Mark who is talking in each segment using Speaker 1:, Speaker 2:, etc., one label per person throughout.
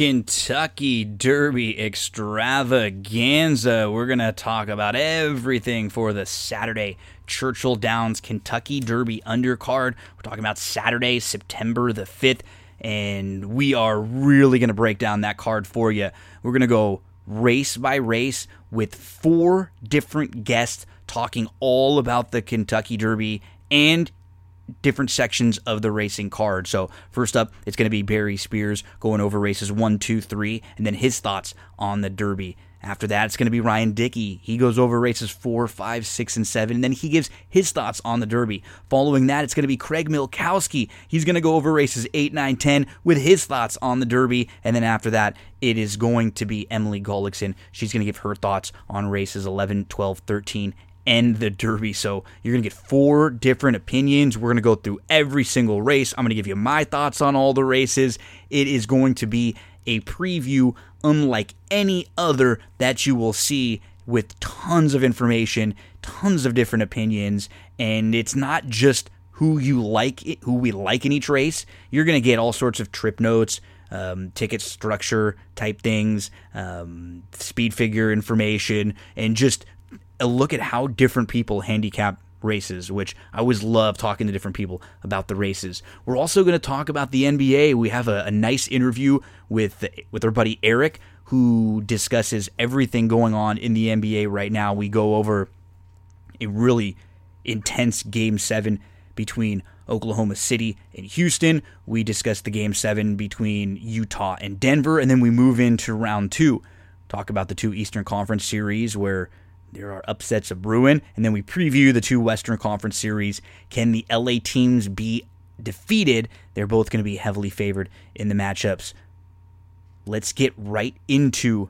Speaker 1: Kentucky Derby extravaganza. We're going to talk about everything for the Saturday Churchill Downs Kentucky Derby undercard. We're talking about Saturday, September the 5th, and we are really going to break down that card for you. We're going to go race by race with four different guests talking all about the Kentucky Derby and different sections of the racing card. So, first up, it's going to be Barry Spears going over races one, two, three, and then his thoughts on the Derby. After that, it's going to be Ryan Dickey. He goes over races four, five, six, and seven, and then he gives his thoughts on the Derby. Following that, it's going to be Craig Milkowski. He's going to go over races eight, nine, ten with his thoughts on the Derby. And then after that, it is going to be Emily Gullikson. She's going to give her thoughts on races 11, 12, 13, and the Derby. So you're going to get four different opinions. We're going to go through every single race. I'm going to give you my thoughts on all the races. It is going to be a preview unlike any other that you will see with tons of information, tons of different opinions, and it's not just who you like, who we like in each race. You're going to get all sorts of trip notes, um, ticket structure type things, um, speed figure information, and just a look at how different people handicap races, which I always love talking to different people about the races. We're also going to talk about the NBA. We have a, a nice interview with with our buddy Eric, who discusses everything going on in the NBA right now. We go over a really intense Game Seven between Oklahoma City and Houston. We discuss the Game Seven between Utah and Denver, and then we move into round two. Talk about the two Eastern Conference series where there are upsets of Bruin, and then we preview the two Western Conference series. Can the LA teams be defeated? They're both going to be heavily favored in the matchups. Let's get right into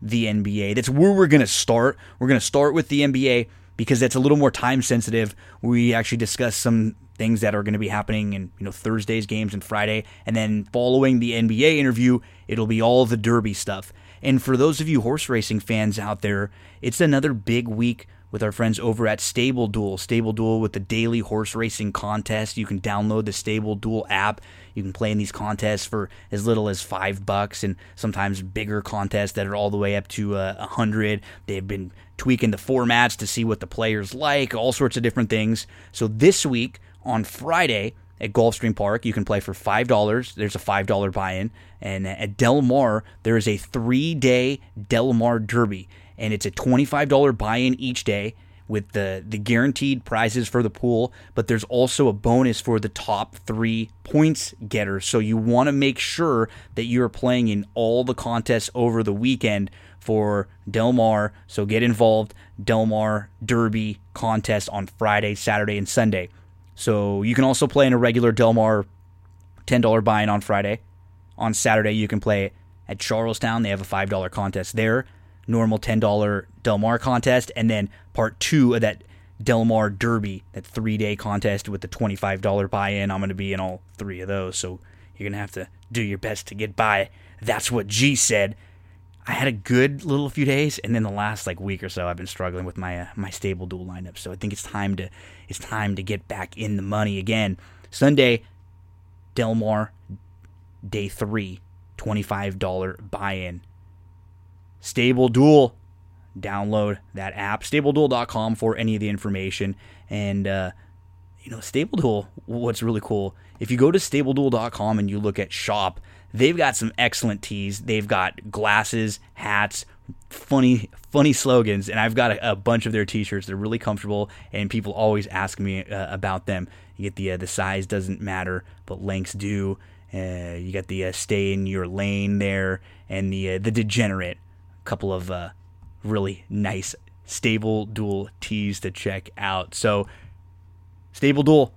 Speaker 1: the NBA. That's where we're going to start. We're going to start with the NBA because that's a little more time sensitive. We actually discuss some things that are going to be happening in you know Thursday's games and Friday, and then following the NBA interview, it'll be all the Derby stuff. And for those of you horse racing fans out there, it's another big week with our friends over at Stable Duel. Stable Duel with the daily horse racing contest. You can download the Stable Duel app. You can play in these contests for as little as five bucks, and sometimes bigger contests that are all the way up to uh, a uh, hundred. They've been tweaking the formats to see what the players like, all sorts of different things. So this week on Friday, at Gulfstream Park, you can play for $5. There's a $5 buy in. And at Del Mar, there is a three day Del Mar Derby. And it's a $25 buy in each day with the, the guaranteed prizes for the pool. But there's also a bonus for the top three points getters. So you want to make sure that you're playing in all the contests over the weekend for Del Mar. So get involved. Del Mar Derby contest on Friday, Saturday, and Sunday. So you can also play in a regular Del Mar $10 buy in on Friday. On Saturday, you can play at Charles Town. They have a $5 contest there. Normal $10 Del Mar contest. And then part two of that Del Mar Derby, that three day contest with the $25 buy in. I'm going to be in all three of those. So you're going to have to do your best to get by. That's what G said. I had a good little few days, and then the last like week or so, I've been struggling with my uh, my Stable Duel lineup. So I think it's time to it's time to get back in the money again. Sunday, Del Mar, day three, twenty five dollar buy in. Stable Duel, download that app, StableDuel.com for any of the information. And uh, you know, Stable Duel, what's really cool, if you go to StableDuel.com and you look at shop They've got some excellent tees. They've got glasses, hats, funny funny slogans and i've got a, a, bunch of their t-shirts they're really comfortable and people always ask me uh, about them you get the uh, the size doesn't matter but lengths do uh, you got the uh, stay in your lane there and the uh, the degenerate a couple of uh, really nice stable duel tees to check out so stable duel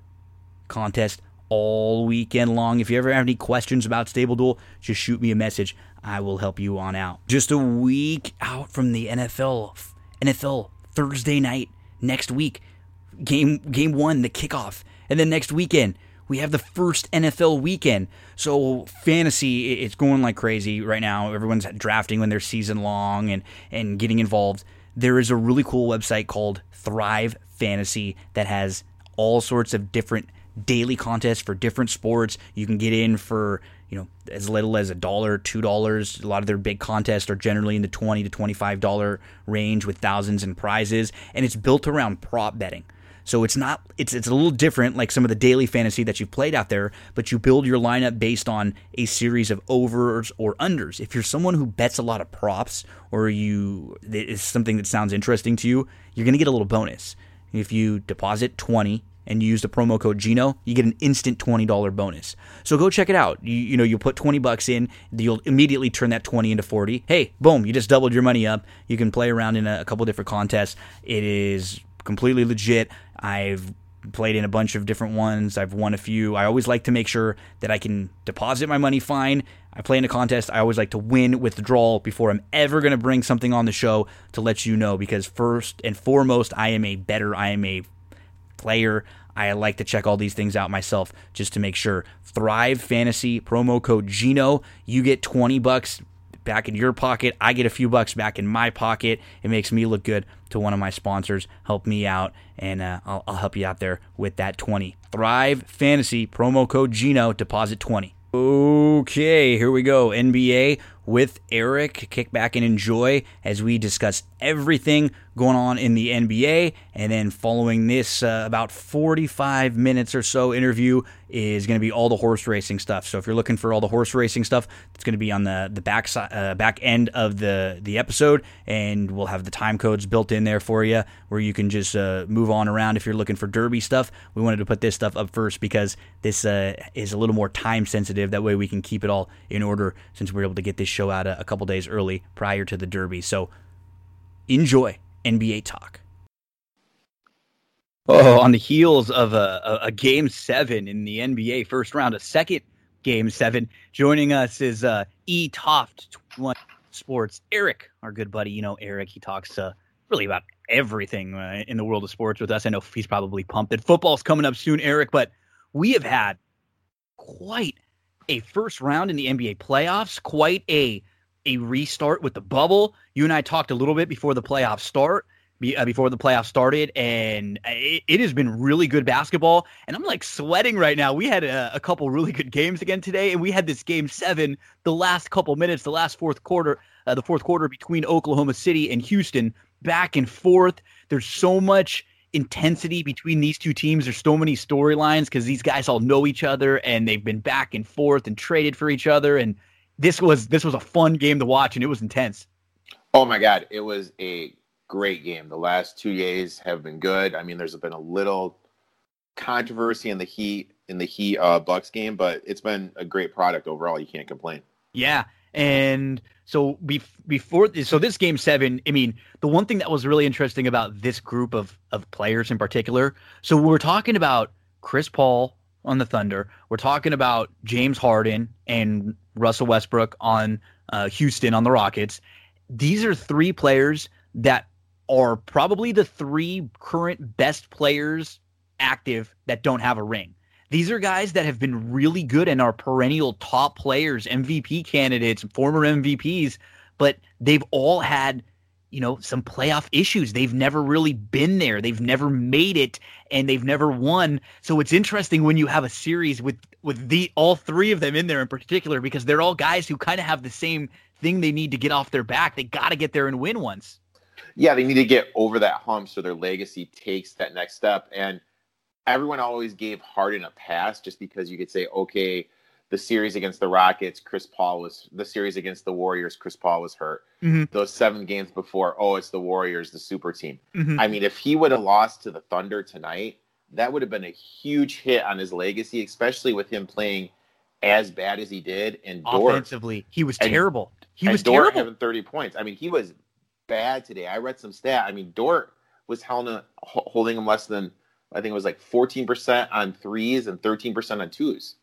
Speaker 1: contest all weekend long. If you ever have any questions about Stable Duel, just shoot me a message. I will help you on out. Just a week out from the NFL NFL Thursday night next week. Game game 1, the kickoff. And then next weekend, we have the first NFL weekend. So fantasy, it's going like crazy right now. Everyone's drafting when they're season long and and getting involved. There is a really cool website called Thrive Fantasy that has all sorts of different daily contests for different sports. You can get in for you know, as little as a dollar, two dollars. A lot of their big contests are generally in the twenty to twenty-five dollar range with thousands in prizes, and it's built around prop betting. So it's not it's it's a little different like some of the daily fantasy that you've played out there, but you build your lineup based on a series of overs or unders. If you're someone who bets a lot of props or you it's something that sounds interesting to you, you're going to get a little bonus. If you deposit 20 and you use the promo code Gino, you get an instant $20 bonus. So go check it out. You, you know, you'll put 20 bucks in, you'll immediately turn that 20 into 40. Hey, boom, you just doubled your money up. You can play around in a, a couple different contests. It is completely legit. I've played in a bunch of different ones. I've won a few. I always like to make sure that I can deposit my money fine. I play in a contest. I always like to win withdrawal before I'm ever going to bring something on the show to let you know because first and foremost, I am a better, I am a player. I like to check all these things out myself just to make sure. Thrive Fantasy promo code Gino. You get 20 bucks back in your pocket. I get a few bucks back in my pocket. It makes me look good to one of my sponsors. Help me out, and uh, I'll, I'll help you out there with that 20. Thrive Fantasy promo code Gino. Deposit 20. Okay, here we go. NBA with Eric. Kick back and enjoy as we discuss everything going on in the NBA. And then following this, uh, about 45 minutes or so interview is going to be all the horse racing stuff. So if you're looking for all the horse racing stuff, it's going to be on the the back side, uh, back end of the the episode, and we'll have the time codes built in there for you, where you can just uh, move on around. If you're looking for Derby stuff, we wanted to put this stuff up first because this uh, is a little more time sensitive. That way we can keep it all in order since we're able to get this show out a, a couple days early prior to the Derby. So enjoy NBA talk. Oh, on the heels of a, a, game seven in the NBA first round, a second game seven. Joining us is uh, E Toft One Sports. Eric, our good buddy. You know Eric. He talks uh, really about everything uh, in the world of sports with us. I know he's probably pumped that football's coming up soon, Eric. But we have had quite a first round in the NBA playoffs. Quite a a restart with the bubble. You and I talked a little bit before the playoffs start uh, before the playoffs started, and it, it, has been really good basketball. And I'm like sweating right now. We had a, a, couple really good games again today, and we had this game seven, the last couple minutes, the last fourth quarter, uh, the fourth quarter between Oklahoma City and Houston, back and forth. There's so much intensity between these two teams. There's so many storylines because these guys all know each other and they've been back and forth and traded for each other. And this was this was a fun game to watch, and it was intense.
Speaker 2: Oh my god, it was a great game. The last two days have been good. I mean, there's been a little controversy in the Heat in the Heat uh, Bucks game, but it's been a great product overall. You can't complain.
Speaker 1: Yeah, and so before so this game seven, I mean, the one thing that was really interesting about this group of of players in particular. So we're talking about Chris Paul on the Thunder. We're talking about James Harden and Russell Westbrook on uh, Houston on the Rockets. These are three players that are probably the three current best players active that don't have a ring. These are guys that have been really good and are perennial top players, MVP candidates, former MVPs, but they've all had, you know, some playoff issues. They've never really been there. They've never made it and they've never won. So it's interesting when you have a series with with the all three of them in there in particular because they're all guys who kind of have the same thing they need to get off their back. They got to get there and win once
Speaker 2: yeah, they need to get over that hump so their legacy takes that next step. And everyone always gave Harden a pass just because you could say, okay, the series against the Rockets, Chris Paul was the series against the Warriors, Chris Paul was hurt. Mm-hmm. Those seven games before, oh, it's the Warriors, the super team. Mm-hmm. I mean, if he would have lost to the Thunder tonight, that would have been a huge hit on his legacy, especially with him playing as bad as he did and
Speaker 1: offensively. He was terrible. He was
Speaker 2: Dort
Speaker 1: terrible.
Speaker 2: having 30 points. I mean, he was bad today. I read some stat. I mean, Dort was holding, holding him less than I think it was like 14% on threes and 13% on twos.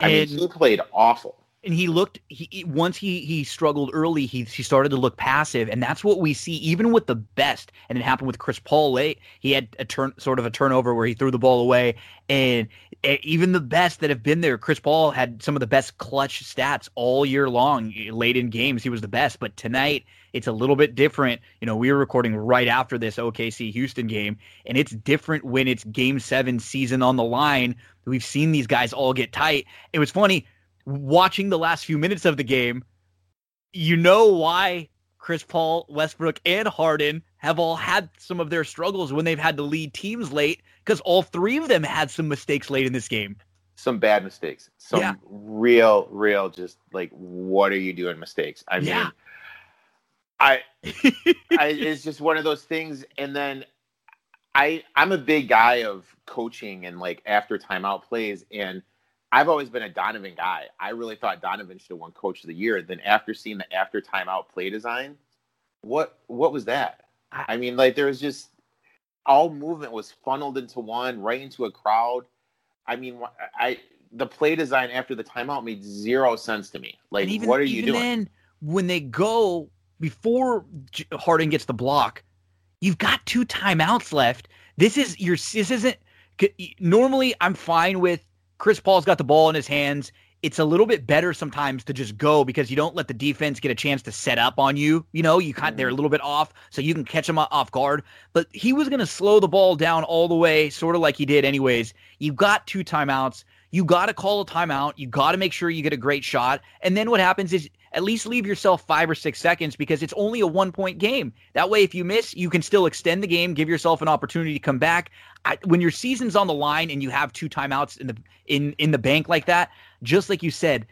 Speaker 2: I and, mean, he played awful.
Speaker 1: And he looked he once he he struggled early, he he started to look passive, and that's what we see even with the best. And it happened with Chris Paul late. He had a turn sort of a turnover where he threw the ball away, and even the best that have been there, Chris Paul had some of the best clutch stats all year long. Late in games, he was the best, but tonight it's a little bit different. You know, we were recording right after this OKC Houston game, and it's different when it's game seven season on the line. We've seen these guys all get tight. It was funny. watching the last few minutes of the game, you know why Chris Paul, Westbrook, and Harden have all had some of their struggles when they've had to lead teams late because all three of them had some mistakes late in this game.
Speaker 2: Some bad mistakes. Some
Speaker 1: Yeah.
Speaker 2: real, real, just like, what are you doing mistakes? I mean,
Speaker 1: Yeah.
Speaker 2: I, I, it's just one of those things. And then I, I'm a big guy of coaching and like after timeout plays. And I've always been a Donovan guy. I really thought Donovan should have won Coach of the Year. Then after seeing the after timeout play design, what, what was that?
Speaker 1: I-
Speaker 2: mean, like there was just all movement was funneled into one, right into a crowd. I mean, I the play design after the timeout made zero sense to me. Like,
Speaker 1: even,
Speaker 2: what are you doing?
Speaker 1: then, when they go before J- Harden gets the block, you've got two timeouts left. This is your. This isn't. Normally, I'm fine with Chris Paul's got the ball in his hands. It's a little bit better sometimes to just go because you don't let the defense get a chance to set up on you. You know, you kind they're a
Speaker 2: Mm-hmm.
Speaker 1: little bit off, so you can catch them off guard. But he was going to slow the ball down all the way, sort of like he did, anyways. you've got two timeouts. You got to call a timeout. You got to make sure you get a great shot. And then what happens is at least leave yourself five or six seconds because it's only a one point game. That way, if you miss, you can still extend the game, give yourself an opportunity to come back. I, when your season's on the line and you have two timeouts in the in in the bank like that, just like you said,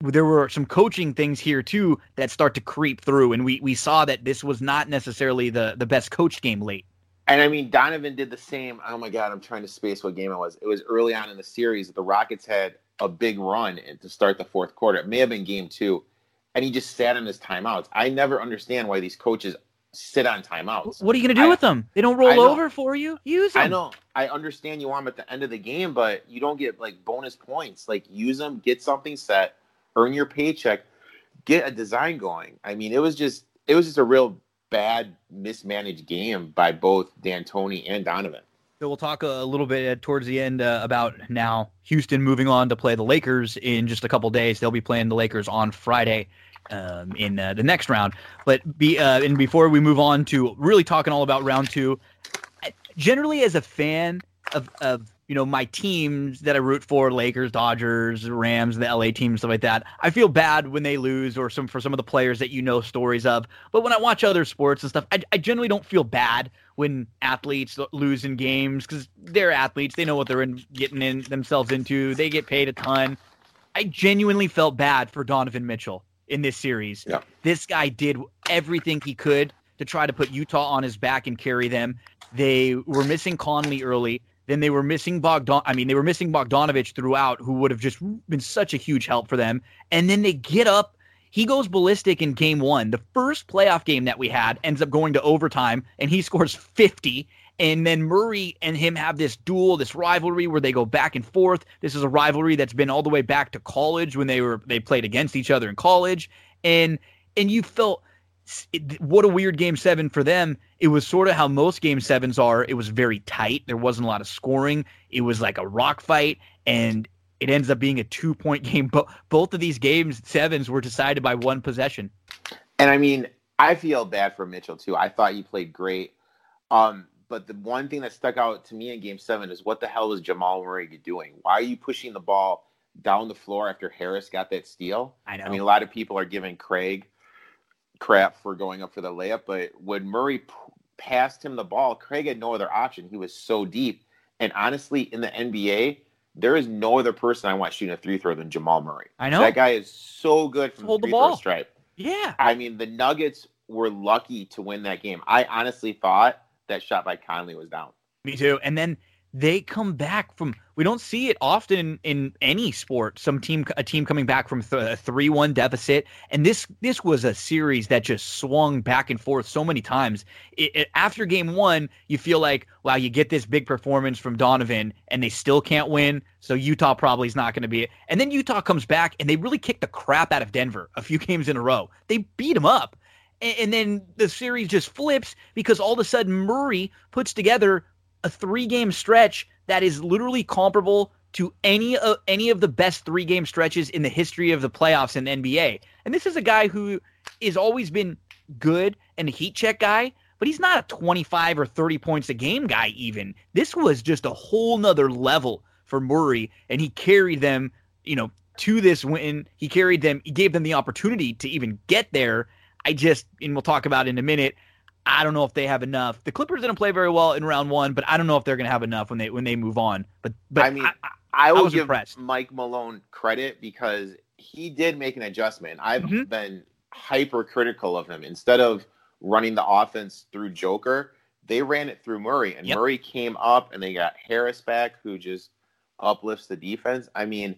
Speaker 1: there were some coaching things here too that start to creep through, and we we saw that this was not necessarily the the best coached game late.
Speaker 2: And I mean, Donovan did the same. Oh my God, I'm trying to space what game it was. It was early on in the series. The Rockets had a big run to start the fourth quarter. It may have been game two. And he just sat on his timeouts. I never understand why these coaches sit on timeouts.
Speaker 1: What are you going to do
Speaker 2: I-
Speaker 1: with them? They don't roll over for you. Use them.
Speaker 2: I know. I understand you want them at the end of the game, but you don't get like bonus points. Like use them, get something set, earn your paycheck, get a design going. I mean, it was just it was just a real bad mismanaged game by both D'Antoni and Donovan.
Speaker 1: So we'll talk a, little bit uh, towards the end uh, about now Houston moving on to play the Lakers in just a couple days. They'll be playing the Lakers on Friday um, in uh, the next round. But be uh, and before we move on to really talking all about round two, generally as a fan of of you know my teams that I root for, Lakers, Dodgers, Rams, the LA teams, stuff like that. I feel bad when they lose or some for some of the players that you know stories of. But when I watch other sports and stuff, I, I generally don't feel bad when athletes lose in games because they're athletes. They know what they're in, getting in themselves into. They get paid a ton. I genuinely felt bad for Donovan Mitchell in this series.
Speaker 2: Yeah.
Speaker 1: This guy did everything he could to try to put Utah on his back and carry them. They were missing Conley early. Then they were missing Bogdan. I mean, they were missing Bogdanovich throughout, who would have just been such a huge help for them. And then they get up. He goes ballistic in game one. The first playoff game that we had ends up going to overtime, and he scores 50. And then Murray and him have this duel, this rivalry where they go back and forth. This is a rivalry that's been all the way back to college when they were they played against each other in college. And and you felt what a weird game seven for them. It was sort of how most game sevens are. It was very tight. There wasn't a lot of scoring. It was like a rock fight, and it ends up being a two point game. But both of these games sevens were decided by one possession.
Speaker 2: And I mean, I feel bad for Mitchell too. I thought he played great. Um, but the one thing that stuck out to me in game seven is what the hell was Jamal Murray doing? Why are you pushing the ball down the floor after Harris got that steal?
Speaker 1: I know.
Speaker 2: I mean, a lot of people are giving Craig crap for going up for the layup, but when Murray passed him the ball, Craig had no other option. He was so deep. And honestly, in the NBA, there is no other person I want shooting a three throw than Jamal Murray.
Speaker 1: I know.
Speaker 2: That guy is so good from
Speaker 1: Hold
Speaker 2: the
Speaker 1: the ball.
Speaker 2: stripe.
Speaker 1: yeah.
Speaker 2: I mean, the Nuggets were lucky to win that game. I honestly thought that shot by Conley was down.
Speaker 1: Me too. And then they come back from. We don't see it often in, any sport. Some team, a team coming back from th- a three-one deficit, and this this was a series that just swung back and forth so many times. It, it- after game one, you feel like, wow, you get this big performance from Donovan, and they still can't win. So Utah probably is not going to be it. And then Utah comes back, and they really kick the crap out of Denver a few games in a row. They beat them up. And then the series just flips because all of a sudden Murray puts together a three game stretch that is literally comparable to any of any of the best three game stretches in the history of the playoffs in the NBA. And this is a guy who has always been good and a heat check guy, but he's not a 25 or 30 points a game guy even. This was just a whole nother level for Murray and he carried them, you know, to this win. He carried them. He gave them the opportunity to even get there. I just, and we'll talk about in a minute. I don't know if they have enough. The Clippers didn't play very well in round one, but I don't know if they're going to have enough when they when they move on. But but
Speaker 2: I mean, I, I will
Speaker 1: was
Speaker 2: give
Speaker 1: impressed.
Speaker 2: Mike Malone credit because he did make an adjustment. I've
Speaker 1: Mhm.
Speaker 2: been hypercritical of him. Instead of running the offense through Joker, they ran it through Murray, and
Speaker 1: Yep.
Speaker 2: Murray came up, and they got Harris back, who just uplifts the defense. I mean,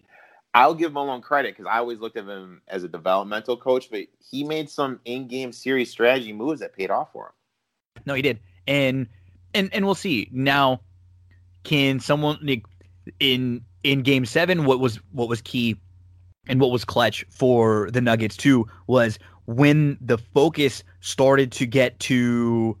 Speaker 2: I'll give Malone credit because I always looked at him as a developmental coach, but he made some in-game series strategy moves that paid off for him.
Speaker 1: No, he did, and and and we'll see now. Can someone in in Game Seven? What was what was key, and what was clutch for the Nuggets too was when the focus started to get to.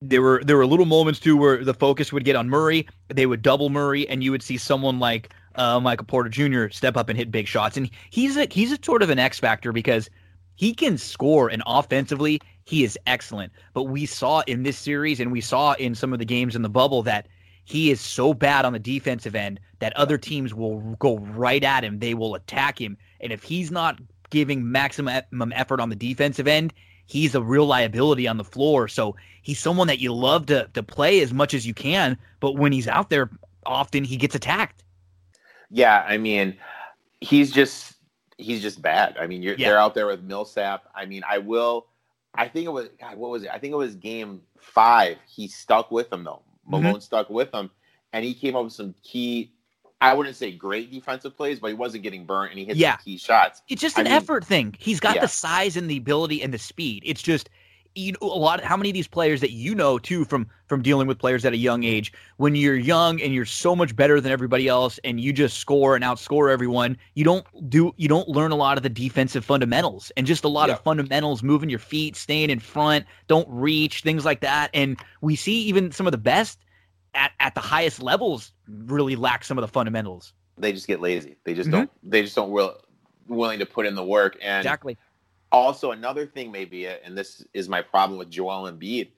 Speaker 1: There were there were little moments too where the focus would get on Murray. They would double Murray, and you would see someone like uh, Michael Porter Jr. step up and hit big shots. And he's a he's a sort of an X factor because he can score and offensively he is excellent. But we saw in this series and we saw in some of the games in the bubble that he is so bad on the defensive end that other teams will go right at him. They will attack him. And if he's not giving maximum effort on the defensive end, he's a real liability on the floor. So he's someone that you love to to play as much as you can, but when he's out there often he gets attacked.
Speaker 2: Yeah, I mean, he's just he's just bad. I mean, you're,
Speaker 1: Yeah.
Speaker 2: they're out there with Millsap. I mean, I will. I think it was God, what was it? I think it was game five. He stuck with him though.
Speaker 1: Mm-hmm.
Speaker 2: Malone stuck with him, and he came up with some key. I wouldn't say great defensive plays, but he wasn't getting burnt, and he hit
Speaker 1: Yeah.
Speaker 2: some key shots.
Speaker 1: It's just
Speaker 2: I
Speaker 1: an
Speaker 2: mean-
Speaker 1: effort thing. He's got
Speaker 2: Yeah.
Speaker 1: the size and the ability and the speed. It's just you know a lot. How many of these players that you know too from from dealing with players at a young age? When you're young and you're so much better than everybody else, and you just score and outscore everyone, you don't do you don't learn a lot of the defensive fundamentals and just a lot of fundamentals, moving your feet, staying in front, don't reach, things like that. And we see even some of the best at at the highest levels really lack some of the fundamentals.
Speaker 2: They just get lazy. They just
Speaker 1: Mhm.
Speaker 2: don't. They just don't will, willing to put in the work. And
Speaker 1: Exactly.
Speaker 2: Also another thing maybe and this is my problem with Joel Embiid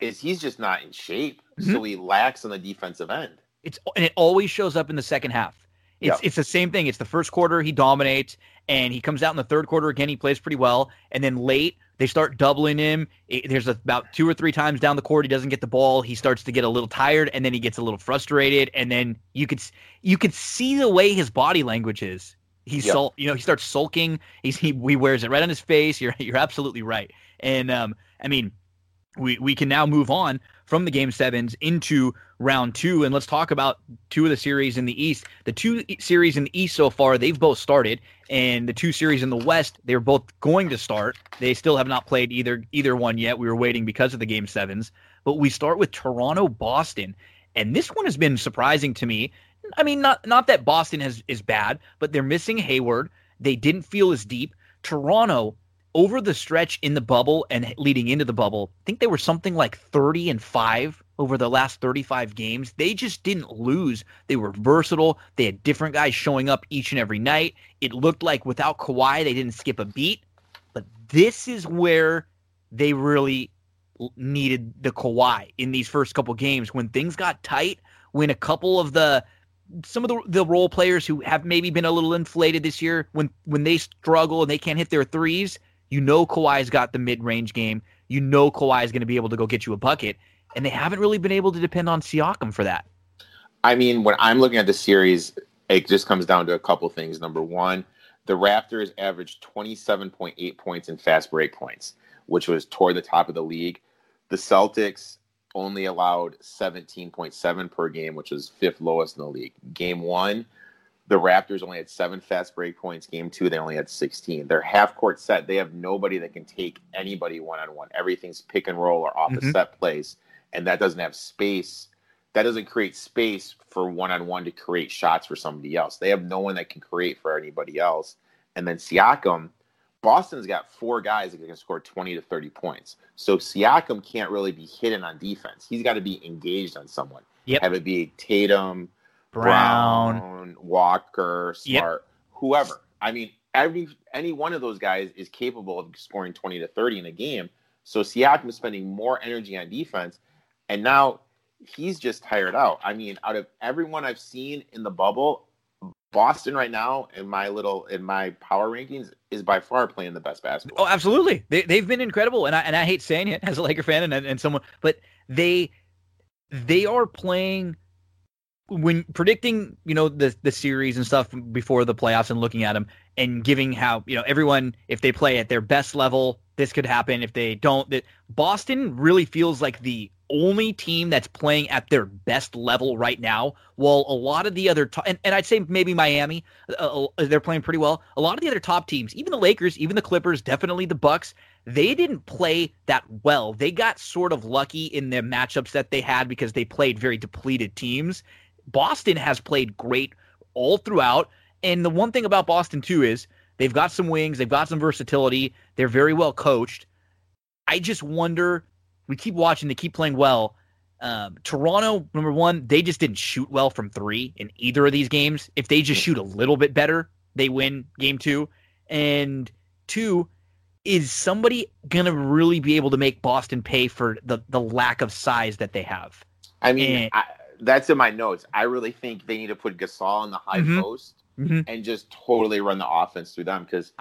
Speaker 2: is he's just not in shape
Speaker 1: Mm-hmm.
Speaker 2: so he lacks on the defensive end
Speaker 1: It's and it always shows up in the second half. It's it's the same thing. It's the first quarter he dominates, and he comes out in the third quarter again. He plays pretty well, and then late they start doubling him. It- there's about two or three times down the court he doesn't get the ball. He starts to get a little tired, and then he gets a little frustrated, and then you could you could see the way his body language is. He's
Speaker 2: Yeah.
Speaker 1: sul- you know he starts sulking. He's he, he wears it right on his face. You're you're absolutely right, and um I mean we we can now move on from the game sevens into round two. And let's talk about two of the series in the east. The two series in the east so far they've both started. And the two series in the west they're both going to start. They still have not played either either one yet. We were waiting because of the game sevens. But we start with toronto boston and this one has been surprising to me i mean not not that boston has is bad but they're missing hayward they didn't feel as deep toronto over the stretch in the bubble and leading into the bubble, I think they were something like 30 and 5 over the last 35 games. They just didn't lose. They were versatile. They had different guys showing up each and every night. It looked like without Kawhi, they didn't skip a beat. But this is where they really needed the Kawhi in these first couple games when things got tight, when a couple of the some of the the role players who have maybe been a little inflated this year when when they struggle and they can't hit their threes, you know Kawhi's got the mid range game. You know Kawhi is going to be able to go get you a bucket, and they haven't really been able to depend on Siakam for that.
Speaker 2: I mean, when I'm looking at the series, it just comes down to a couple things. Number one, the Raptors averaged 27.8 points in fast break points, which was toward the top of the league. The Celtics only allowed 17.7 per game, which was fifth lowest in the league. Game one, the Raptors only had seven fast break points. Game two, they only had 16. Their half court set, they have nobody that can take anybody one on one. Everything's pick and roll or off a
Speaker 1: Mhm.
Speaker 2: set plays, and that doesn't have space that doesn't create space for one on one to create shots for somebody else. They have no one that can create for anybody else. And then Siakam, Boston's got four guys that can score 20 to 30 points. So Siakam can't really be hidden on defense. He's got to be engaged on someone.
Speaker 1: Yep.
Speaker 2: Have it be Tatum,
Speaker 1: Brown,
Speaker 2: Brown, Walker,
Speaker 1: Yep.
Speaker 2: Smart, whoever. I mean, every any one of those guys is capable of scoring 20 to 30 in a game. So Siakam is spending more energy on defense, and now he's just tired out. I mean, out of everyone I've seen in the bubble, Boston right now in my little in my power rankings is by far playing the best basketball.
Speaker 1: Oh, absolutely. They they've been incredible, and I and I hate saying it as a Laker fan and and someone, but they they are playing when predicting you know the the series and stuff before the playoffs and looking at them and giving how you know everyone if they play at their best level this could happen if they don't that Boston really feels like the only team that's playing at their best level right now, while a lot of the other top, and, and I'd say maybe Miami, uh, uh, they're playing pretty well. A lot of the other top teams, even the Lakers, even the Clippers, definitely the Bucks, they didn't play that well. They got sort of lucky in the matchups that they had because they played very depleted teams. Boston has played great all throughout. And the one thing about Boston too is they've got some wings, they've got some versatility, they're very well coached. I just wonder we keep watching. They keep playing well. Um, Toronto, number one, they just didn't shoot well from three in either of these games. If they just shoot a little bit better, they win game two. And two, is somebody gonna really be able to make Boston pay for the the lack of size that they have?
Speaker 2: I mean, and, I, that's in my notes. I really think they need to put Gasol in the high mm-hmm, post mm-hmm. and just totally run the offense through them because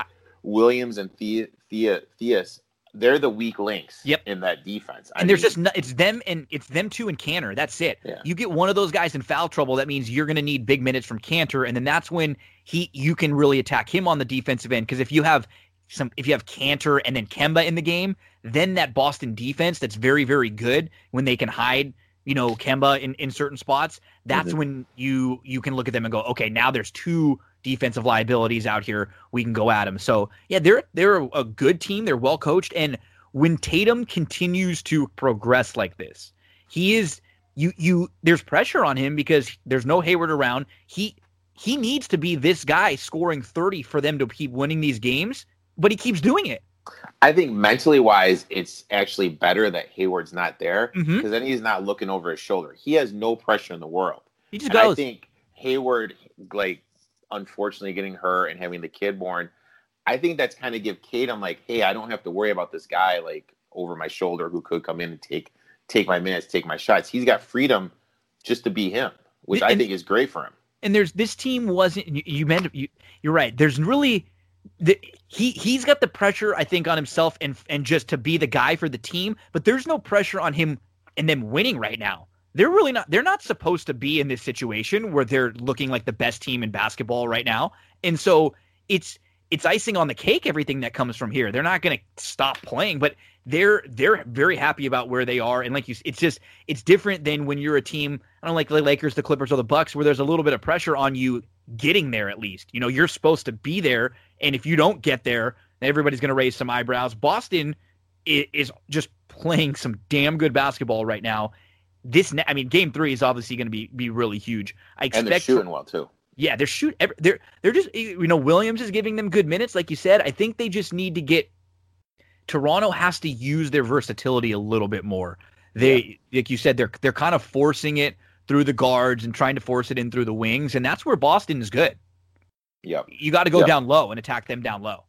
Speaker 2: Williams and Thea, Thea, Theus they're the weak links
Speaker 1: yep.
Speaker 2: in that defense.
Speaker 1: I and mean, there's just no, it's them and it's them two and Kanter. That's it. Yeah. You get one of those guys in foul trouble, that means you're going to need big minutes from Kanter, and then that's when he you can really attack him on the defensive end. Because if you have some, if you have Kanter and then Kemba in the game, then that Boston defense that's very very good when they can hide. You know Kemba in, in certain spots. That's mm-hmm. when you you can look at them and go, okay, now there's two defensive liabilities out here. We can go at them. So yeah, they're they're a good team. They're well coached, and when Tatum continues to progress like this, he is you you. There's pressure on him because there's no Hayward around. He he needs to be this guy scoring 30 for them to keep winning these games, but he keeps doing it.
Speaker 2: I think mentally wise, it's actually better that Hayward's not there because mm-hmm. then he's not looking over his shoulder. He has no pressure in the world.
Speaker 1: He just and goes.
Speaker 2: I think Hayward like unfortunately getting her and having the kid born, I think that's kind of give Kate. I'm like, hey, I don't have to worry about this guy like over my shoulder who could come in and take take my minutes, take my shots. He's got freedom just to be him, which and, I think is great for him.
Speaker 1: And there's this team wasn't you, you meant you, you're right. There's really the, he he's got the pressure I think on himself and and just to be the guy for the team, but there's no pressure on him and them winning right now they're really not they're not supposed to be in this situation where they're looking like the best team in basketball right now. And so it's it's icing on the cake everything that comes from here. They're not going to stop playing, but they're they're very happy about where they are and like you it's just it's different than when you're a team I don't like the Lakers, the Clippers or the Bucks where there's a little bit of pressure on you getting there at least. You know, you're supposed to be there and if you don't get there, everybody's going to raise some eyebrows. Boston is just playing some damn good basketball right now this I mean, game three is obviously going to be be really huge. I expect
Speaker 2: and they're shooting well too.
Speaker 1: Yeah, they're shoot. They're they're just you know Williams is giving them good minutes, like you said. I think they just need to get. Toronto has to use their versatility a little bit more. They yeah. like you said, they're they're kind of forcing it through the guards and trying to force it in through the wings, and that's where Boston is good.
Speaker 2: Yep.
Speaker 1: You got to go yep. down low and attack them down low.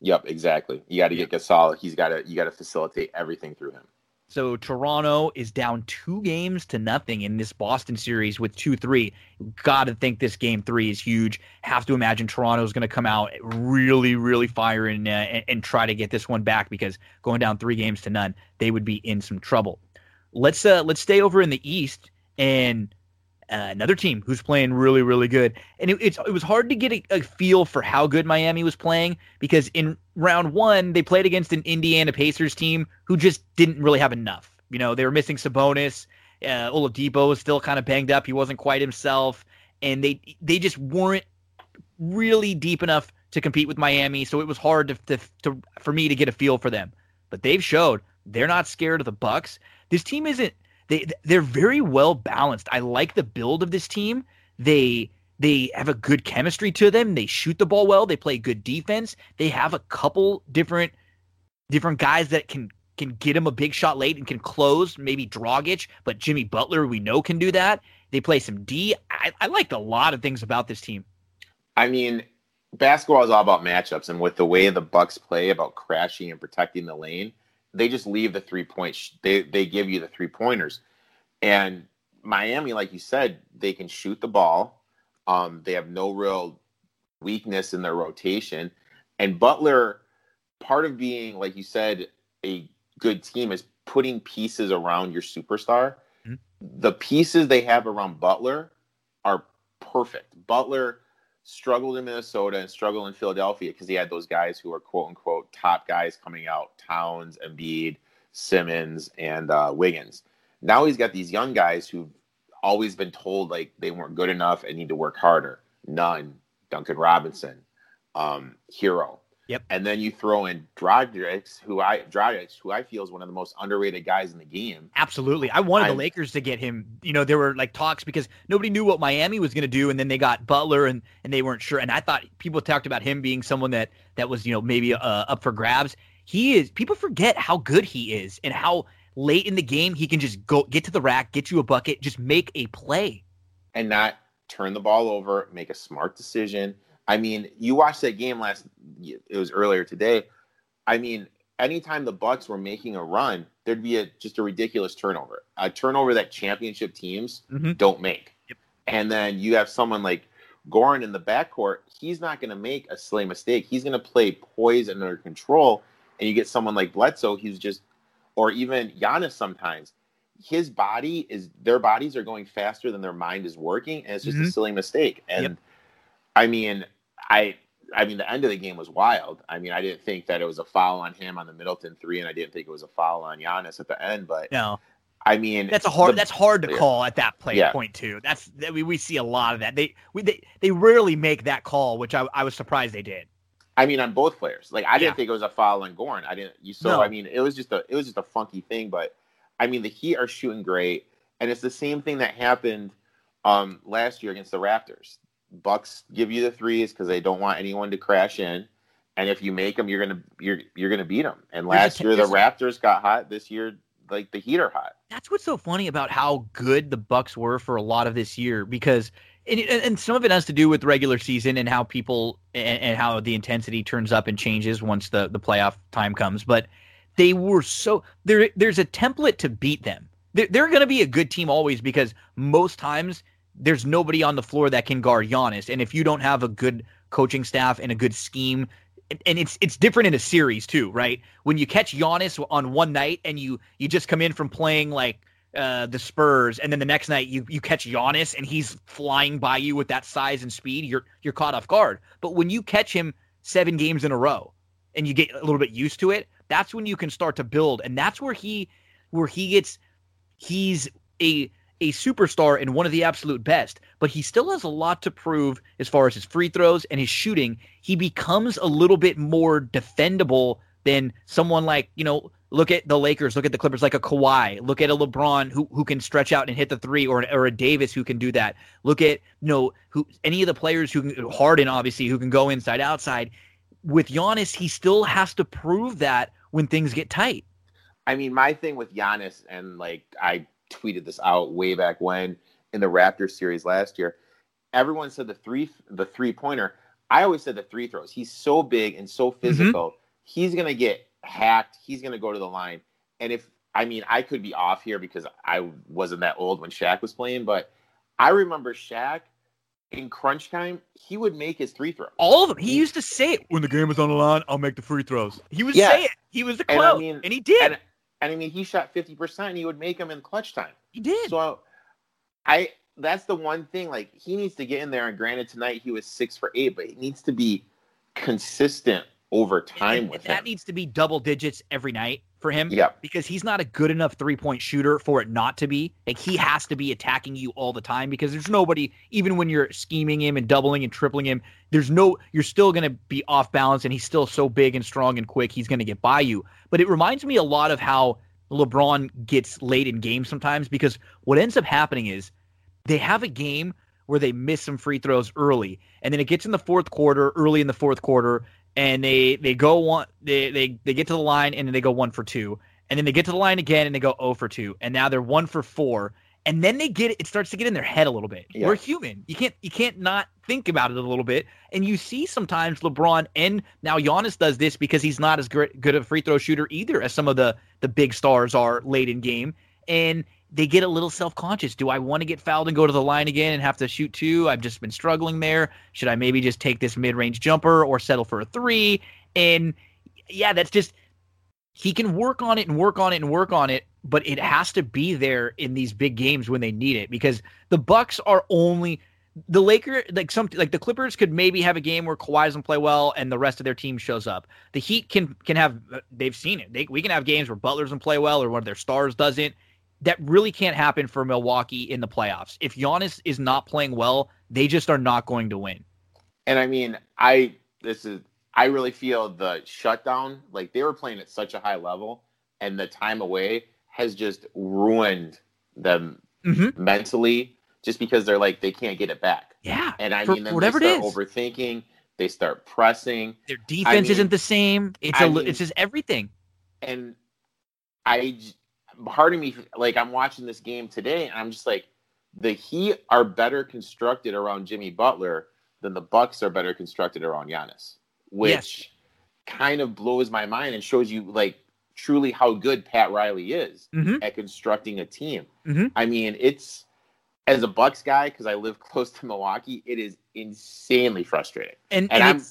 Speaker 2: Yep, exactly. You got to get Gasol. He's got to you got to facilitate everything through him.
Speaker 1: So Toronto is down two games to nothing in this Boston series with 2 3. Got to think this game three is huge. Have to imagine Toronto is going to come out really, really firing uh, and, and try to get this one back because going down three games to none, they would be in some trouble. Let's uh, let's stay over in the East and uh, another team who's playing really, really good. And it, it's it was hard to get a, a, feel for how good Miami was playing because in round one they played against an Indiana Pacers team who just didn't really have enough. You know, they were missing Sabonis. Uh, Oladipo was still kind of banged up. He wasn't quite himself, and they they just weren't really deep enough to compete with Miami. So it was hard to, to, to for me to get a feel for them. But they've showed they're not scared of the Bucks. This team isn't they they're very well balanced. I like the build of this team. They they have a good chemistry to them. They shoot the ball well. They play good defense. They have a couple different different guys that can can get him a big shot late and can close. Maybe Dragic, but Jimmy Butler we know can do that. They play some D. I, I liked a lot of things about this team.
Speaker 2: I mean, basketball is all about matchups, and with the way the Bucks play about crashing and protecting the lane, they just leave the three points. They they give you the three pointers, and Miami, like you said, they can shoot the ball. Um, they have no real weakness in their rotation. And Butler, part of being, like you said, a good team is putting pieces around your superstar. Mm-hmm. The pieces they have around Butler are perfect. Butler struggled in Minnesota and struggled in Philadelphia because he had those guys who are quote unquote top guys coming out Towns, Embiid, Simmons, and uh, Wiggins. Now he's got these young guys who've always been told like they weren't good enough and need to work harder. Nunn. Duncan Robinson, um, Herro.
Speaker 1: Yep.
Speaker 2: And then you throw in Dragic, who I Dragic, who I feel is one of the most underrated guys in the game.
Speaker 1: Absolutely. I wanted I'm, the Lakers to get him. You know, there were like talks because nobody knew what Miami was going to do, and then they got Butler, and and they weren't sure. And I thought people talked about him being someone that that was you know maybe uh, up for grabs. He is. People forget how good he is and how late in the game he can just go get to the rack, get you a bucket, just make a play,
Speaker 2: and not turn the ball over, make a smart decision I mean, you watched that game last. It was earlier today. I mean, anytime the Bucks were making a run, there'd be a just a ridiculous turnover, a turnover that championship teams mm-hmm. don't make. Yep. And then you have someone like Goran in the backcourt. He's not going to make a silly mistake. He's going to play poised and under control. And you get someone like Bledsoe, he's just, or even Giannis sometimes. His body is their bodies are going faster than their mind is working, and it's just mm-hmm. a silly mistake. And yep. I mean, I I mean, the end of the game was wild. I mean, I didn't think that it was a foul on him on the Middleton three, and I didn't think it was a foul on Giannis at the end. But
Speaker 1: no,
Speaker 2: I mean,
Speaker 1: that's a hard the, that's hard to yeah. call at that play yeah. point too. That's that we, we see a lot of that. They we they, they rarely make that call, which I, I was surprised they did.
Speaker 2: I mean, on both players. Like I didn't think it was a foul on Gorn. I didn't. You so no. I mean, it was just a it was just a funky thing. But I mean, the Heat are shooting great, and it's the same thing that happened um, last year against the Raptors. Bucks give you the threes because they don't want anyone to crash in, and if you make them, you're gonna you're you're gonna beat them. And last year the Raptors got hot. This year, like the Heat are hot.
Speaker 1: That's what's so funny about how good the Bucks were for a lot of this year because. And, and some of it has to do with regular season and how people and, and how the intensity turns up and changes once the, the playoff time comes. But they were so there. There's a template to beat them. They're, they're going to be a good team always because most times there's nobody on the floor that can guard Giannis. And if you don't have a good coaching staff and a good scheme, and it's it's different in a series too, right? When you catch Giannis on one night and you you just come in from playing like uh, the Spurs, and then the next night you you catch Giannis and he's flying by you with that size and speed, you're you're caught off guard. But when you catch him seven games in a row and you get a little bit used to it, that's when you can start to build, and that's where he where he gets he's a a superstar and one of the absolute best, but he still has a lot to prove as far as his free throws and his shooting. He becomes a little bit more defendable than someone like, you know, look at the Lakers, look at the Clippers like a Kawhi, look at a LeBron who who can stretch out and hit the three, or or a Davis who can do that. Look at you know who any of the players who can Harden obviously who can go inside outside. With Giannis, he still has to prove that when things get tight.
Speaker 2: I mean, my thing with Giannis, and like I tweeted this out way back when in the Raptors series last year. Everyone said the three the three pointer. I always said the three throws. He's so big and so mm-hmm. physical. Mm-hmm. He's gonna get hacked. He's gonna go to the line. And if I mean I could be off here because I wasn't that old when Shaq was playing, but I remember Shaq in crunch time, he would make his three throws.
Speaker 1: All of them. He used to say it when the game was on the line. I'll make the free throws. He would yeah. say it. He was the quote, and, I mean, and he did.
Speaker 2: And, and I mean, he shot 50% and he would make them in clutch time.
Speaker 1: He did.
Speaker 2: So I that's the one thing. Like he needs to get in there. And granted, tonight he was six for eight, but he needs to be consistent over time
Speaker 1: and,
Speaker 2: with
Speaker 1: and That needs to be double digits every night for him.
Speaker 2: Yeah.
Speaker 1: Because he's not a good enough three point shooter for it not to be. Like he has to be attacking you all the time because there's nobody, even when you're scheming him and doubling and tripling him, there's no, you're still going to be off balance and he's still so big and strong and quick. He's going to get by you. But it reminds me a lot of how LeBron gets late in games sometimes because what ends up happening is they have a game where they miss some free throws early and then it gets in the fourth quarter early in the fourth quarter and they they go one they they they get to the line and then they go one for two and then they get to the line again and they go oh for 2 and now they're 1 for 4 and then they get it starts to get in their head a little bit. Yeah. We're human. You can't you can't not think about it a little bit. And you see sometimes LeBron and now Giannis does this because he's not as good, good a free throw shooter either as some of the the big stars are late in game. And they get a little self conscious. Do I want to get fouled and go to the line again and have to shoot two? I've just been struggling there. Should I maybe just take this mid range jumper or settle for a three? And yeah, that's just he can work on it and work on it and work on it, but it has to be there in these big games when they need it because the Bucks are only the Lakers like some like the Clippers could maybe have a game where Kawhi doesn't play well and the rest of their team shows up. The Heat can can have they've seen it. They, we can have games where Butler doesn't play well or one of their stars doesn't. That really can't happen for Milwaukee in the playoffs. If Giannis is not playing well, they just are not going to win.
Speaker 2: And I mean, I this is I really feel the shutdown, like they were playing at such a high level, and the time away has just ruined them mm-hmm. mentally, just because they're like they can't get it back.
Speaker 1: Yeah,
Speaker 2: and I mean, whatever it is, overthinking. They start pressing.
Speaker 1: Their defense I mean, isn't the same. It's I a, mean, it's just everything.
Speaker 2: And I, part of me, like I'm watching this game today, and I'm just like, the Heat are better constructed around Jimmy Butler than the Bucks are better constructed around Giannis which yes. kind of blows my mind and shows you like truly how good Pat Riley is mm-hmm. at constructing a team. Mm-hmm. I mean, it's as a Bucks guy because I live close to Milwaukee, it is insanely frustrating. And, and, and I'm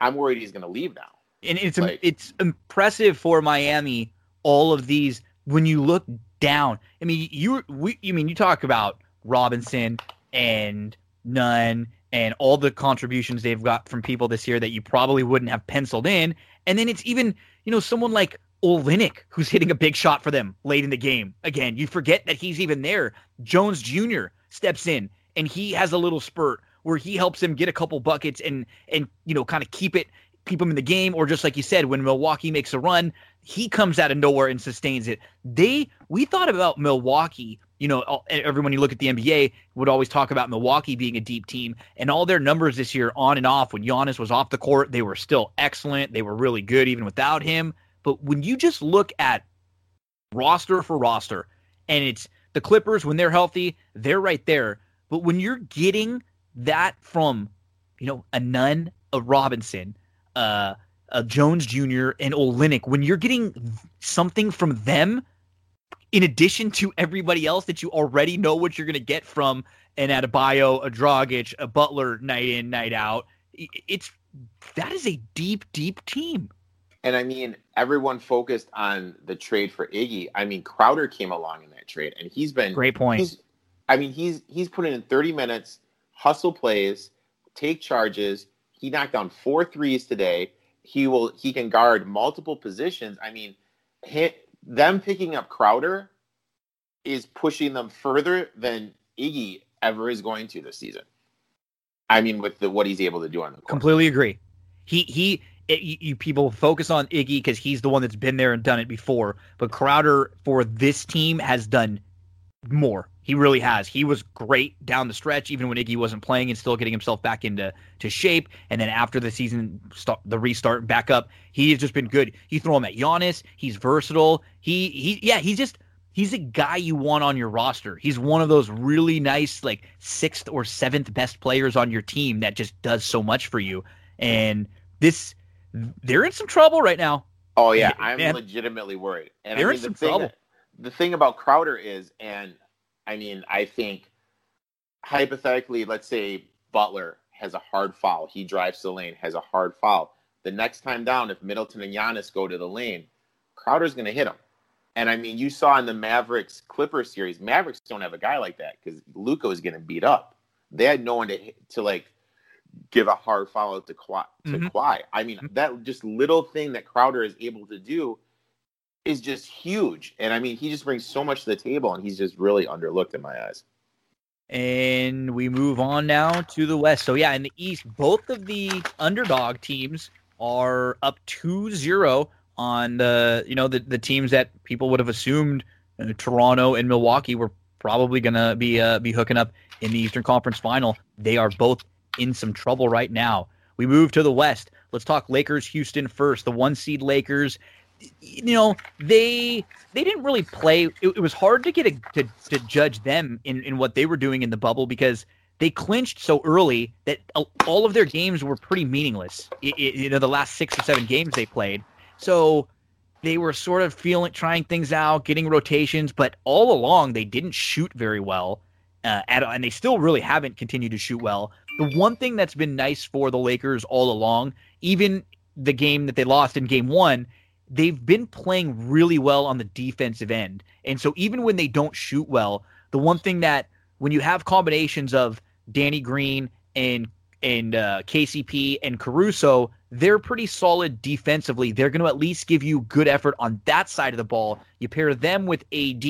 Speaker 2: I'm worried he's going to leave now.
Speaker 1: And it's like, it's impressive for Miami all of these when you look down. I mean, you we you mean you talk about Robinson and Nunn and all the contributions they've got from people this year that you probably wouldn't have penciled in. And then it's even, you know, someone like Olynyk who's hitting a big shot for them late in the game. Again, you forget that he's even there. Jones Jr. steps in and he has a little spurt where he helps him get a couple buckets and and you know kind of keep it keep him in the game or just like you said when Milwaukee makes a run, he comes out of nowhere and sustains it. They we thought about Milwaukee you know, everyone you look at the NBA would always talk about Milwaukee being a deep team, and all their numbers this year, on and off, when Giannis was off the court, they were still excellent. They were really good even without him. But when you just look at roster for roster, and it's the Clippers when they're healthy, they're right there. But when you're getting that from, you know, a Nunn, a Robinson, uh, a Jones Jr., and Olynyk, when you're getting something from them in addition to everybody else that you already know what you're going to get from an Adebayo, a Dragic, a Butler night in, night out. It's that is a deep, deep team.
Speaker 2: And I mean, everyone focused on the trade for Iggy. I mean, Crowder came along in that trade, and he's been
Speaker 1: great point.
Speaker 2: I mean, he's he's put in 30 minutes, hustle plays, take charges. He knocked down four threes today. He will he can guard multiple positions. I mean, them picking up Crowder is pushing them further than Iggy ever is going to this season. I mean, with the, what he's able to do on the court.
Speaker 1: Completely agree. He he. It, you, people focus on Iggy because he's the one that's been there and done it before, but Crowder for this team has done more. He really has. He was great down the stretch, even when Iggy wasn't playing and still getting himself back into to shape. And then after the season, start, the restart back up, he has just been good. You throw him at Giannis. He's versatile. He he yeah. He's just he's a guy you want on your roster. He's one of those really nice like sixth or seventh best players on your team that just does so much for you. And this they're in some trouble right now.
Speaker 2: Oh yeah, I'm Man. legitimately worried. And
Speaker 1: they're
Speaker 2: I mean,
Speaker 1: in some
Speaker 2: the thing,
Speaker 1: trouble.
Speaker 2: The thing about Crowder is, and I mean, I think hypothetically, let's say Butler has a hard foul. He drives the lane, has a hard foul. The next time down, if Middleton and Giannis go to the lane, Crowder's going to hit him. And I mean, you saw in the Mavericks Clippers series, Mavericks don't have a guy like that because Luka was getting beat up. They had no one to to like give a hard foul to Kawhi. To mm-hmm. Kawhi. I mean, that just little thing that Crowder is able to do is just huge. And I mean, he just brings so much to the table, and he's just really underlooked in my eyes.
Speaker 1: And we move on now to the West. So, yeah, in the East, both of the underdog teams are up 2 0 on the, you know, the, the teams that people would have assumed uh, Toronto and Milwaukee were probably going to be uh, be hooking up in the Eastern Conference final. They are both in some trouble right now. We move to the West. Let's talk Lakers Houston first. The one seed Lakers you know they they didn't really play it, it was hard to get a, to, to judge them in, in what they were doing in the bubble because they clinched so early that all of their games were pretty meaningless it, it, you know the last six or seven games they played so they were sort of feeling trying things out, getting rotations, but all along they didn't shoot very well. Uh, at, and they still really haven't continued to shoot well. The one thing that's been nice for the Lakers all along, even the game that they lost in game one, they've been playing really well on the defensive end. And so even when they don't shoot well, the one thing that when you have combinations of Danny Green and and uh, KCP and Caruso, they're pretty solid defensively. They're going to at least give you good effort on that side of the ball. You pair them with AD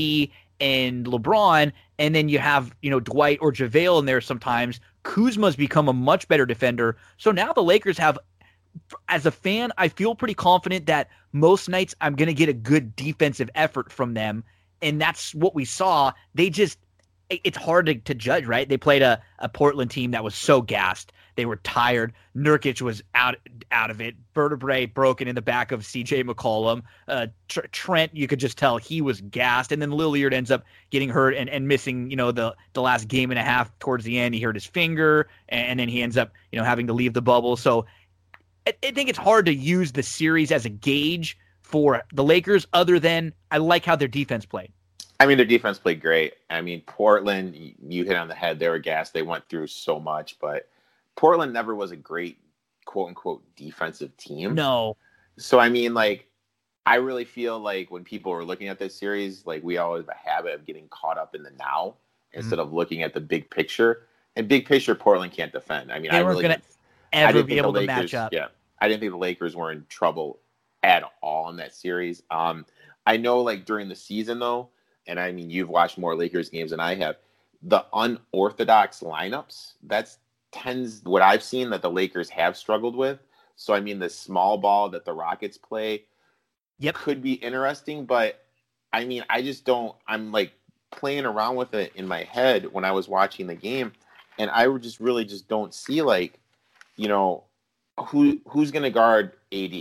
Speaker 1: and LeBron, and then you have you know Dwight or JaVale in there sometimes. Kuzma's become a much better defender. So now the Lakers have as a fan, I feel pretty confident that most nights I'm going to get a good defensive effort from them. And that's what we saw. They just, it's hard to, to judge, right? They played a, a Portland team that was so gassed. They were tired. Nurkic was out out of it. Vertebrae broken in the back of C.J. McCollum. Uh, Tr- Trent, you could just tell he was gassed. And then Lillard ends up getting hurt and, and missing, you know, the the last game and a half towards the end. He hurt his finger, and, and then he ends up, you know, having to leave the bubble. So I, I think it's hard to use the series as a gauge for the Lakers, other than I like how their defense played.
Speaker 2: I mean, their defense played great. I mean, Portland, you hit on the head. They were gassed. They went through so much, but Portland never was a great quote unquote defensive team.
Speaker 1: No.
Speaker 2: So I mean, like, I really feel like when people are looking at this series, like we always have a habit of getting caught up in the now instead mm-hmm. of looking at the big picture. And big picture, Portland can't defend. I mean,
Speaker 1: they
Speaker 2: I really
Speaker 1: going to ever be able to match up.
Speaker 2: Yeah, I didn't think the Lakers were in trouble at all in that series. Um, I know, like during the season though, and I mean, you've watched more Lakers games than I have. The unorthodox lineups that's tends what I've seen that the Lakers have struggled with. So I mean, the small ball that the Rockets play,
Speaker 1: yep,
Speaker 2: could be interesting. But I mean, I just don't. I'm like playing around with it in my head when I was watching the game, and I just really just don't see like, you know, who who's going to guard AD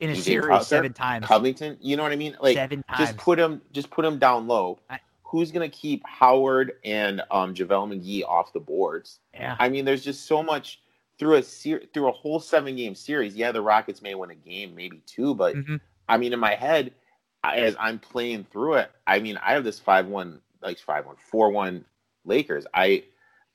Speaker 1: in a DJ series Cutler, seven times.
Speaker 2: Covington, you know what I mean? Like
Speaker 1: seven times.
Speaker 2: Just put him, just put him down low. I, Who's going to keep Howard and um, JaVale McGee off the boards?
Speaker 1: Yeah.
Speaker 2: I mean, there's just so much through a ser- through a whole seven game series. Yeah, the Rockets may win a game, maybe two, but mm-hmm. I mean, in my head, as I'm playing through it, I mean, I have this five one, like five one, four one Lakers. I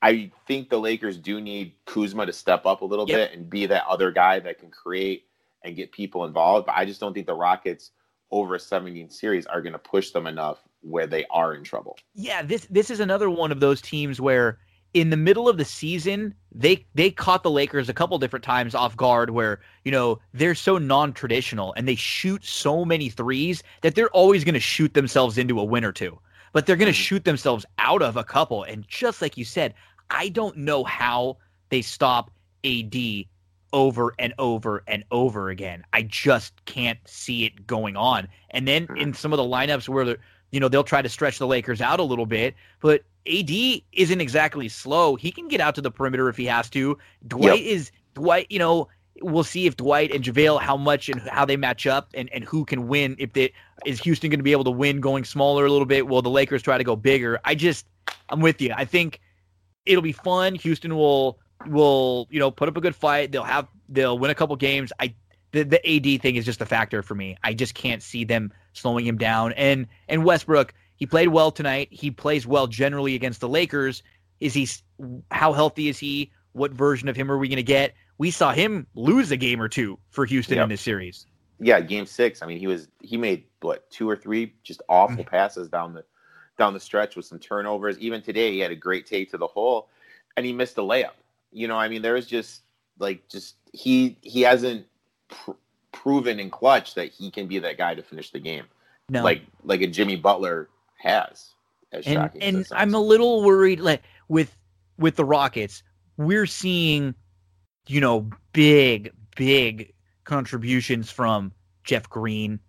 Speaker 2: I think the Lakers do need Kuzma to step up a little yep. bit and be that other guy that can create and get people involved. But I just don't think the Rockets over a 17 series are going to push them enough where they are in trouble.
Speaker 1: Yeah, this this is another one of those teams where in the middle of the season they they caught the Lakers a couple different times off guard where you know they're so non-traditional and they shoot so many threes that they're always going to shoot themselves into a win or two but they're going to mm-hmm. shoot themselves out of a couple and just like you said I don't know how they stop AD over and over and over again. I just can't see it going on. And then in mm. some of the lineups where you know they'll try to stretch the Lakers out a little bit, but AD isn't exactly slow. He can get out to the perimeter if he has to. Dwight yep. is Dwight, you know, we'll see if Dwight and JaVale how much and how they match up and, and who can win. If they is Houston going to be able to win going smaller a little bit? Will the Lakers try to go bigger? I just I'm with you. I think it'll be fun. Houston will will you know put up a good fight. They'll have they'll win a couple games. I the, the AD thing is just a factor for me. I just can't see them slowing him down. And and Westbrook, he played well tonight. He plays well generally against the Lakers. Is he how healthy is he? What version of him are we going to get? We saw him lose a game or two for Houston yep. in this series.
Speaker 2: Yeah, game 6. I mean, he was he made what, two or three just awful mm-hmm. passes down the down the stretch with some turnovers. Even today, he had a great take to the hole, and he missed a layup. You know, I mean, there is just like just he he hasn't pr- proven in clutch that he can be that guy to finish the game.
Speaker 1: No,
Speaker 2: like like a Jimmy Butler has.
Speaker 1: and and I'm a little worried like with with the Rockets, we're seeing, you know, big big contributions from Jeff Green,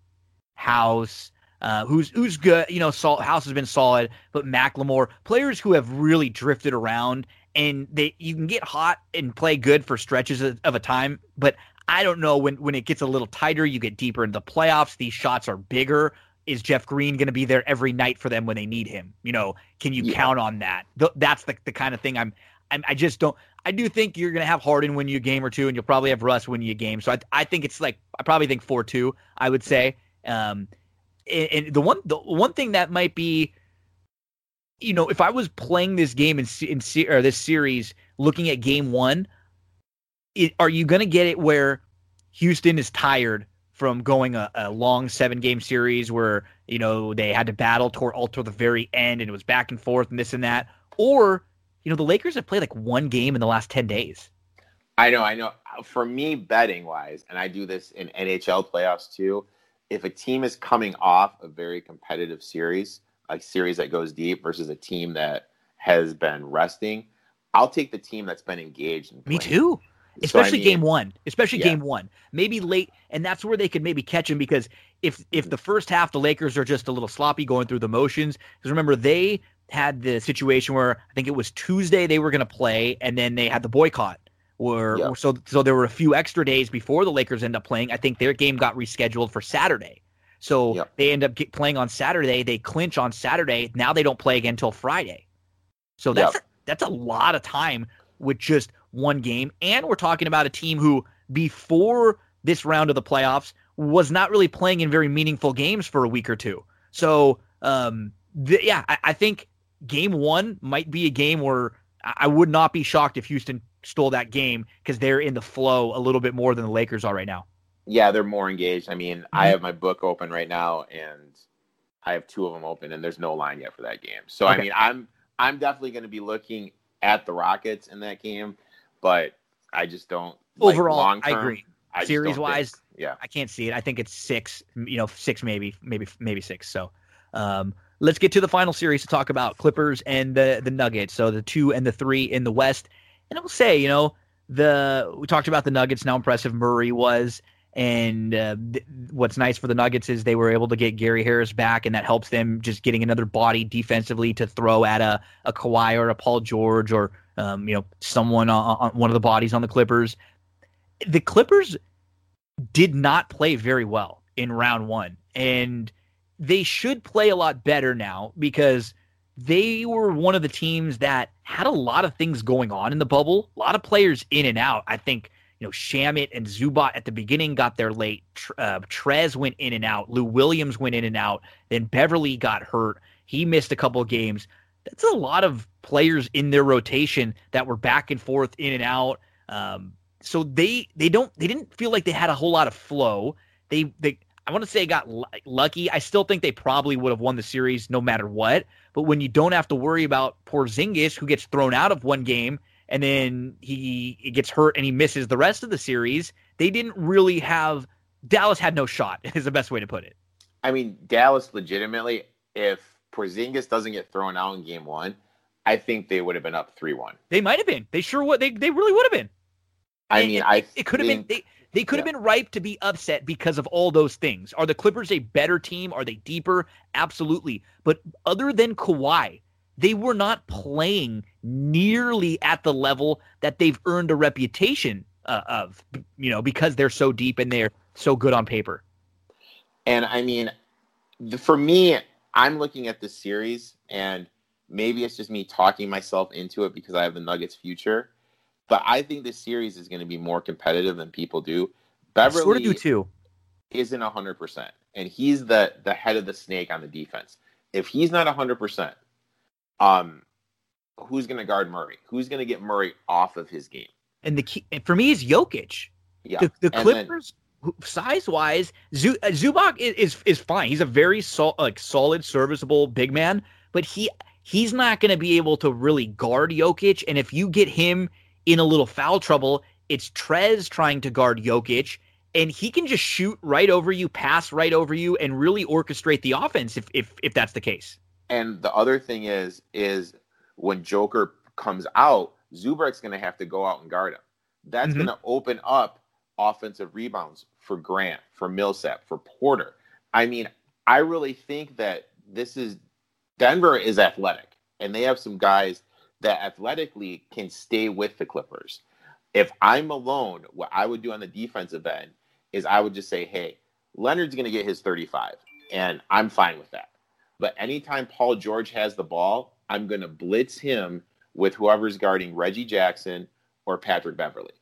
Speaker 1: House, uh, who's who's good. You know, Salt House has been solid, but McLemore, players who have really drifted around, and they you can get hot and play good for stretches of, of a time, but I don't know when when it gets a little tighter, you get deeper into the playoffs. These shots are bigger. Is Jeff Green going to be there every night for them when they need him? You know, can you yeah. count on that? Th- that's the the kind of thing I'm, I'm. I just don't. I do think you're going to have Harden win you a game or two, and you'll probably have Russ win you a game. So I I think it's like I probably think four two. I would say Um, and, the one the one thing that might be, you know, if I was playing this game in in or this series, looking at game one, it, are you going to get it where Houston is tired from going a, a, long seven game series where you know they had to battle toward ultra the very end and it was back and forth and this and that, or you know the Lakers have played like one game in the last ten days.
Speaker 2: I know, I know. For me, betting wise, and I do this in NHL playoffs too. If a team is coming off a very competitive series, a series that goes deep, versus a team that has been resting, I'll take the team that's been engaged.
Speaker 1: Me too. Especially so, I mean, game one. Especially yeah. game one. Maybe late, and that's where they could maybe catch him because if if mm-hmm. the first half the Lakers are just a little sloppy going through the motions, because remember they had the situation where I think it was Tuesday they were going to play, and then they had the boycott were yep. so so there were a few extra days before the Lakers end up playing. I think their game got rescheduled for Saturday. So yep. they end up get, playing on Saturday. They clinch on Saturday. Now they don't play again until Friday. So that's yep. a, that's a lot of time with just one game. And we're talking about a team who before this round of the playoffs was not really playing in very meaningful games for a week or two. So um, yeah, I, I think game one might be a game where I would not be shocked if Houston stole that game because they're in the flow a little bit more than the Lakers are right now.
Speaker 2: Yeah, they're more engaged. I mean, mm-hmm. I have my book open right now, and I have two of them open, and there's no line yet for that game. So okay. I mean, I'm I'm definitely going to be looking at the Rockets in that game, but I just don't.
Speaker 1: Overall, like, I agree. Series wise, think, yeah, I can't see it. I think it's six. You know, six maybe, maybe maybe six. So. Um, let's get to the final series to talk about Clippers and the the Nuggets. So the two and the three in the West. And I will say, you know, the we talked about the Nuggets, how impressive Murray was. And uh, th- what's nice for the Nuggets is they were able to get Gary Harris back, and that helps them just getting another body defensively to throw at a, a Kawhi or a Paul George or um, you know someone on, on one of the bodies on the Clippers. The Clippers did not play very well in round one, and they should play a lot better now because they were one of the teams that had a lot of things going on in the bubble, a lot of players in and out. I think you know Shamet and Zubac at the beginning got there late. Uh, Trez went in and out. Lou Williams went in and out. Then Beverley got hurt. He missed a couple of games. That's a lot of players in their rotation that were back and forth in and out. Um, so they they don't they didn't feel like they had a whole lot of flow. They they I want to say got l- lucky. I still think they probably would have won the series no matter what. But when you don't have to worry about Porzingis, who gets thrown out of one game and then he, he gets hurt and he misses the rest of the series, they didn't really have. Dallas had no shot. Is the best way to put it.
Speaker 2: I mean, Dallas legitimately, if Porzingis doesn't get thrown out in game one, I think they would have been up three one.
Speaker 1: They might have been. They sure would. They they really would have been.
Speaker 2: I mean, it, I
Speaker 1: it could have been. They, they could have been ripe to be upset because of all those things. Are the Clippers a better team? Are they deeper? Absolutely. But other than Kawhi, they were not playing nearly at the level that they've earned a reputation uh, of, you know, because they're so deep and they're so good on paper.
Speaker 2: And I mean, for me, I'm looking at this series, and maybe it's just me talking myself into it because I have the Nuggets' future. But I think this series is going to be more competitive than people do. Beverley
Speaker 1: sort of do too.
Speaker 2: Isn't hundred percent, and he's the the head of the snake on the defense. If he's not hundred percent, um, who's going to guard Murray? Who's going to get Murray off of his game?
Speaker 1: And the key for me is Jokic. Yeah, the, the Clippers. size wise, uh, Zubac is, is, is fine. He's a very sol- like solid, serviceable big man, but he he's not going to be able to really guard Jokic. And if you get him in a little foul trouble. It's Trez trying to guard Jokic, and he can just shoot right over you, pass right over you, and really orchestrate the offense if if if that's the case.
Speaker 2: And the other thing is, is when Joker comes out, Zubac's going to have to go out and guard him. That's mm-hmm. going to open up offensive rebounds for Grant, for Millsap, for Porter. I mean, I really think that this is Denver is athletic, and they have some guys that athletically can stay with the Clippers. If I'm alone, what I would do on the defensive end is I would just say, hey, Leonard's going to get his 35, and I'm fine with that. But anytime Paul George has the ball, I'm going to blitz him with whoever's guarding Reggie Jackson or Patrick Beverley.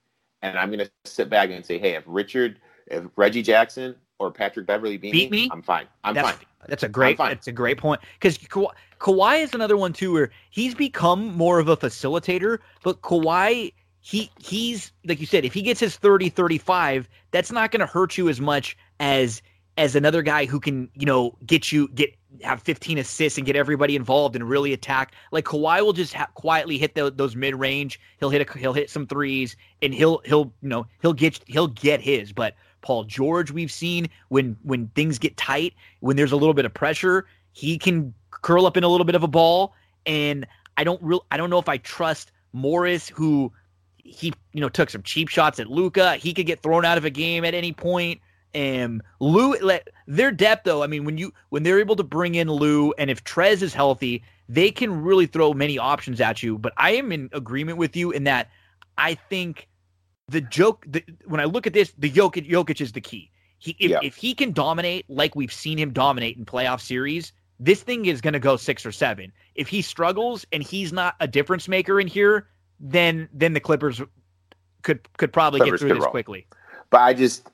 Speaker 2: And I'm going to sit back and say, hey, if Richard, if Reggie Jackson or Patrick Beverley beat,
Speaker 1: beat
Speaker 2: me,
Speaker 1: me,
Speaker 2: I'm fine. I'm
Speaker 1: that's,
Speaker 2: fine.
Speaker 1: That's a great. That's a great point because Ka- Kawhi is another one too, where he's become more of a facilitator. But Kawhi, he he's like you said, if he gets his 30, 35, that's not going to hurt you as much as as another guy who can you know get you get have 15 assists and get everybody involved and really attack. Like Kawhi will just ha- quietly hit the, those mid range. He'll hit a, he'll hit some threes and he'll he'll you know he'll get he'll get his. But Paul George, we've seen when when things get tight, when there's a little bit of pressure, he can curl up in a little bit of a ball. And I don't real I don't know if I trust Morris, who he you know took some cheap shots at Luka. He could get thrown out of a game at any point. And Lou, let their depth though. I mean, when you when they're able to bring in Lou, and if Trez is healthy, they can really throw many options at you. But I am in agreement with you in that I think the joke. The, when I look at this, the Jokic, Jokic is the key. He if,
Speaker 2: Yeah.
Speaker 1: if he can dominate like we've seen him dominate in playoff series, this thing is going to go six or seven. If he struggles and he's not a difference maker in here, then then the Clippers could could probably
Speaker 2: Clippers
Speaker 1: get through this
Speaker 2: roll.
Speaker 1: quickly.
Speaker 2: But I just,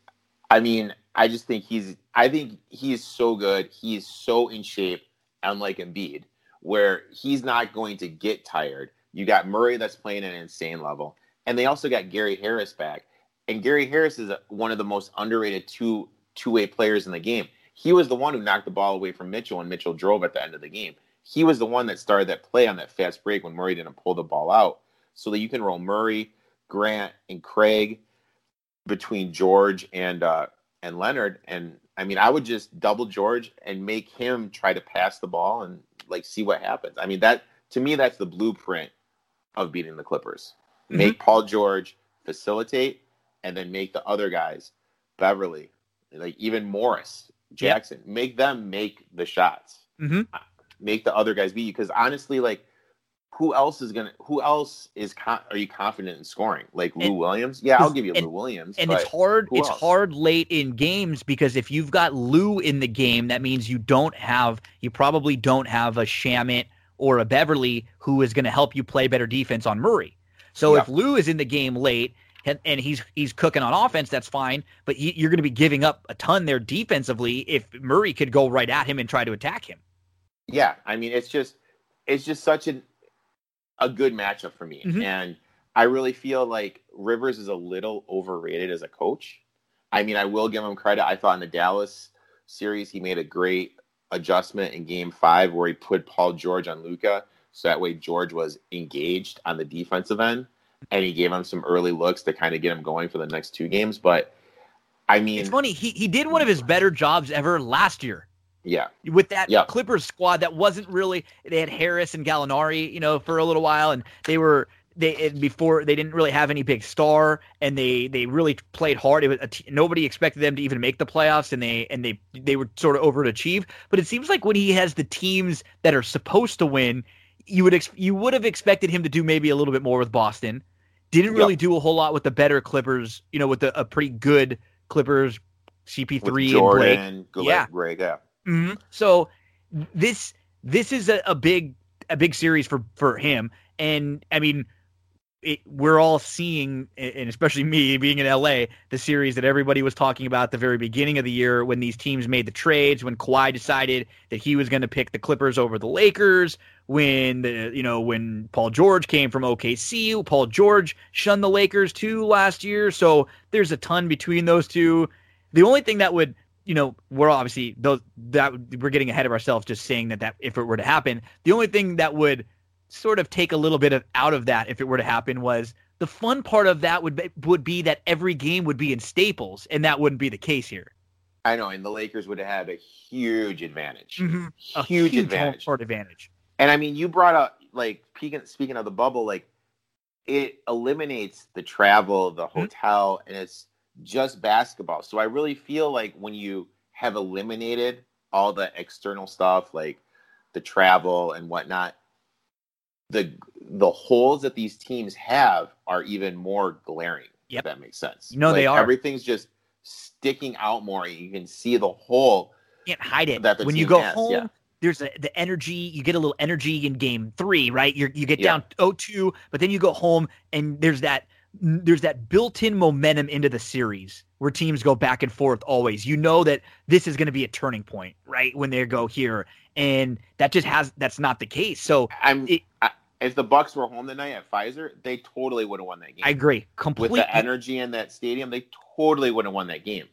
Speaker 2: I mean, I just think he's, I think he is so good. He is so in shape, unlike Embiid, where he's not going to get tired. You got Murray that's playing at an insane level, and they also got Gary Harris back. And Gary Harris is a, one of the most underrated two two way players in the game. He was the one who knocked the ball away from Mitchell, and Mitchell drove at the end of the game. He was the one that started that play on that fast break when Murray didn't pull the ball out, so that you can roll Murray, Grant, and Craig between George and uh, and Leonard. And I mean, I would just double George and make him try to pass the ball and like see what happens. I mean, that to me, that's the blueprint of beating the Clippers. Make Paul George facilitate, and then make the other guys, Beverley, like even Morris,
Speaker 1: Yeah.
Speaker 2: Jackson, make them make the shots.
Speaker 1: Mhm.
Speaker 2: Make the other guys beat you. Because honestly, like. Who else is gonna? Who else is? Con- are you confident in scoring? Like Lou
Speaker 1: And-
Speaker 2: Williams? Yeah, I'll give you
Speaker 1: and-
Speaker 2: Lou Williams.
Speaker 1: And it's hard. It's
Speaker 2: else?
Speaker 1: hard late in games because if you've got Lou in the game, that means you don't have. You probably don't have a Shamet or a Beverley who is going to help you play better defense on Murray. So
Speaker 2: Yeah.
Speaker 1: if Lou is in the game late and, and he's he's cooking on offense, that's fine. But you, you're going to be giving up a ton there defensively if Murray could go right at him and try to attack him.
Speaker 2: yeah, I mean, it's just it's just such an a good matchup for me,
Speaker 1: Mhm.
Speaker 2: and I really feel like Rivers is a little overrated as a coach. I mean, I will give him credit. I thought in the Dallas series he made a great adjustment in Game Five where he put Paul George on Luka, so that way George was engaged on the defensive end, and he gave him some early looks to kind of get him going for the next two games. But I mean,
Speaker 1: It's funny. He he did one of his better jobs ever last year.
Speaker 2: yeah,
Speaker 1: with that
Speaker 2: Yeah.
Speaker 1: Clippers squad that wasn't really they had Harris and Gallinari, you know, for a little while, and they were they before they didn't really have any big star, and they they really played hard. It was a t- nobody expected them to even make the playoffs, and they and they they were sort of overachieved. But it seems like when he has the teams that are supposed to win, you would ex- you would have expected him to do maybe a little bit more with Boston. Didn't really do a whole lot with the better Clippers, you know, with the, a pretty good Clippers CP3
Speaker 2: with
Speaker 1: and Blake.
Speaker 2: Jordan,
Speaker 1: Yeah.
Speaker 2: Greg, yeah.
Speaker 1: hmm So this this is a, a big a big series for for him, and I mean, it, we're all seeing, and especially me being in LA, the series that everybody was talking about at the very beginning of the year when these teams made the trades, when Kawhi decided that he was going to pick the Clippers over the Lakers, when the you know when Paul George came from OKC, Paul George shunned the Lakers too last year. So there's a ton between those two. The only thing that would you know, we're obviously those that we're getting ahead of ourselves just saying that that if it were to happen, the only thing that would sort of take a little bit of out of that if it were to happen was the fun part of that would be, would be that every game would be in Staples, and that wouldn't be the case here.
Speaker 2: I know, and the Lakers would have had a huge advantage.
Speaker 1: Mhm. A
Speaker 2: Huge,
Speaker 1: home
Speaker 2: advantage.
Speaker 1: court advantage.
Speaker 2: And I mean, you brought up like speaking of the bubble, like it eliminates the travel, the
Speaker 1: Mm-hmm.
Speaker 2: hotel, and it's just basketball. So I really feel like when you have eliminated all the external stuff, like the travel and whatnot, the the holes that these teams have are even more glaring.
Speaker 1: Yep.
Speaker 2: If that makes sense.
Speaker 1: No, they are.
Speaker 2: Everything's just sticking out more. You can see the hole.
Speaker 1: Can't hide it.
Speaker 2: That the
Speaker 1: when you go
Speaker 2: has,
Speaker 1: home,
Speaker 2: yeah.
Speaker 1: there's a, the energy. You get a little energy in game three, right? you you get
Speaker 2: Yeah.
Speaker 1: down 0-2, but then you go home and there's that there's that built-in momentum into the series where teams go back and forth always. You know that this is going to be a turning point, right? When they go here, and that just has that's not the case. So
Speaker 2: I'm. It, I, if the Bucks were home tonight at Fiserv, they totally would have won that game.
Speaker 1: I agree completely.
Speaker 2: With the energy in that stadium, they totally would have won that game.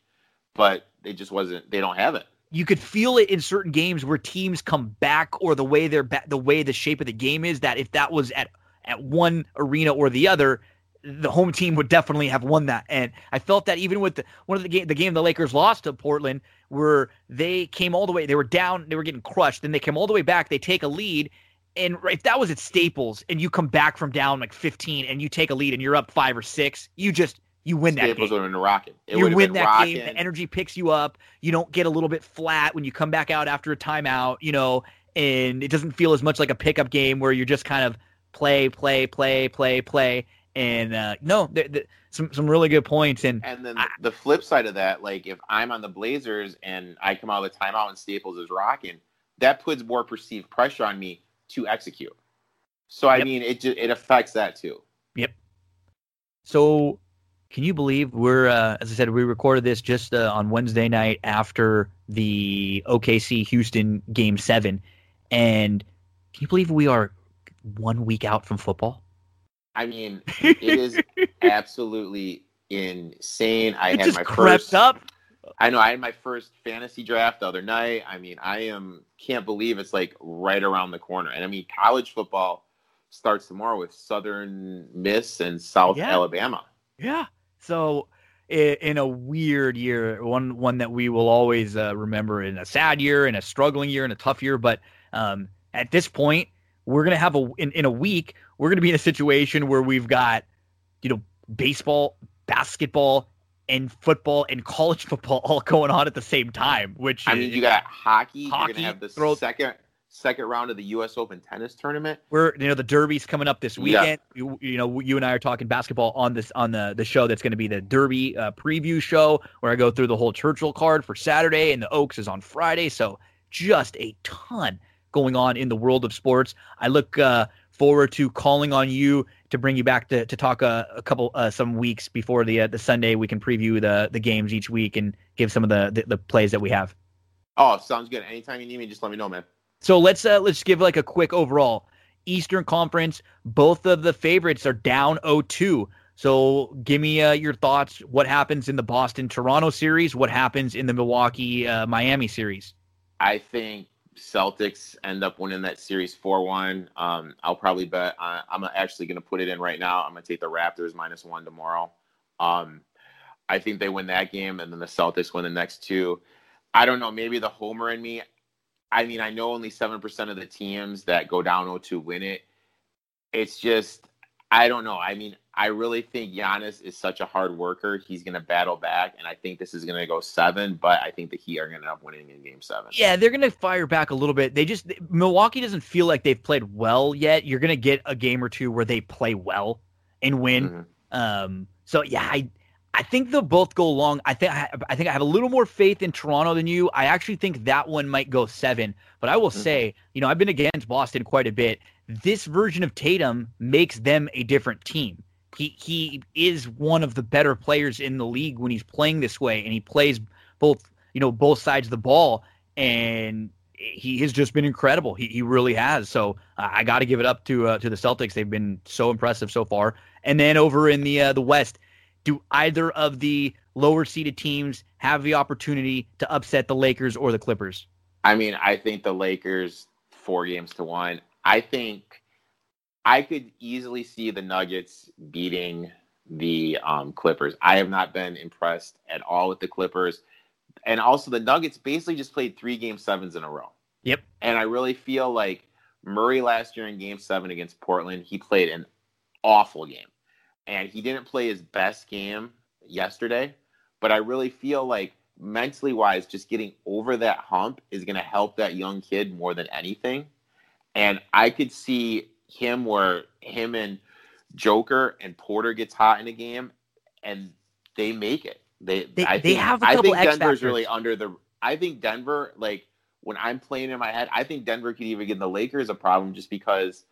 Speaker 2: But they just wasn't. They don't have it.
Speaker 1: You could feel it in certain games where teams come back, or the way they're ba- the way the shape of the game is. That if that was at at one arena or the other, the home team would definitely have won that. And I felt that even with the one of the game the game the Lakers lost to Portland, where they came all the way, they were down, they were getting crushed, then they came all the way back, they take a lead. And if that was at Staples and you come back from down like 15 and you take a lead and you're up five or six, you just you win
Speaker 2: Staples
Speaker 1: that game.
Speaker 2: would have been rocking. It
Speaker 1: you win that rocking. game. The energy picks you up. You don't get a little bit flat when you come back out after a timeout. You know, and it doesn't feel as much like a pickup game where you're just kind of play, play, play, play, play. And uh, no, th- th- some some really good points. And
Speaker 2: and then I, the flip side of that, like if I'm on the Blazers and I come out of the timeout and Staples is rocking, that puts more perceived pressure on me to execute. So I yep. mean, it it affects that too.
Speaker 1: Yep. So, can you believe we're uh, as I said, we recorded this just uh, on Wednesday night after the OKC Houston game seven, and can you believe we are one week out from football?
Speaker 2: I mean, it is absolutely insane. I
Speaker 1: it
Speaker 2: had my
Speaker 1: first up.
Speaker 2: I know I had my first fantasy draft the other night. I mean, I am can't believe it's like right around the corner. And I mean, college football starts tomorrow with Southern Miss and South
Speaker 1: yeah.
Speaker 2: Alabama.
Speaker 1: Yeah. So in a weird year, one one that we will always uh, remember in a sad year, in a struggling year, in a tough year. But um, at this point, we're gonna have a in, in a week we're gonna be in a situation where we've got you know baseball, basketball, and football and college football all going on at the same time. Which
Speaker 2: I mean, you got hockey.
Speaker 1: hockey
Speaker 2: you're gonna have the
Speaker 1: throw,
Speaker 2: second second round of the U.S. Open tennis tournament.
Speaker 1: We're you know the Derby's coming up this weekend. Yeah. You, you, know you and I are talking basketball on this on the the show that's going to be the Derby uh, preview show where I go through the whole Churchill card for Saturday and the Oaks is on Friday. So just a ton going on in the world of sports. I look uh, forward to calling on you to bring you back to, to talk a, a couple uh, some weeks before the uh, the Sunday. We can preview the the games each week and give some of the, the, the plays that we have.
Speaker 2: Oh, sounds good. Anytime you need me, just let me know, man.
Speaker 1: So let's uh, let's give like a quick overall Eastern Conference. Both of the favorites are down 0-2. So give me uh, your thoughts. What happens in the Boston Toronto series? What happens in the Milwaukee uh, Miami series?
Speaker 2: I think Celtics end up winning that series 4 1. Um, I'll probably bet, I'm actually going to put it in right now. I'm going to take the Raptors minus one tomorrow. Um, I think they win that game, and then the Celtics win the next two. I don't know. Maybe the homer in me. I mean, I know only 7% of the teams that go down 0 2 win it. It's just, I don't know. I mean, I really think Giannis is such a hard worker. He's going to battle back, and I think this is going to go seven. But I think the Heat are going to end up winning in Game Seven.
Speaker 1: Yeah, they're going to fire back a little bit. They just Milwaukee doesn't feel like they've played well yet. You're going to get a game or two where they play well and win. Mm-hmm. Um, so yeah, I I think they'll both go long. I think I, think I have a little more faith in Toronto than you. I actually think that one might go seven. But I will mm-hmm. say, you know, I've been against Boston quite a bit. This version of Tatum makes them a different team he he is one of the better players in the league when he's playing this way, and he plays both you know both sides of the ball, and he has just been incredible. He he really has. So uh, I got to give it up to uh, to the Celtics. They've been so impressive so far. And then over in the uh, the West, do either of the lower seeded teams have the opportunity to upset the Lakers or the Clippers?
Speaker 2: I mean, I think the Lakers four games to one. I think I could easily see the Nuggets beating the um, Clippers. I have not been impressed at all with the Clippers. And also, the Nuggets basically just played three game sevens in a row.
Speaker 1: Yep.
Speaker 2: And I really feel like Murray last year in game seven against Portland, he played an awful game. And he didn't play his best game yesterday. But I really feel like mentally wise, just getting over that hump is going to help that young kid more than anything. And I could see him where him and Joker and Porter gets hot in a game and they make it. They
Speaker 1: they,
Speaker 2: I
Speaker 1: they have a couple
Speaker 2: I think Denver's really under the I think Denver like when I'm playing in my head, I think Denver could even give the Lakers a problem just because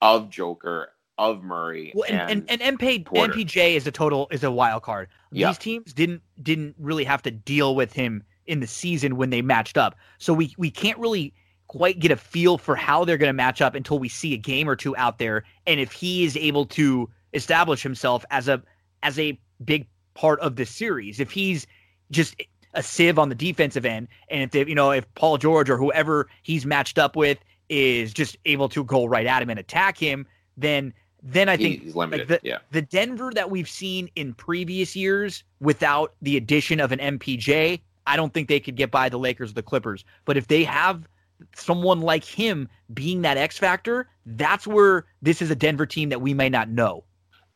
Speaker 2: of Joker of Murray.
Speaker 1: Well, and and, and, and MP, MPJ is a total is a wild card. Yep. These teams didn't didn't really have to deal with him in the season when they matched up, so we we can't really quite get a feel for how they're going to match up until we see a game or two out there, and if he is able to establish himself as a as a big part of the series, if he's just a sieve on the defensive end, and if they, you know if Paul George or whoever he's matched up with is just able to go right at him and attack him, then then I think
Speaker 2: he's limited.
Speaker 1: Like the,
Speaker 2: yeah.
Speaker 1: the Denver that we've seen in previous years without the addition of an MPJ, I don't think they could get by the Lakers or the Clippers. But if they have someone like him being that X factor, that's where this is a Denver team that we may not know.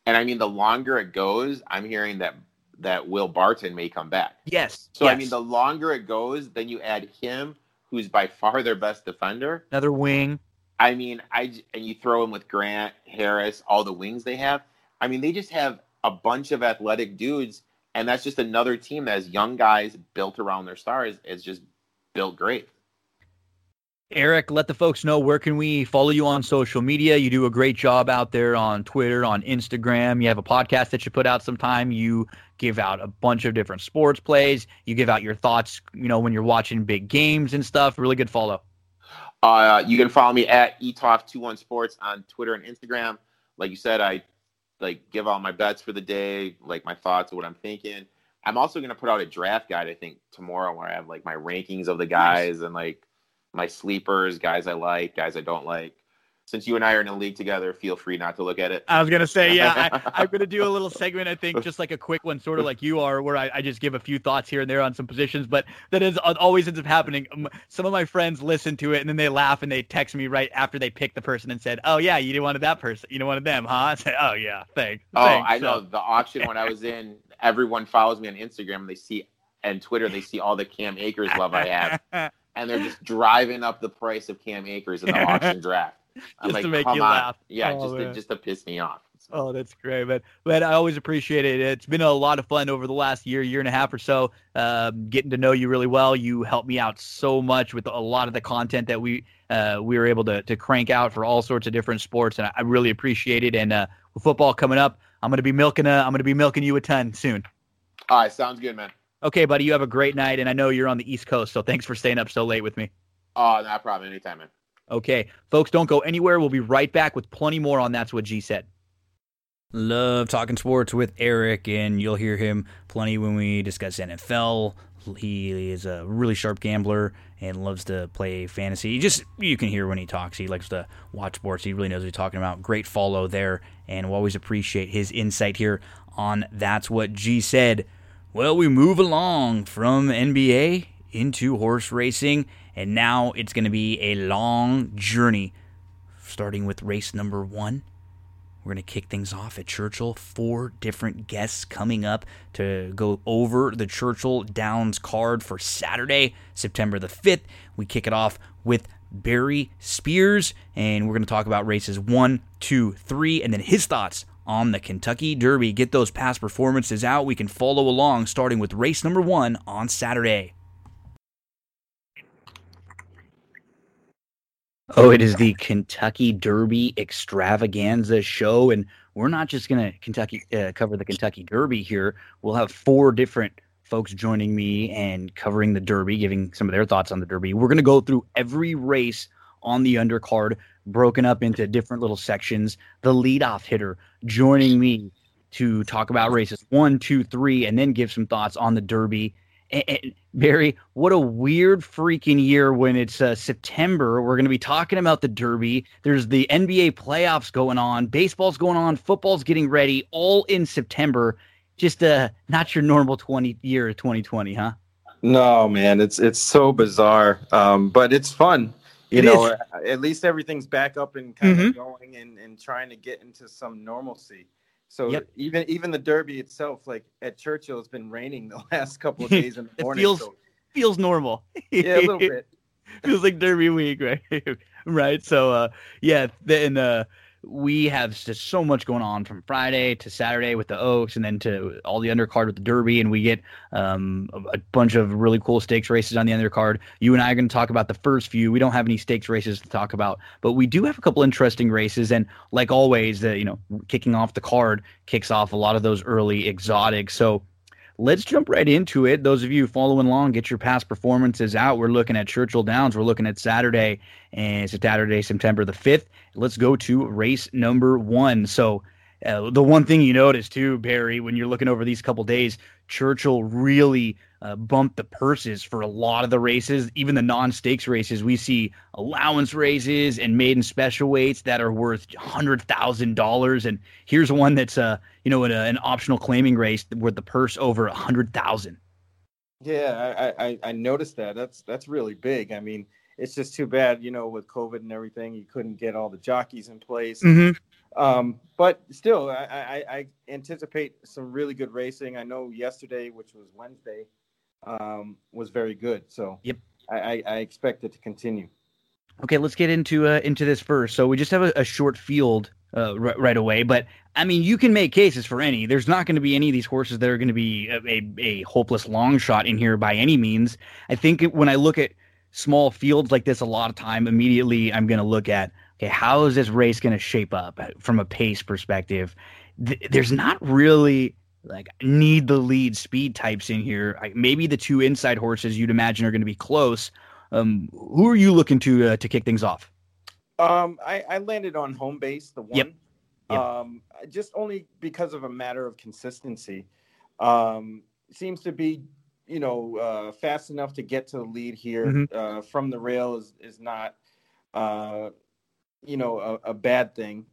Speaker 2: And I mean, the longer it goes, I'm hearing that that Will Barton may come back.
Speaker 1: Yes.
Speaker 2: So
Speaker 1: yes.
Speaker 2: I mean, the longer it goes, then you add him, who's by far their best defender.
Speaker 1: Another wing.
Speaker 2: I mean, I and you throw him with Grant, Harris, all the wings they have. I mean, they just have a bunch of athletic dudes, and that's just another team that has young guys built around their stars. It's just built great.
Speaker 1: Eric, let the folks know where can we follow you on social media. You do a great job out there on Twitter, on Instagram. You have a podcast that you put out sometime. You give out a bunch of different sports plays. You give out your thoughts, you know, when you're watching big games and stuff. Really good follow.
Speaker 2: Uh, you can follow me at etoff21 sports on Twitter and Instagram. Like you said, I like give all my bets for the day, like my thoughts of what I'm thinking. I'm also going to put out a draft guide, I think, tomorrow where I have like my rankings of the guys nice. and like my sleepers, guys I like, guys I don't like since you and I are in a league together, feel free not to look at it.
Speaker 1: I was gonna say, yeah, I, am gonna do a little segment. I think just like a quick one, sort of like you are, where I, I, just give a few thoughts here and there on some positions. But that is uh, always ends up happening. Some of my friends listen to it and then they laugh and they text me right after they pick the person and said, "Oh yeah, you didn't want that person, you didn't want them, huh?" I say, "Oh yeah, thanks."
Speaker 2: Oh,
Speaker 1: thanks.
Speaker 2: I know the auction when I was in. Everyone follows me on Instagram. and They see and Twitter. They see all the Cam Akers love I have, and they're just driving up the price of Cam Akers in the auction draft I'm
Speaker 1: just like, to make you on. laugh.
Speaker 2: Yeah, oh, just to, just to piss me off.
Speaker 1: Oh, that's great, man. But I always appreciate it. It's been a lot of fun over the last year, year and a half or so, um, getting to know you really well. You helped me out so much with a lot of the content that we uh, we were able to to crank out for all sorts of different sports, and I, I really appreciate it. And uh, with football coming up, I'm gonna be milking a, I'm gonna be milking you a ton soon.
Speaker 2: All right, sounds good, man.
Speaker 1: Okay, buddy. You have a great night, and I know you're on the East Coast, so thanks for staying up so late with me.
Speaker 2: Oh, no problem. Anytime, man.
Speaker 1: Okay, folks, don't go anywhere. We'll be right back with plenty more on That's What G Said. Love talking sports with Eric, and you'll hear him plenty when we discuss NFL. He is a really sharp gambler and loves to play fantasy. Just you can hear when he talks. He likes to watch sports. He really knows what he's talking about. Great follow there, and we'll always appreciate his insight here on That's What G Said. Well, we move along from NBA into horse racing and now it's going to be a long journey, starting with race number one. We're going to kick things off at Churchill. Four different guests coming up to go over the Churchill Downs card for Saturday, September the 5th. We kick it off with Barry Spears, and we're going to talk about races one, two, three, and then his thoughts on the Kentucky Derby. Get those past performances out. We can follow along starting with race number one on Saturday. Oh, it is the Kentucky Derby extravaganza show. And we're not just going to Kentucky uh, cover the Kentucky Derby here. We'll have four different folks joining me and covering the Derby, giving some of their thoughts on the Derby. We're going to go through every race on the undercard, broken up into different little sections. The leadoff hitter joining me to talk about races one, two, three, and then give some thoughts on the Derby and, and Barry, what a weird freaking year when it's uh, September. We're going to be talking about the Derby. There's the NBA playoffs going on, baseball's going on, football's getting ready, all in September. Just uh, not your normal 20 year 2020, huh?
Speaker 3: No, man, it's it's so bizarre, um, but it's fun. You it know, is. at least everything's back up and kind mm-hmm. of going and, and trying to get into some normalcy. So yep. even even the Derby itself, like at Churchill, it's been raining the last couple of days in the morning.
Speaker 1: feels
Speaker 3: so.
Speaker 1: feels normal.
Speaker 3: yeah, a little bit.
Speaker 1: feels like Derby week, right? right. So uh, yeah, then uh, we have just so much going on from Friday to Saturday with the Oaks, and then to all the undercard with the Derby, and we get um, a, a, bunch of really cool stakes races on the undercard. You and I are going to talk about the first few. We don't have any stakes races to talk about, but we do have a couple interesting races, and like always, the you know kicking off the card kicks off a lot of those early exotics. So let's jump right into it. Those of you following along, get your past performances out. We're looking at Churchill Downs. We're looking at Saturday, and it's Saturday, September the 5th. Let's go to race number one. So, uh, the one thing you notice too, Barry, when you're looking over these couple days, Churchill really uh, bumped the purses for a lot of the races, even the non-stakes races. We see allowance races and maiden special weights that are worth hundred thousand dollars, and here's one that's uh you know an, an optional claiming race with the purse over a hundred thousand.
Speaker 4: Yeah, I, I I noticed that. That's that's really big. I mean, it's just too bad, you know, with COVID and everything, you couldn't get all the jockeys in place.
Speaker 1: Mm-hmm.
Speaker 4: Um, but still, I, I, I, anticipate some really good racing. I know yesterday, which was Wednesday, um, was very good. So
Speaker 1: yep,
Speaker 4: I, I, expect it to continue.
Speaker 1: Okay, let's get into uh, into this first. So we just have a, a short field uh, r- right away, but I mean, you can make cases for any. There's not going to be any of these horses that are going to be a, a, a, hopeless long shot in here by any means. I think when I look at small fields like this, a lot of time, immediately I'm going to look at okay, how is this race going to shape up from a pace perspective? Th- there's not really like need the lead speed types in here. Like maybe the two inside horses you'd imagine are going to be close. Um, who are you looking to uh, to kick things off?
Speaker 4: Um, I, I landed on home base, the one. Yep. Yep. Um, just only because of a matter of consistency. Um, seems to be, you know, uh, fast enough to get to the lead here. Mm-hmm. Uh, from the rail is is not, uh, you know, a, a bad thing.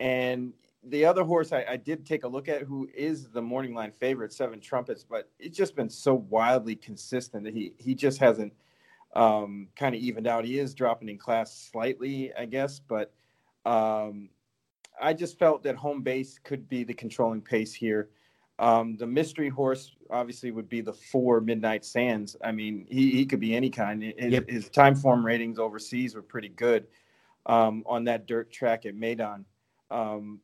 Speaker 4: And the other horse I, I, did take a look at, who is the morning line favorite, Seven Trumpets, but it's just been so wildly consistent that he he just hasn't um, kind of evened out. He is dropping in class slightly, I guess, but um, I just felt that home base could be the controlling pace here. Um, the mystery horse obviously would be the four Midnight Sands. I mean, he, he could be any kind. His, yep. his time form ratings overseas were pretty good um, on that dirt track at Meydan. Um,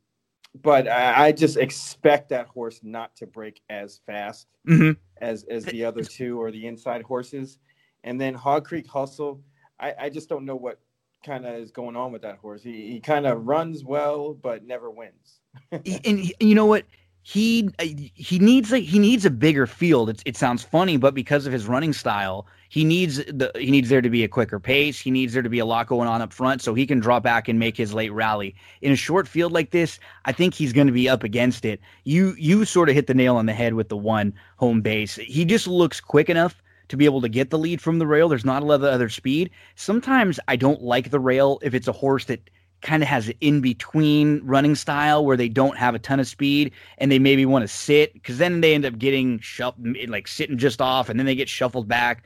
Speaker 4: but I, I, just expect that horse not to break as fast
Speaker 1: mm-hmm.
Speaker 4: as as the other two or the inside horses. And then Hog Creek Hustle, I, I just don't know what kind of is going on with that horse. He he kind of runs well, but never wins.
Speaker 1: and you know what? he he needs a he needs a bigger field. It's, it sounds funny, but because of his running style, he needs the he needs there to be a quicker pace. He needs there to be a lot going on up front, so he can drop back and make his late rally. In a short field like this, I think he's going to be up against it. You you sort of hit the nail on the head with the one home base. He just looks quick enough to be able to get the lead from the rail. There's not a lot of other speed. Sometimes I don't like the rail if it's a horse that kind of has an in between running style where they don't have a ton of speed and they maybe want to sit because then they end up getting shuffled, like sitting just off and then they get shuffled back.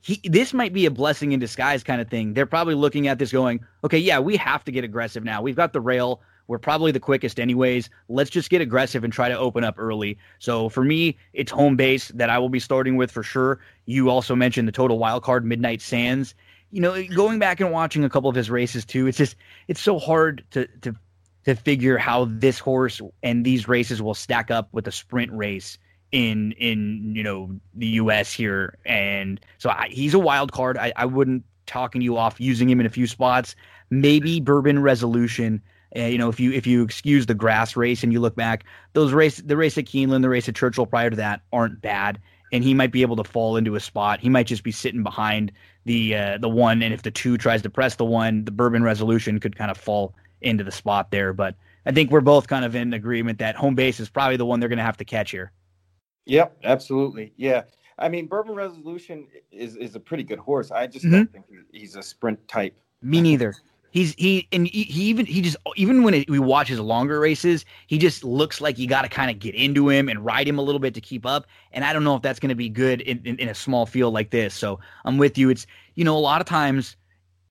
Speaker 1: He, this might be a blessing in disguise kind of thing. They're probably looking at this going, okay, yeah, we have to get aggressive now. We've got the rail. We're probably the quickest, anyways. Let's just get aggressive and try to open up early. So for me, it's home base that I will be starting with for sure. You also mentioned the total wild card Midnight Sands you know, going back and watching a couple of his races too, it's just it's so hard to to to figure how this horse and these races will stack up with a sprint race in in you know the U.S. here, and so I, he's a wild card. I, I wouldn't talking you off using him in a few spots. Maybe Bourbon Resolution. Uh, you know, if you if you excuse the grass race and you look back, those race the race at Keeneland, the race at Churchill prior to that aren't bad and he might be able to fall into a spot. He might just be sitting behind the uh, the one, and if the two tries to press the one, the Bourbon Resolution could kind of fall into the spot there. But I think we're both kind of in agreement that home base is probably the one they're going to have to catch here.
Speaker 4: Yep, absolutely. Yeah, I mean Bourbon Resolution is is a pretty good horse. I just mm-hmm. don't think he's a sprint type.
Speaker 1: Me neither. He's he and he, he even he just even when it, we watch his longer races, he just looks like you got to kind of get into him and ride him a little bit to keep up. And I don't know if that's going to be good in, in, in a small field like this. So I'm with you. It's you know a lot of times,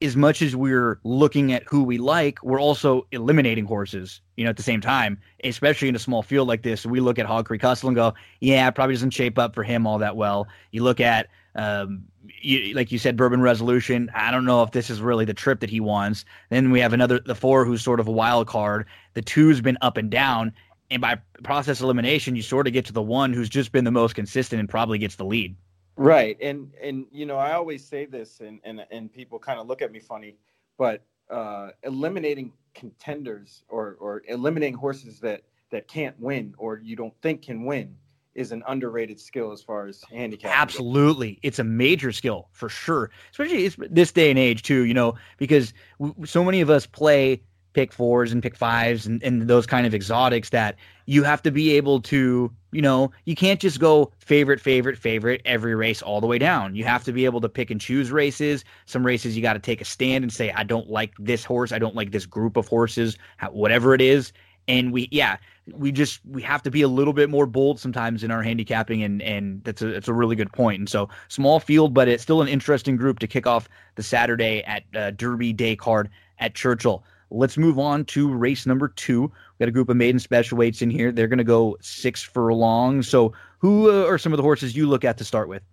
Speaker 1: as much as we're looking at who we like, we're also eliminating horses. You know, at the same time, especially in a small field like this, we look at Hog Creek Hustle and go, yeah, probably doesn't shape up for him all that well. You look at Um, you, like you said, Bourbon Resolution. I don't know if this is really the trip that he wants. Then we have another, the four, who's sort of a wild card. The two's been up and down, and by process elimination, you sort of get to the one who's just been the most consistent and probably gets the lead.
Speaker 4: Right, and and you know I always say this, and and and people kind of look at me funny, but uh, eliminating contenders or or eliminating horses that that can't win or you don't think can win is an underrated skill as far as handicap.
Speaker 1: Absolutely, it's a major skill for sure, especially this day and age too. You know, because w- so many of us play pick fours and pick fives and, and those kind of exotics that you have to be able to, you know, you can't just go favorite, favorite, favorite every race all the way down. You have to be able to pick and choose races. Some races you got to take a stand and say, I don't like this horse. I don't like this group of horses, whatever it is. And we, yeah, we just we have to be a little bit more bold sometimes in our handicapping, and and that's a that's a really good point. And so small field, but it's still an interesting group to kick off the Saturday at uh, Derby Day card at Churchill. Let's move on to race number two. We got a group of maiden special weights in here. They're going to go six furlong. So, who uh, are some of the horses you look at to start with?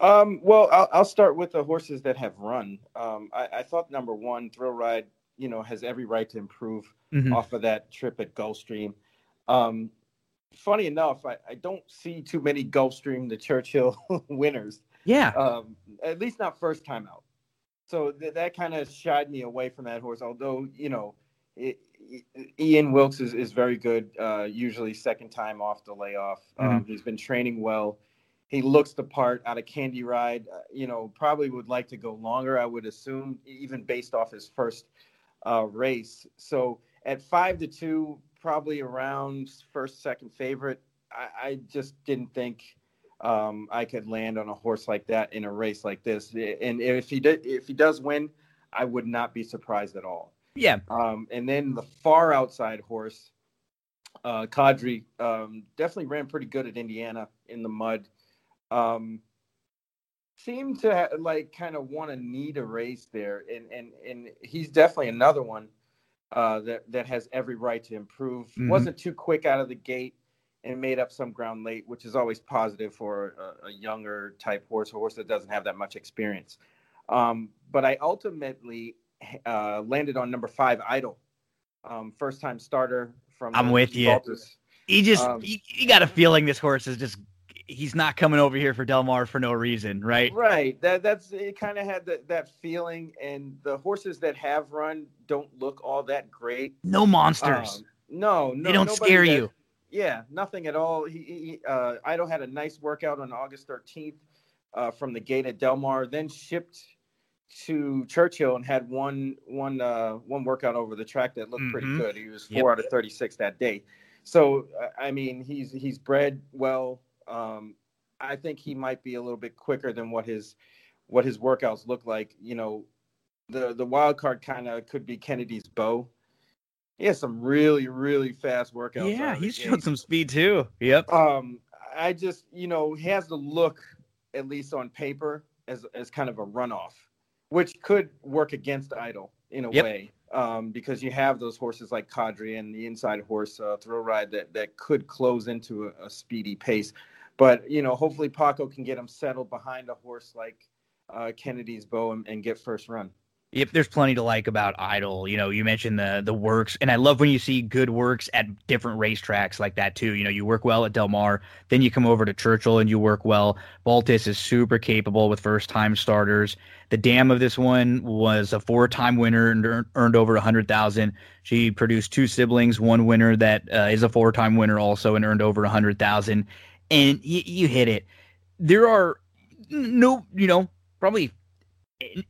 Speaker 4: Um, well, I'll, I'll, start with the horses that have run. Um, I, I, thought number one, Thrill Ride, you know, has every right to improve mm-hmm. off of that trip at Gulfstream. Um, funny enough, I, I, don't see too many Gulfstream the Churchill winners.
Speaker 1: Yeah.
Speaker 4: Um, at least not first time out so th- that kind of shied me away from that horse. Although you know, it, it, Ian Wilkes is, is very good. Uh, usually second time off the layoff. Um, mm-hmm. he's been training well. He looks the part out of Candy Ride. Uh, you know, probably would like to go longer. I would assume, even based off his first uh, race. So at five to two, probably around first second favorite. I, I just didn't think um, I could land on a horse like that in a race like this. And if he did, if he does win, I would not be surprised at all.
Speaker 1: Yeah.
Speaker 4: Um, and then the far outside horse, uh, Kadri, um, definitely ran pretty good at Indiana in the mud. Um, seemed to ha- like kind of want to need a race there, and and and he's definitely another one uh, that that has every right to improve. Mm-hmm. Wasn't too quick out of the gate and made up some ground late, which is always positive for a, a younger type horse, a horse that doesn't have that much experience. Um, but I ultimately uh, landed on number five, Idol, um, first time starter from.
Speaker 1: I'm with you. He just um, you, you, got a feeling this horse is just he's not coming over here for Del Mar for no reason, right?
Speaker 4: Right. That that's it. Kind of had that that feeling, and the horses that have run don't look all that great.
Speaker 1: No monsters.
Speaker 4: Um, no, no,
Speaker 1: they don't scare you.
Speaker 4: Yeah, nothing at all. He, he uh, Idol had a nice workout on August 13th uh, from the gate at Del Mar, then shipped to Churchill and had one one uh, one workout over the track that looked mm-hmm. pretty good. He was four yep. out of 36 that day. So I mean, he's he's bred well. Um, I think he might be a little bit quicker than what his what his workouts look like. You know, the the wild card kind of could be Kennedy's bow he has some really really fast workouts.
Speaker 1: Yeah, he's showed some speed too. Yep.
Speaker 4: Um, I just you know he has the look, at least on paper, as as kind of a runoff, which could work against Idol in a yep. way. Um, because you have those horses like Kadri and the inside horse uh, thrill ride that that could close into a, a speedy pace. But you know, hopefully Paco can get him settled behind a horse like uh, Kennedy's Bow and, and get first run.
Speaker 1: If there's plenty to like about Idol, you know, you mentioned the the works, and I love when you see good works at different racetracks like that too. You know, you work well at Del Mar, then you come over to Churchill and you work well. Baltas is super capable with first time starters. The dam of this one was a four time winner and earned over a hundred thousand. She produced two siblings, one winner that uh, is a four time winner also and earned over a hundred thousand. And y- you hit it. There are no, you know, probably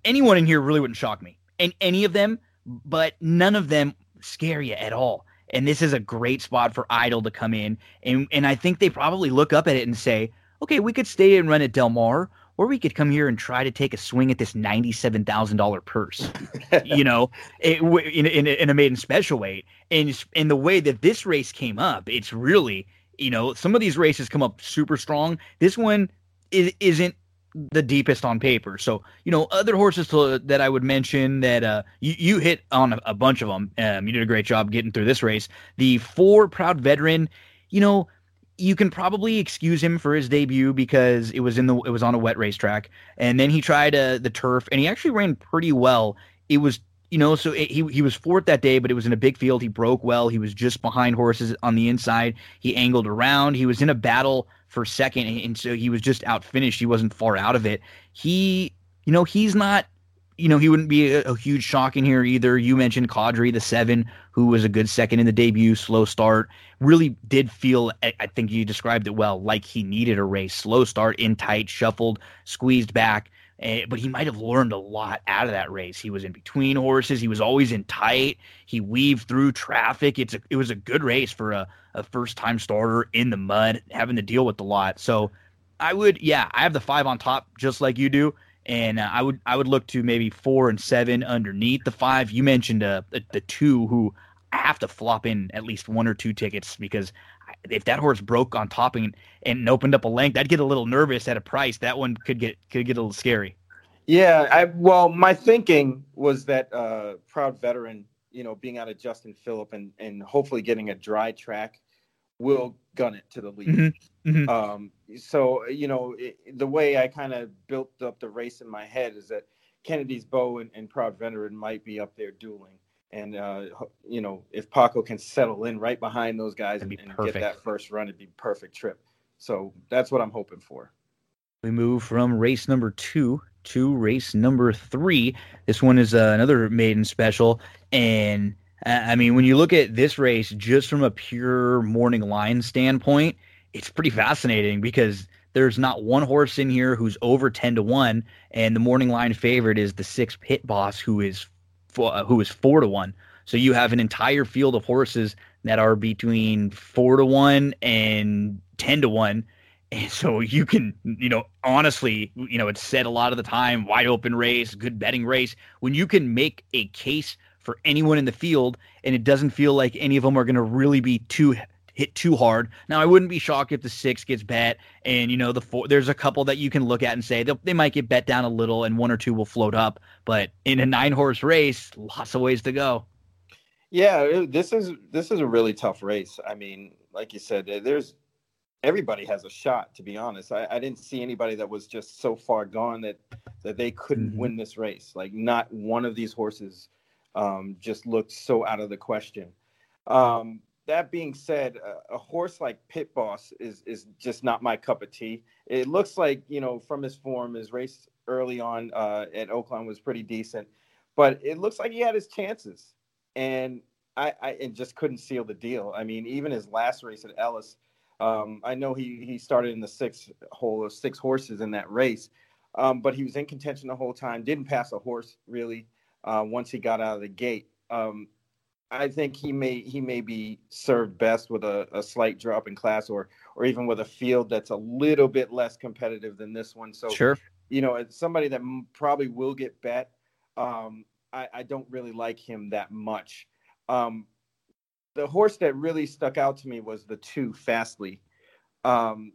Speaker 1: anyone in here really wouldn't shock me. And any of them, but none of them scare you at all. And this is a great spot for Idol to come in. And and I think they probably look up at it and say, okay, we could stay and run at Del Mar, or we could come here and try to take a swing at this ninety-seven thousand dollar purse, you know, in, in, in a maiden special weight. And in the way that this race came up, it's really, you know, some of these races come up super strong. This one is, isn't the deepest on paper. So, you know, other horses to, that I would mention that uh, you, you hit on a, a bunch of them. Um, you did a great job getting through this race. The four proud veteran, you know, you can probably excuse him for his debut because it was in the it was on a wet racetrack, and then he tried uh, the turf, and he actually ran pretty well. It was you know, so it, he he was fourth that day, but it was in a big field. He broke well. He was just behind horses on the inside. He angled around. He was in a battle for second, and so he was just out finished. He wasn't far out of it. He, you know, he's not you know, he wouldn't be a, a, huge shock in here either. You mentioned Kadri, the seven, who was a good second in the debut, slow start. Really did feel, I think you described it well, like he needed a race. Slow start, in tight, shuffled, squeezed back. Uh, but he might have learned a lot out of that race. He was in between horses. He was always in tight. He weaved through traffic. It's a, it was a good race for a, a first time starter in the mud, having to deal with a lot. So I would, yeah, I have the five on top just like you do and uh, I would I would look to maybe four and seven underneath the five. You mentioned uh, the, the two who have to flop in at least one or two tickets because if that horse broke on topping and opened up a length, I'd get a little nervous at a price. That one could get could get a little scary.
Speaker 4: Yeah, I well, my thinking was that uh, proud veteran, you know, being out of Justin Phillip and and hopefully getting a dry track will gun it to the lead. Mm-hmm. Mm-hmm. Um, so you know it, the way I kind of built up the race in my head is that Kennedy's Bow and, and Proud Veteran might be up there dueling, and uh, you know if Paco can settle in right behind those guys and, and get that first run, it'd be perfect trip. So that's what I'm hoping for.
Speaker 1: We move from race number two to race number three. This one is uh, another maiden special, and I mean, when you look at this race just from a pure morning line standpoint, it's pretty fascinating because there's not one horse in here who's over 10 to 1 and the morning line favorite is the six pit boss who is uh, who is 4 to 1 so you have an entire field of horses that are between 4 to 1 and 10 to 1 and so you can you know honestly you know it's said a lot of the time wide open race good betting race when you can make a case for anyone in the field, and it doesn't feel like any of them are going to really be too hit too hard. Now, I wouldn't be shocked if the six gets bet, and you know the four. There's a couple that you can look at and say they might get bet down a little, and one or two will float up. But in a nine horse race, lots of ways to go.
Speaker 4: Yeah, this is this is a really tough race. I mean, like you said, eh, there's everybody has a shot. To be honest, I, I didn't see anybody that was just so far gone that that they couldn't mm-hmm. win this race. Like not one of these horses um, just looked so out of the question. Um, that being said, a, a, horse like Pit Boss is is just not my cup of tea. It looks like you know from his form, his race early on uh, at Oaklawn was pretty decent, but it looks like he had his chances, and I, I and just couldn't seal the deal. I mean, even his last race at Ellis, um, I know he he started in the sixth hole of six horses in that race, um, but he was in contention the whole time. Didn't pass a horse really uh, once he got out of the gate. Um, I think he may he may be served best with a, a slight drop in class, or or even with a field that's a little bit less competitive than this one. So
Speaker 1: sure,
Speaker 4: you know, somebody that probably will get bet. Um, I, I, don't really like him that much. Um, the horse that really stuck out to me was the two Fastly. Um,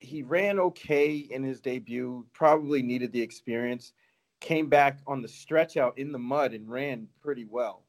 Speaker 4: he ran okay in his debut. Probably needed the experience came back on the stretch out in the mud and ran pretty well.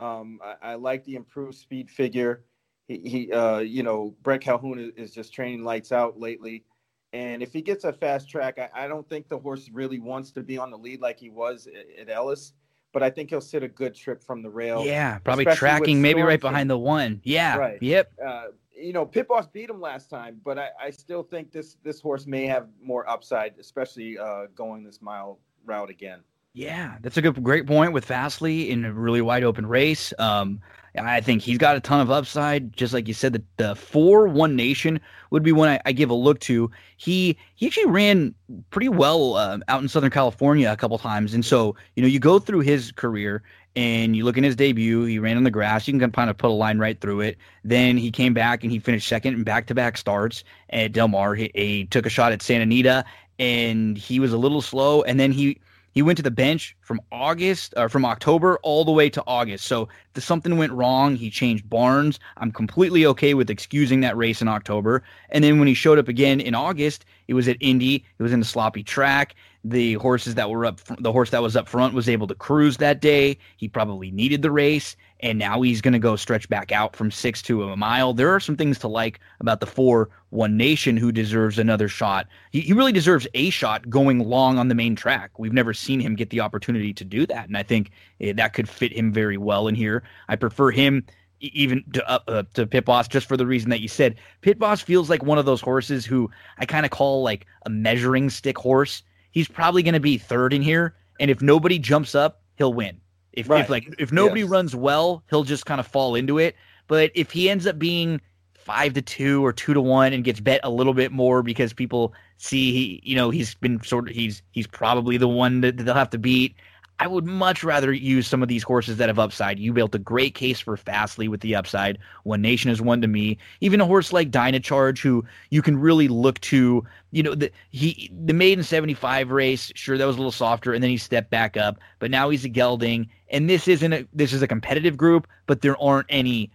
Speaker 4: Um, I, I like the improved speed figure. He, he uh, you know, Bret Calhoun is, is, just training lights out lately. And if he gets a fast track, I, I, don't think the horse really wants to be on the lead like he was at, at Ellis. But I think he'll sit a good trip from the rail.
Speaker 1: Yeah, probably tracking maybe right behind the one. Yeah. Right. Yep.
Speaker 4: Uh, you know, Pit Boss beat him last time, but I, I, still think this this horse may have more upside, especially uh, going this mile route again.
Speaker 1: Yeah, that's a good, great point with Fastly in a really wide open race. Um, I think he's got a ton of upside. Just like you said, the, the four One Nation would be one I, I give a look to. He he actually ran pretty well uh, out in Southern California a couple times, and so you know you go through his career and you look in his debut. He ran on the grass. You can kind of put a line right through it. Then he came back and he finished second in back to back starts at Del Mar. He, he took a shot at Santa Anita and he was a little slow. And then he he went to the bench from August or from October all the way to August. So if something went wrong, he changed barns. I'm completely okay with excusing that race in October. And then when he showed up again in August, it was at Indy. It was in a sloppy track. The horses that were up, the horse that was up front was able to cruise that day. He probably needed the race, and now he's going to go stretch back out from six to a mile. There are some things to like about the four One Nation, who deserves another shot. He, he really deserves a shot going long on the main track. We've never seen him get the opportunity to do that, and I think eh, that could fit him very well in here. I prefer him even to uh, uh, to Pit Boss just for the reason that you said. Pit Boss feels like one of those horses who I kind of call like a measuring stick horse he's probably going to be third in here. And if nobody jumps up, he'll win. If, right. if like if nobody yes. runs well, he'll just kind of fall into it. But if he ends up being five to two or two to one and gets bet a little bit more because people see he you know he's been sort of he's he's probably the one that they'll have to beat I would much rather use some of these horses that have upside. You built a great case for Fastly with the upside. One Nation is one to me. Even a horse like Dynacharge, who you can really look to. You know, the he the maiden seventy five race, sure that was a little softer, and then he stepped back up. But now he's a gelding, and this isn't a this is a competitive group, but there aren't any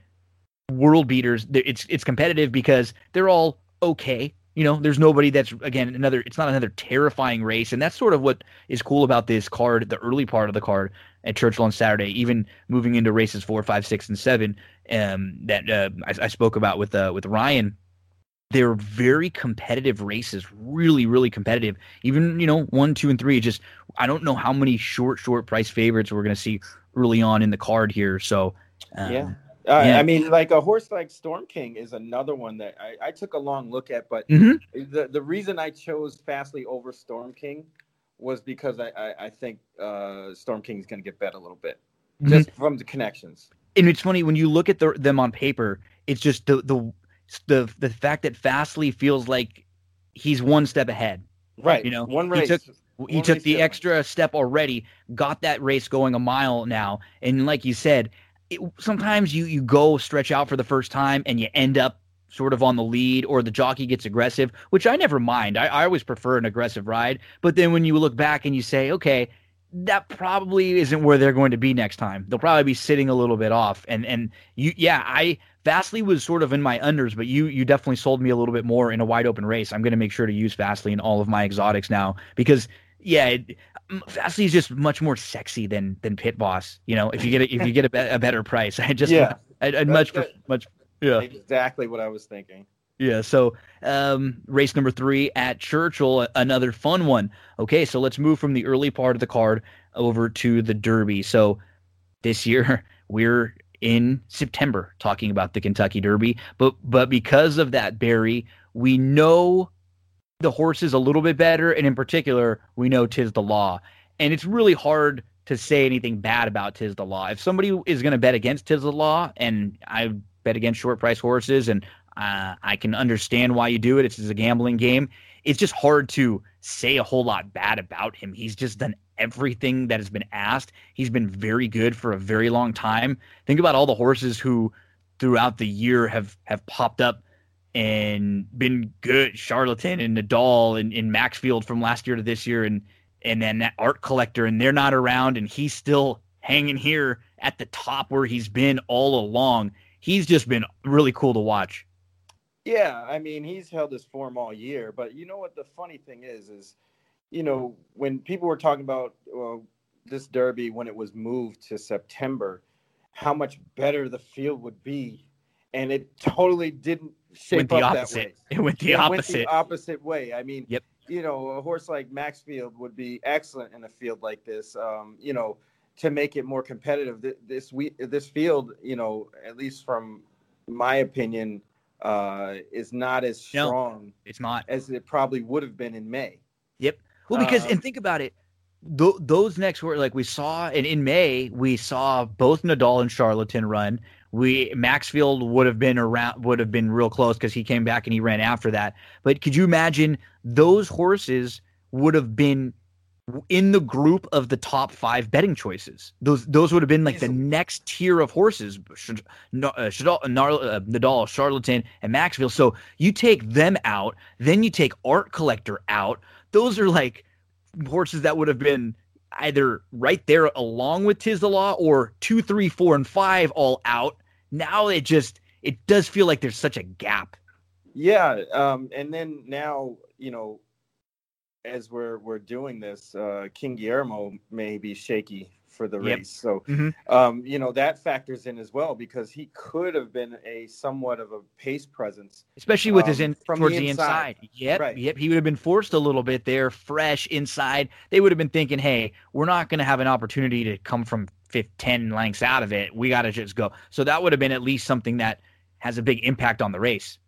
Speaker 1: world beaters. It's it's competitive because they're all okay. You know, there's nobody that's again another. It's not another terrifying race, and that's sort of what is cool about this card, the early part of the card at Churchill on Saturday. Even moving into races four, five, six, and seven, um, that uh, I, I, spoke about with uh, with Ryan. They're very competitive races, really, really competitive. Even you know one, two, and three. Just I don't know how many short, short price favorites we're going to see early on in the card here. So
Speaker 3: um, yeah, uh, yeah. I mean, like a horse like Storm King is another one that I, I took a long look at, but mm-hmm. the the reason I chose Fastly over Storm King was because I I, I think uh, Storm King is going to get bet a little bit mm-hmm. just from the connections.
Speaker 1: And it's funny when you look at the, them on paper, it's just the the the the fact that Fastly feels like he's one step ahead.
Speaker 3: Right.
Speaker 1: You know,
Speaker 3: one race.
Speaker 1: He took, he took the extra step already, got that race going a mile now, and like you said, it, sometimes you you go stretch out for the first time and you end up sort of on the lead or the jockey gets aggressive, which I never mind. I, I always prefer an aggressive ride. But then when you look back and you say, okay, that probably isn't where they're going to be next time. They'll probably be sitting a little bit off. And and you yeah, I Fastly was sort of in my unders, but you you definitely sold me a little bit more in a wide open race. I'm going to make sure to use Fastly in all of my exotics now because yeah, it, Fastly is just much more sexy than than Pit Boss. You know, if you get a, if you get a, be- a better price, I just yeah, I'd, I'd much much yeah
Speaker 3: exactly what I was thinking.
Speaker 1: Yeah. So um, race number three at Churchill, another fun one. Okay, so let's move from the early part of the card over to the Derby. So this year we're in September talking about the Kentucky Derby, but but because of that, Barry, we know the horses a little bit better, and in particular, we know Tiz the Law. And it's really hard to say anything bad about Tiz the Law. If somebody is going to bet against Tiz the Law, and I bet against short price horses, and uh, I can understand why you do it. It's a gambling game. It's just hard to say a whole lot bad about him. He's just done everything that has been asked. He's been very good for a very long time. Think about all the horses who throughout the year have have popped up and been good. Charlatan and Nadal and, Maxfield from last year to this year, and and then that art collector, and they're not around, and he's still hanging here at the top where he's been all along. He's just been really cool to watch.
Speaker 3: Yeah, I mean, he's held his form all year, but you know what the funny thing is is, you know, when people were talking about well, this derby when it was moved to September, how much better the field would be, and it totally didn't shape
Speaker 1: went the opposite. It went the
Speaker 3: it
Speaker 1: opposite.
Speaker 3: Went the opposite way. I mean,
Speaker 1: yep.
Speaker 3: You know, a horse like Maxfield would be excellent in a field like this. Um, you know, to make it more competitive. This we this field, you know, at least from my opinion, uh, is not as strong.
Speaker 1: No, it's not
Speaker 3: as it probably would have been in May.
Speaker 1: Yep. Well, because um, and think about it. Th- those next were like we saw, and in May we saw both Nadal and Charlatan run we Maxfield would have been around would have been real close because he came back and he ran after that. But could you imagine those horses would have been in the group of the top five betting choices? Those those would have been like the next tier of horses: uh, uh, Nadal, Charlatan, and Maxfield. So you take them out, then you take Art Collector out. Those are like horses that would have been either right there along with Tiz the Law or two, three, four, and five all out. Now it just it does feel like there's such a gap.
Speaker 4: Yeah, um, and then now you know, as we're we're doing this, uh, King Guillermo may be shaky for the yep. race. So, mm-hmm. um, you know, that factors in as well because he could have been a somewhat of a pace presence,
Speaker 1: especially with um, his in from towards the inside. The inside. Yep, right. yep. He would have been forced a little bit there, fresh inside. They would have been thinking, "Hey, we're not going to have an opportunity to come from 10 lengths out of it. We got to just go." So that would have been at least something that has a big impact on the race.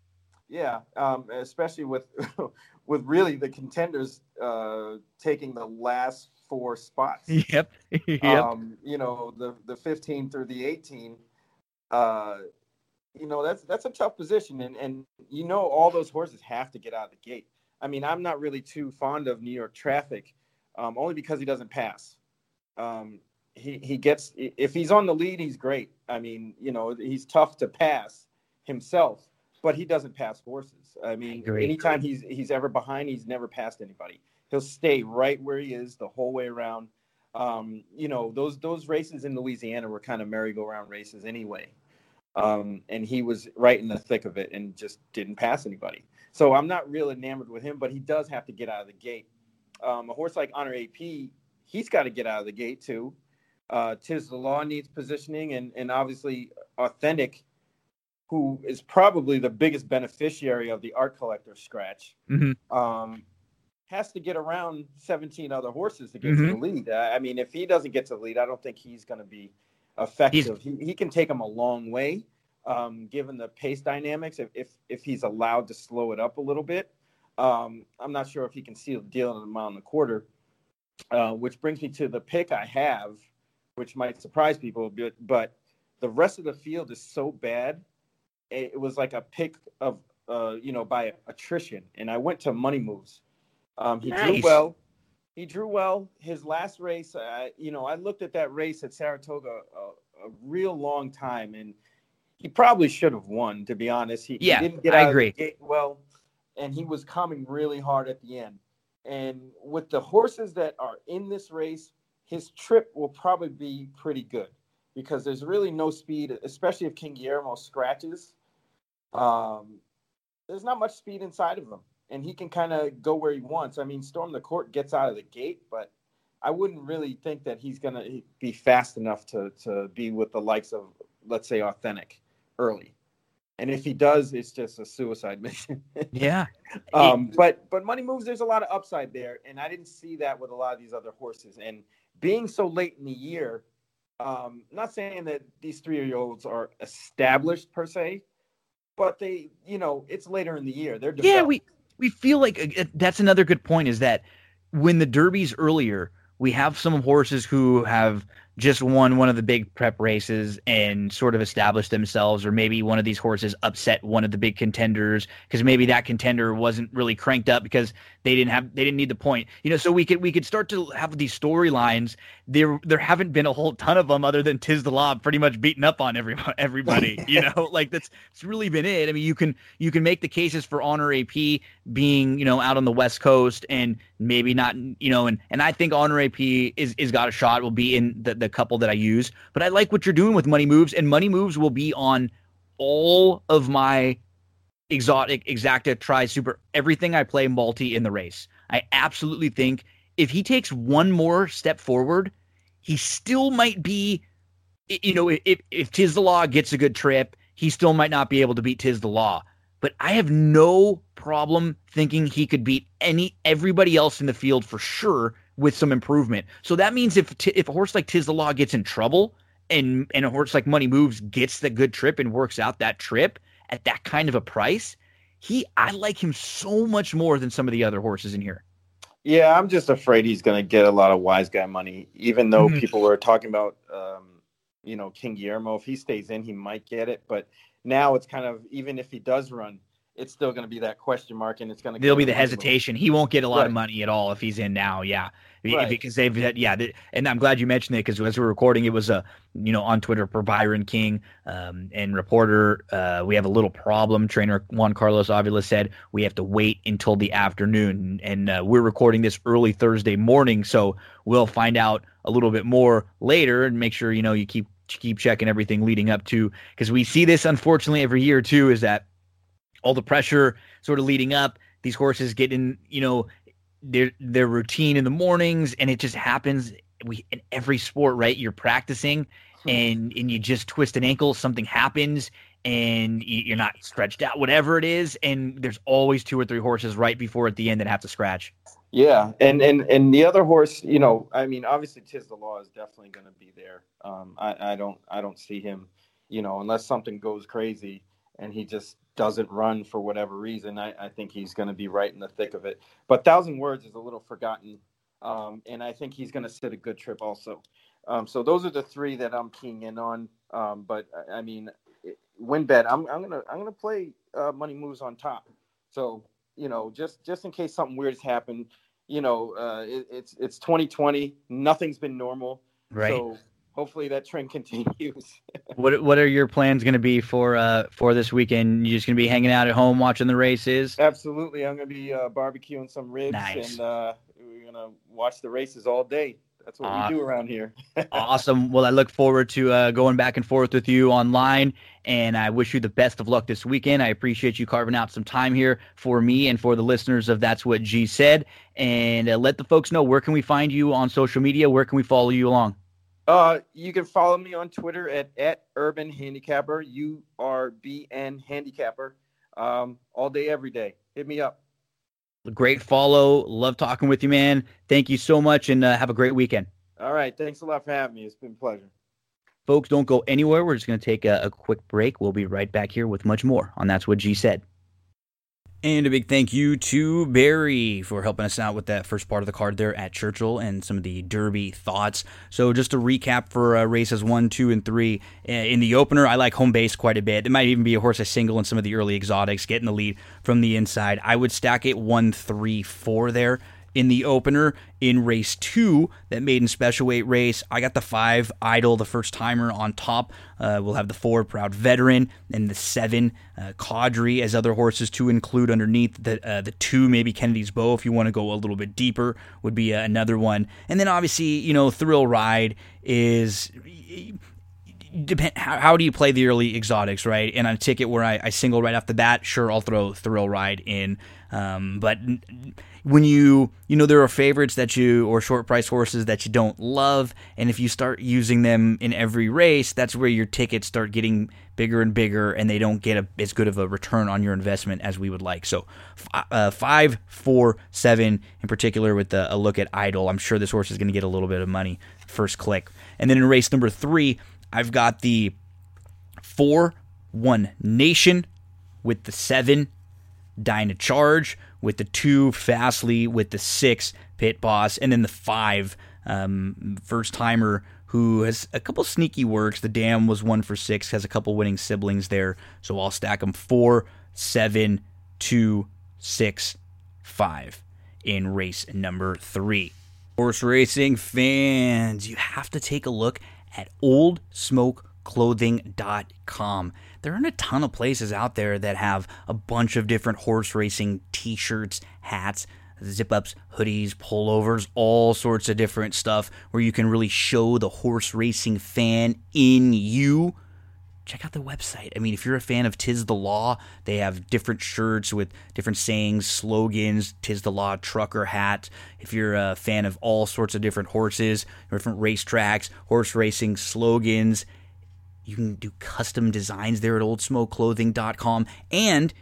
Speaker 4: Yeah, um, especially with with really the contenders uh, taking the last four spots.
Speaker 1: Yep. yep.
Speaker 4: Um, you know, the the 15 through the 18. Uh, you know, that's that's a tough position, and and you know all those horses have to get out of the gate. I mean, I'm not really too fond of New York traffic, um, only because he doesn't pass. Um, he he gets if he's on the lead, he's great. I mean, you know, he's tough to pass himself, but he doesn't pass horses. I mean, I anytime he's he's ever behind, he's never passed anybody. He'll stay right where he is the whole way around. Um, you know, those those races in Louisiana were kind of merry-go-round races anyway. Um, and he was right in the thick of it and just didn't pass anybody. So I'm not real enamored with him, but he does have to get out of the gate. Um, a horse like Honor AP, he's got to get out of the gate too. Uh, Tiz the Law needs positioning, and and obviously Authentic who is probably the biggest beneficiary of the art collector scratch, mm-hmm. um, has to get around 17 other horses to get mm-hmm. to the lead. I mean, if he doesn't get to the lead, I don't think he's going to be effective. He, he, can take him a long way, um, given the pace dynamics. If, if, if he's allowed to slow it up a little bit, um, I'm not sure if he can seal the deal in a mile and a quarter. Uh, which brings me to the pick I have, which might surprise people a bit, but the rest of the field is so bad it was like a pick of uh, you know by attrition, and I went to Money Moves. Um, he nice. drew well. He drew well. His last race, uh, you know, I looked at that race at Saratoga a, a real long time, and he probably should have won. To be honest, he,
Speaker 1: yeah,
Speaker 4: he
Speaker 1: didn't get out I agree.
Speaker 4: Of the gate well, and he was coming really hard at the end. And with the horses that are in this race, his trip will probably be pretty good because there's really no speed, especially if King Guillermo scratches. Um, there's not much speed inside of him, and he can kind of go where he wants. I mean, Storm the Court gets out of the gate, but I wouldn't really think that he's going to be fast enough to to be with the likes of, let's say, Authentic early. And if he does, it's just a suicide mission.
Speaker 1: yeah.
Speaker 4: Um, but but money moves. There's a lot of upside there, and I didn't see that with a lot of these other horses. And being so late in the year, um, not saying that these three year olds are established per se, but they, you know, it's later in the year. They're developed.
Speaker 1: yeah. We we feel like uh, that's another good point. Is that when the Derby's earlier, we have some horses who have just won one of the big prep races and sort of established themselves, or maybe one of these horses upset one of the big contenders because maybe that contender wasn't really cranked up because they didn't have they didn't need the point. You know, so we could we could start to have these storylines. There there haven't been a whole ton of them other than Tiz the Law pretty much beating up on everybody. Everybody, you know, like that's it's really been it. I mean, you can you can make the cases for Honor AP being you know out on the West Coast and maybe not you know and and I think Honor AP is is got a shot. Will be in the the couple that I use, but I like what you're doing with Money Moves, and Money Moves will be on all of my exotic, exacta, tri, super, everything I play multi in the race. I absolutely think if he takes one more step forward, he still might be, you know, if, if Tiz the Law gets a good trip, he still might not be able to beat Tiz the Law. But I have no problem thinking he could beat any everybody else in the field for sure with some improvement. So that means if if a horse like Tiz the Law gets in trouble and and a horse like Money Moves gets the good trip and works out that trip at that kind of a price, he I like him so much more than some of the other horses in here.
Speaker 4: Yeah, I'm just afraid he's going to get a lot of wise guy money, even though mm-hmm. people were talking about, um, you know, King Guillermo. If he stays in, he might get it. But now it's kind of even if he does run, it's still going to be that question mark, and it's going to.
Speaker 1: There'll be the hesitation. He won't get a lot right. of money at all if he's in now. Yeah, right. because they've had, yeah, and I'm glad you mentioned it because as we are recording, it was a you know on Twitter for Byron King um, and reporter. Uh, we have a little problem. Trainer Juan Carlos Avila said we have to wait until the afternoon, and uh, we're recording this early Thursday morning, so we'll find out a little bit more later and make sure you know you keep keep checking everything leading up to because we see this unfortunately every year too is that all the pressure sort of leading up. These horses get in, you know, their their routine in the mornings, and it just happens. We in every sport, right? You're practicing, hmm. and and you just twist an ankle, something happens, and you're not stretched out, whatever it is, and there's always two or three horses right before at the end that have to scratch.
Speaker 4: Yeah, and and and the other horse, you know, I mean, obviously Tiz the Law is definitely going to be there. Um, I, I don't I don't see him, you know, unless something goes crazy and he just doesn't run for whatever reason, I, I think he's going to be right in the thick of it. But Thousand Words is a little forgotten, um, and I think he's going to sit a good trip also. Um, so those are the three that I'm keying in on. Um, but I mean, WynnBET, I'm, I'm gonna I'm gonna play uh, money moves on top. So you know, just just in case something weird has happened, you know, uh, it, it's it's 2020, nothing's been normal.
Speaker 1: Right.
Speaker 4: So hopefully that trend continues.
Speaker 1: what What are your plans going to be for uh for this weekend? You just going to be hanging out at home watching the races?
Speaker 4: Absolutely, I'm going to be uh, barbecuing some ribs nice. and uh, we're going to watch the races all day. That's what uh, we do around here.
Speaker 1: awesome. Well, I look forward to uh, going back and forth with you online, and I wish you the best of luck this weekend. I appreciate you carving out some time here for me and for the listeners of That's What G Said. And uh, let the folks know where can we find you on social media? Where can we follow you along?
Speaker 4: Uh, you can follow me on Twitter at, at Urban Handicapper, U R B N Handicapper, um, all day, every day. Hit me up.
Speaker 1: Great follow. Love talking with you, man. Thank you so much and uh, have a great weekend.
Speaker 4: All right. Thanks a lot for having me. It's been a pleasure.
Speaker 1: Folks, don't go anywhere. We're just going to take a, a quick break. We'll be right back here with much more on That's What G Said. And a big thank you to Barry for helping us out with that first part of the card there at Churchill and some of the Derby thoughts. So, just to recap for uh, races one, two, and three, uh, in the opener, I like home base quite a bit. It might even be a horse I single in some of the early exotics, getting the lead from the inside. I would stack it one, three, four there in the opener in race two, that maiden special weight race. I got the five Idol, the first timer on top. Uh, we'll have the four Proud Veteran and the seven uh, Cadre as other horses to include underneath. The uh, the two maybe Kennedy's Bow if you want to go a little bit deeper would be uh, another one. And then obviously you know Thrill Ride is depend how, how do you play the early exotics right? And on a ticket where I, I single right off the bat sure i'll throw thrill ride in. Um, but when you you know there are favorites that you or short price horses that you don't love and if you start using them in every race that's where your tickets start getting bigger and bigger and they don't get a, as good of a return on your investment as we would like. So uh, five four seven in particular with a look at idol i'm sure this horse is going to get a little bit of money first click. And then in race number three i've got the four one nation with the seven Dyna Charge with the two Fastly with the six Pit Boss, and then the five um, first timer who has a couple sneaky works. The Dam was one for six, has a couple winning siblings there. So I'll stack them four, seven, two, six, five in race number three. Horse racing fans, you have to take a look at oldsmokeclothing.com there aren't a ton of places out there that have a bunch of different horse racing t shirts, hats, zip ups, hoodies, pullovers, all sorts of different stuff where you can really show the horse racing fan in you. Check out the website. I mean, if you're a fan of Tiz the Law, they have different shirts with different sayings, slogans, Tiz the Law trucker hat. If you're a fan of all sorts of different horses, different racetracks, horse racing slogans, you can do custom designs there at oldsmokeclothing.com and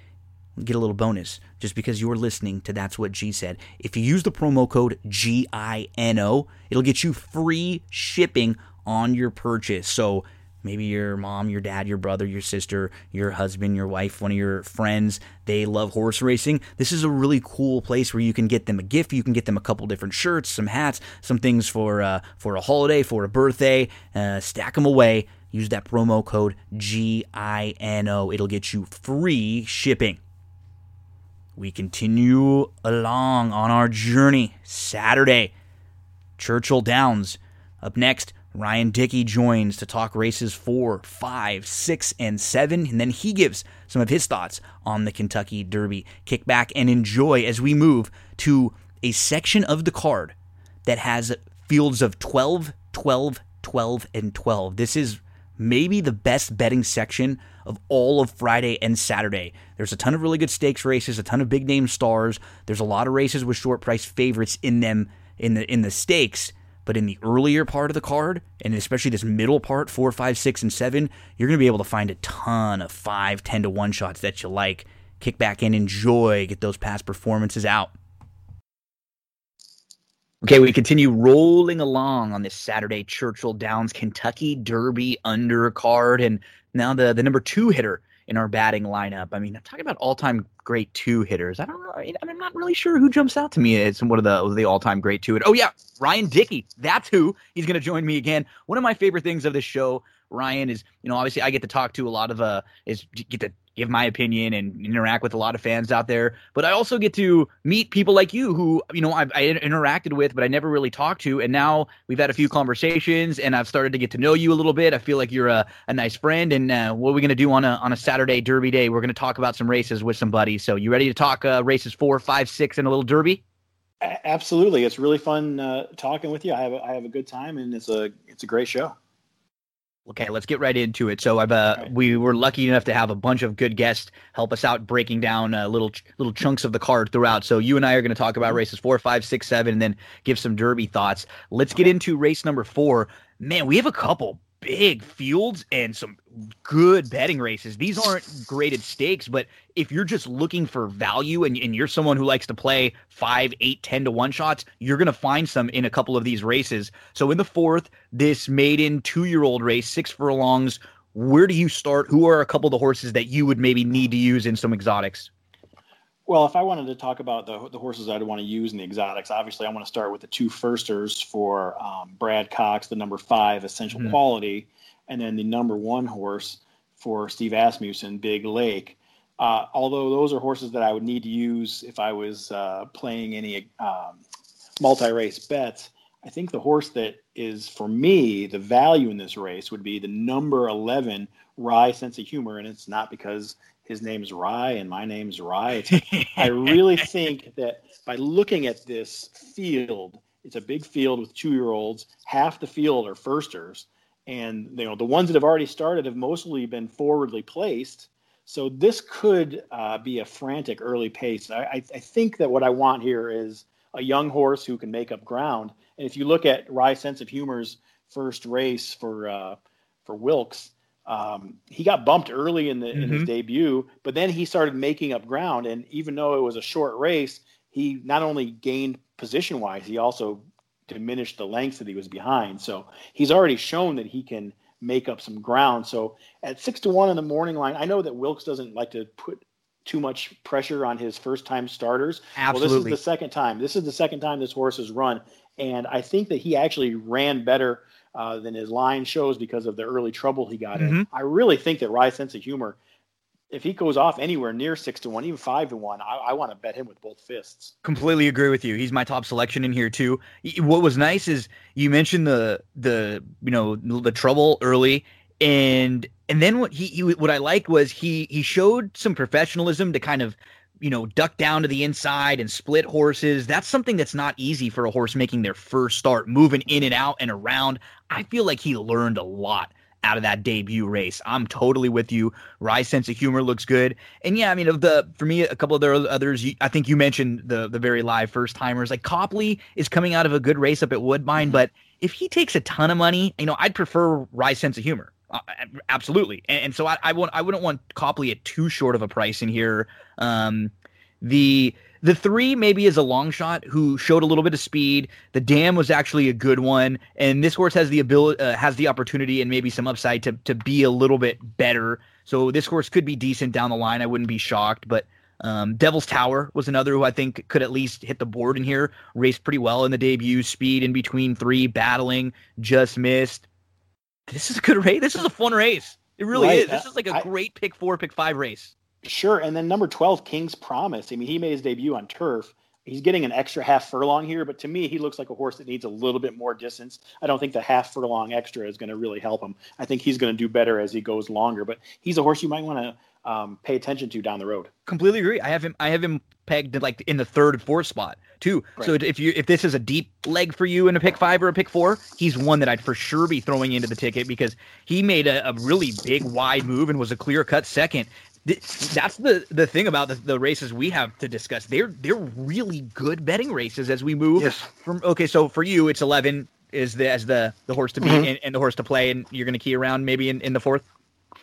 Speaker 1: get a little bonus just because you're listening to That's What G Said. If you use the promo code GINO, it'll get you free shipping on your purchase. So maybe your mom, your dad, your brother, your sister, your husband, your wife, one of your friends, they love horse racing. This is a really cool place where you can get them a gift. You can get them a couple different shirts, some hats, some things for uh, for a holiday, for a birthday. Uh, stack them away Use that promo code GINO. It'll get you free shipping. we continue along on our journey. Saturday, Churchill Downs. Up next, Ryan Dickey joins to talk races four, five, six, and seven, and then he gives some of his thoughts on the Kentucky Derby. Kick back and enjoy as we move to a section of the card that has fields of 12, 12, 12, and 12. This is maybe the best betting section of all of Friday and Saturday. There's a ton of really good stakes races, a ton of big name stars. There's a lot of races with short price favorites in them in the in the stakes. But in the earlier part of the card, and especially this middle part, four, five, six, and seven, you're going to be able to find a ton of five, 10 to 1 shots that you like. Kick back and enjoy, get those past performances out. Okay, we continue rolling along on this Saturday Churchill Downs Kentucky Derby undercard, and now the the number two hitter in our batting lineup. I mean, I'm talking about all time great two hitters. I don't know. I am not really sure who jumps out to me as one of the the all time great two. Oh yeah, Ryan Dickey. That's who. He's going to join me again. One of my favorite things of this show, Ryan, is you know obviously I get to talk to a lot of uh is get to give my opinion and interact with a lot of fans out there. But I also get to meet people like you who, you know, I've I interacted with, but I never really talked to. And now we've had a few conversations and I've started to get to know you a little bit. I feel like you're a, a nice friend. And uh, what are we going to do on a, on a Saturday Derby day? We're going to talk about some races with some buddies. So you ready to talk uh, races four, five, six, and a little Derby?
Speaker 5: Absolutely. It's really fun uh, talking with you. I have a, I have a good time and it's a, it's a great show.
Speaker 1: Okay, let's get right into it. So I've uh, right. we were lucky enough to have a bunch of good guests help us out breaking down uh, little little chunks of the card throughout. So you and I are going to talk about mm-hmm. races four, five, six, seven, and then give some Derby thoughts. Let's get into race number four. Man, we have a couple big fields and some good betting races. These aren't graded stakes, but if you're just looking for value and, and you're someone who likes to play five, eight, ten to one shots, you're going to find some in a couple of these races. So in the fourth, this maiden two year old race, six furlongs, where do you start? Who are a couple of the horses that you would maybe need to use in some exotics?
Speaker 5: Well, if I wanted to talk about the, the horses I'd want to use in the exotics, obviously I want to start with the two firsters for um, Brad Cox, the number five essential mm-hmm. quality, and then the number one horse for Steve Asmussen, Big Lake. Uh, although those are horses that I would need to use if I was uh, playing any um, multi-race bets, I think the horse that is for me the value in this race would be the number 11 Rye Sense of Humor, and it's not because his name's Rye and my name's Rye. I really think that by looking at this field, it's a big field with two year olds. Half the field are firsters, and you know the ones that have already started have mostly been forwardly placed. So this could uh, be a frantic early pace. I, I, I think that what I want here is a young horse who can make up ground. And if you look at Rye Sense of Humor's first race for uh, for Wilkes, um, he got bumped early in the mm-hmm. in his mm-hmm. debut, but then he started making up ground. And even though it was a short race, he not only gained position wise, he also diminished the length that he was behind. So he's already shown that he can make up some ground. So at six to one in the morning line, I know that Wilkes doesn't like to put too much pressure on his first time starters.
Speaker 1: Absolutely.
Speaker 5: Well, this is the second time. This is the second time this horse has run. And I think that he actually ran better uh, than his line shows because of the early trouble he got mm-hmm. in. I really think that Rye's sense of humor, if he goes off anywhere near six to one, even five to one, I, I want to bet him with both fists.
Speaker 1: Completely agree with you. He's my top selection in here too. What was nice is you mentioned the the you know the trouble early, and and then what he, he what I liked was he he showed some professionalism to kind of you know, duck down to the inside and split horses. That's something that's not easy for a horse making their first start, moving in and out and around. I feel like he learned a lot out of that debut race. I'm totally with you. Rye's sense of humor looks good. And yeah, I mean, of the for me, a couple of the others, I think you mentioned the the very live first timers. Like Copley is coming out of a good race up at Woodbine, but if he takes a ton of money, you know, I'd prefer Rye's sense of humor. Uh, absolutely, and, and, so I, I want I wouldn't want Copley at too short of a price in here. Um, the the three maybe is a long shot who showed a little bit of speed. The dam was actually a good one, and this horse has the ability uh, has the opportunity and maybe some upside to to be a little bit better. So this horse could be decent down the line. I wouldn't be shocked, but. Um, Devil's Tower was another who I think could at least hit the board in here. Raced pretty well in the debut. Speed in between three, battling, just missed this is a good race. This is a fun race. It really right. is. This is like a I, great pick four, pick five race.
Speaker 5: Sure, and then number twelve, King's Promise. I mean, he made his debut on turf. He's getting an extra half furlong here, but to me, he looks like a horse that needs a little bit more distance. I don't think the half furlong extra is going to really help him. I think he's going to do better as he goes longer. But he's a horse you might want to um, pay attention to down the road.
Speaker 1: Completely agree. I have him. I have him pegged like in the third and fourth spot too. Right. So if you if this is a deep leg for you in a pick five or a pick four, he's one that I'd for sure be throwing into the ticket because he made a, a really big wide move and was a clear cut second that's the the thing about the, the races we have to discuss. They're they're really good betting races as we move
Speaker 5: yes.
Speaker 1: from. Okay, so for you, it's eleven is the as the the horse to beat mm-hmm. and, and, the horse to play, and you're going to key around maybe in, in the fourth.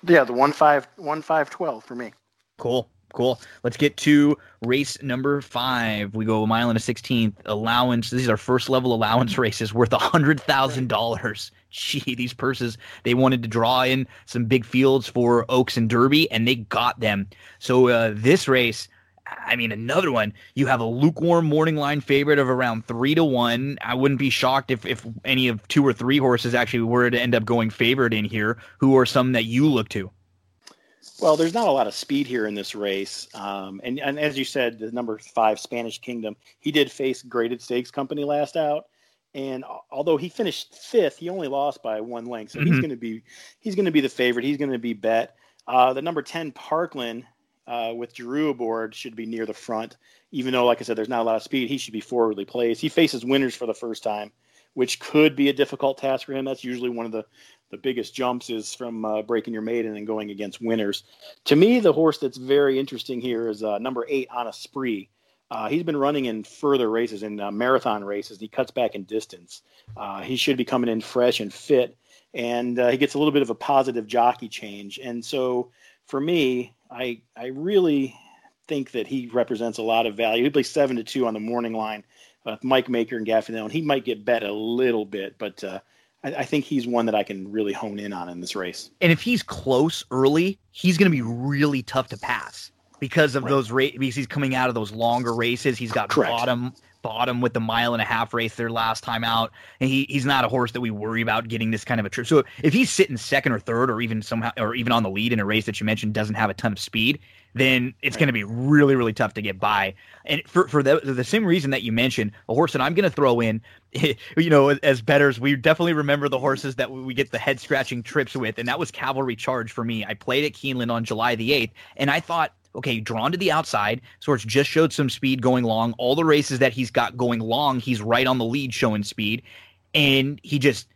Speaker 5: Yeah, the one five one five twelve for me.
Speaker 1: Cool. Cool. Let's get to race number five. We go a mile and a sixteenth allowance. These are first level allowance races worth a hundred thousand dollars. Gee, these purses. They wanted to draw in some big fields for Oaks and Derby, and they got them. So uh, this race, I mean, another one. You have a lukewarm morning line favorite of around three to one. I wouldn't be shocked if if any of two or three horses actually were to end up going favored in here. Who are some that you look to?
Speaker 5: Well, there's not a lot of speed here in this race, um, and and as you said, the number five Spanish Kingdom, he did face Graded Stakes Company last out, and although he finished fifth, he only lost by one length, so mm-hmm. he's going to be he's going to be the favorite. He's going to be bet. Uh, the number ten Parkland uh, with Geroux aboard should be near the front, even though, like I said, there's not a lot of speed. He should be forwardly placed. He faces winners for the first time, which could be a difficult task for him. That's usually one of the the biggest jumps is from uh, breaking your maiden and going against winners. To me, the horse that's very interesting here is uh, number eight on a spree. Uh, he's been running in further races, in uh, marathon races. He cuts back in distance. Uh, he should be coming in fresh and fit, and uh, he gets a little bit of a positive jockey change. And so, for me, I I really think that he represents a lot of value. He plays seven to two on the morning line. Mike Maker and Gaffney, and he might get bet a little bit, but I, I, think he's one that I can really hone in on in this race.
Speaker 1: And if he's close early, he's going to be really tough to pass because of right. those race because he's coming out of those longer races. He's got Correct. bottom bottom with the mile and a half race their last time out. And he he's not a horse that we worry about getting this kind of a trip. So if he's sitting second or third or even somehow or even on the lead in a race that you mentioned doesn't have a ton of speed, then it's right. going to be really, really tough to get by. And for, for the, the same reason that you mentioned, a horse that I'm going to throw in, you know, as betters, we definitely remember the horses that we get the head scratching trips with. And that was Cavalry Charge for me. I played at Keeneland on July the 8th, and I thought, okay, drawn to the outside. Swords just showed some speed going long. All the races that he's got going long, he's right on the lead showing speed. And he just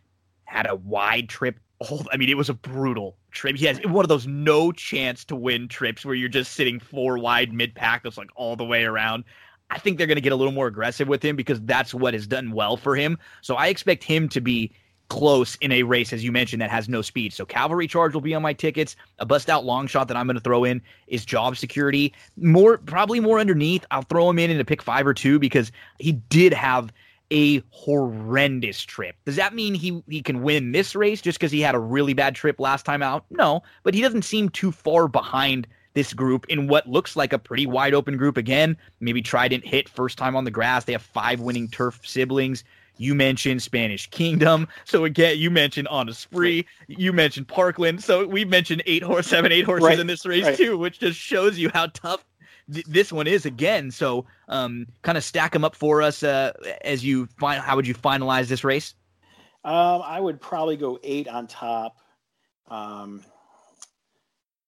Speaker 1: had a wide trip oh, I mean, it was a brutal trip. He has one of those no chance to win trips where you're just sitting four wide mid pack that's like all the way around. I think they're going to get a little more aggressive with him because that's what has done well for him. So I expect him to be close in a race, as you mentioned, that has no speed. So Cavalry Charge will be on my tickets. A bust out long shot that I'm going to throw in is Job Security. More, probably more underneath. I'll throw him in in a pick five or two because he did have a horrendous trip. Does that mean he he can win this race just because he had a really bad trip last time out? No, but he doesn't seem too far behind this group in what looks like a pretty wide open group again. Maybe Trident hit first time on the grass. They have five winning turf siblings. You mentioned Spanish Kingdom. So again, you mentioned on a spree. You mentioned Parkland. So we mentioned eight horse, seven, eight horses right. in this race right. too, which just shows you how tough th- this one is again. So, um, kind of stack them up for us uh, as you find. How would you finalize this race?
Speaker 5: Um, I would probably go eight on top. Um,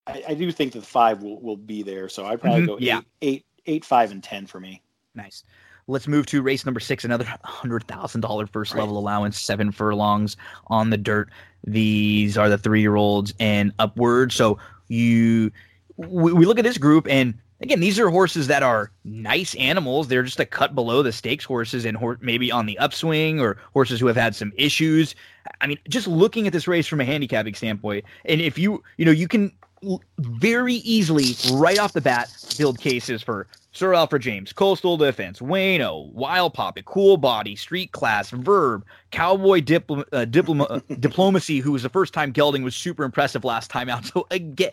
Speaker 5: I, I do think that five will, will be there, so I'd probably mm-hmm. go eight, yeah. eight, eight, five, and ten for me.
Speaker 1: Nice. Let's move to race number six. Another hundred thousand dollar first level allowance, seven furlongs on the dirt. These are the three year olds and upward. So you, we, we look at this group, and again, these are horses that are nice animals. They're just a cut below the stakes horses and hor- maybe on the upswing or horses who have had some issues. I mean, just looking at this race from a handicapping standpoint, and if you, you know, you can very easily, right off the bat, build cases for Sir Alfred James, Coastal Defense, Wayno, Wild Poppet, Cool Bobby, Street Class, Verb, Cowboy uh, Diploma, uh, Diplomacy, who was the first time gelding was super impressive last time out. So again,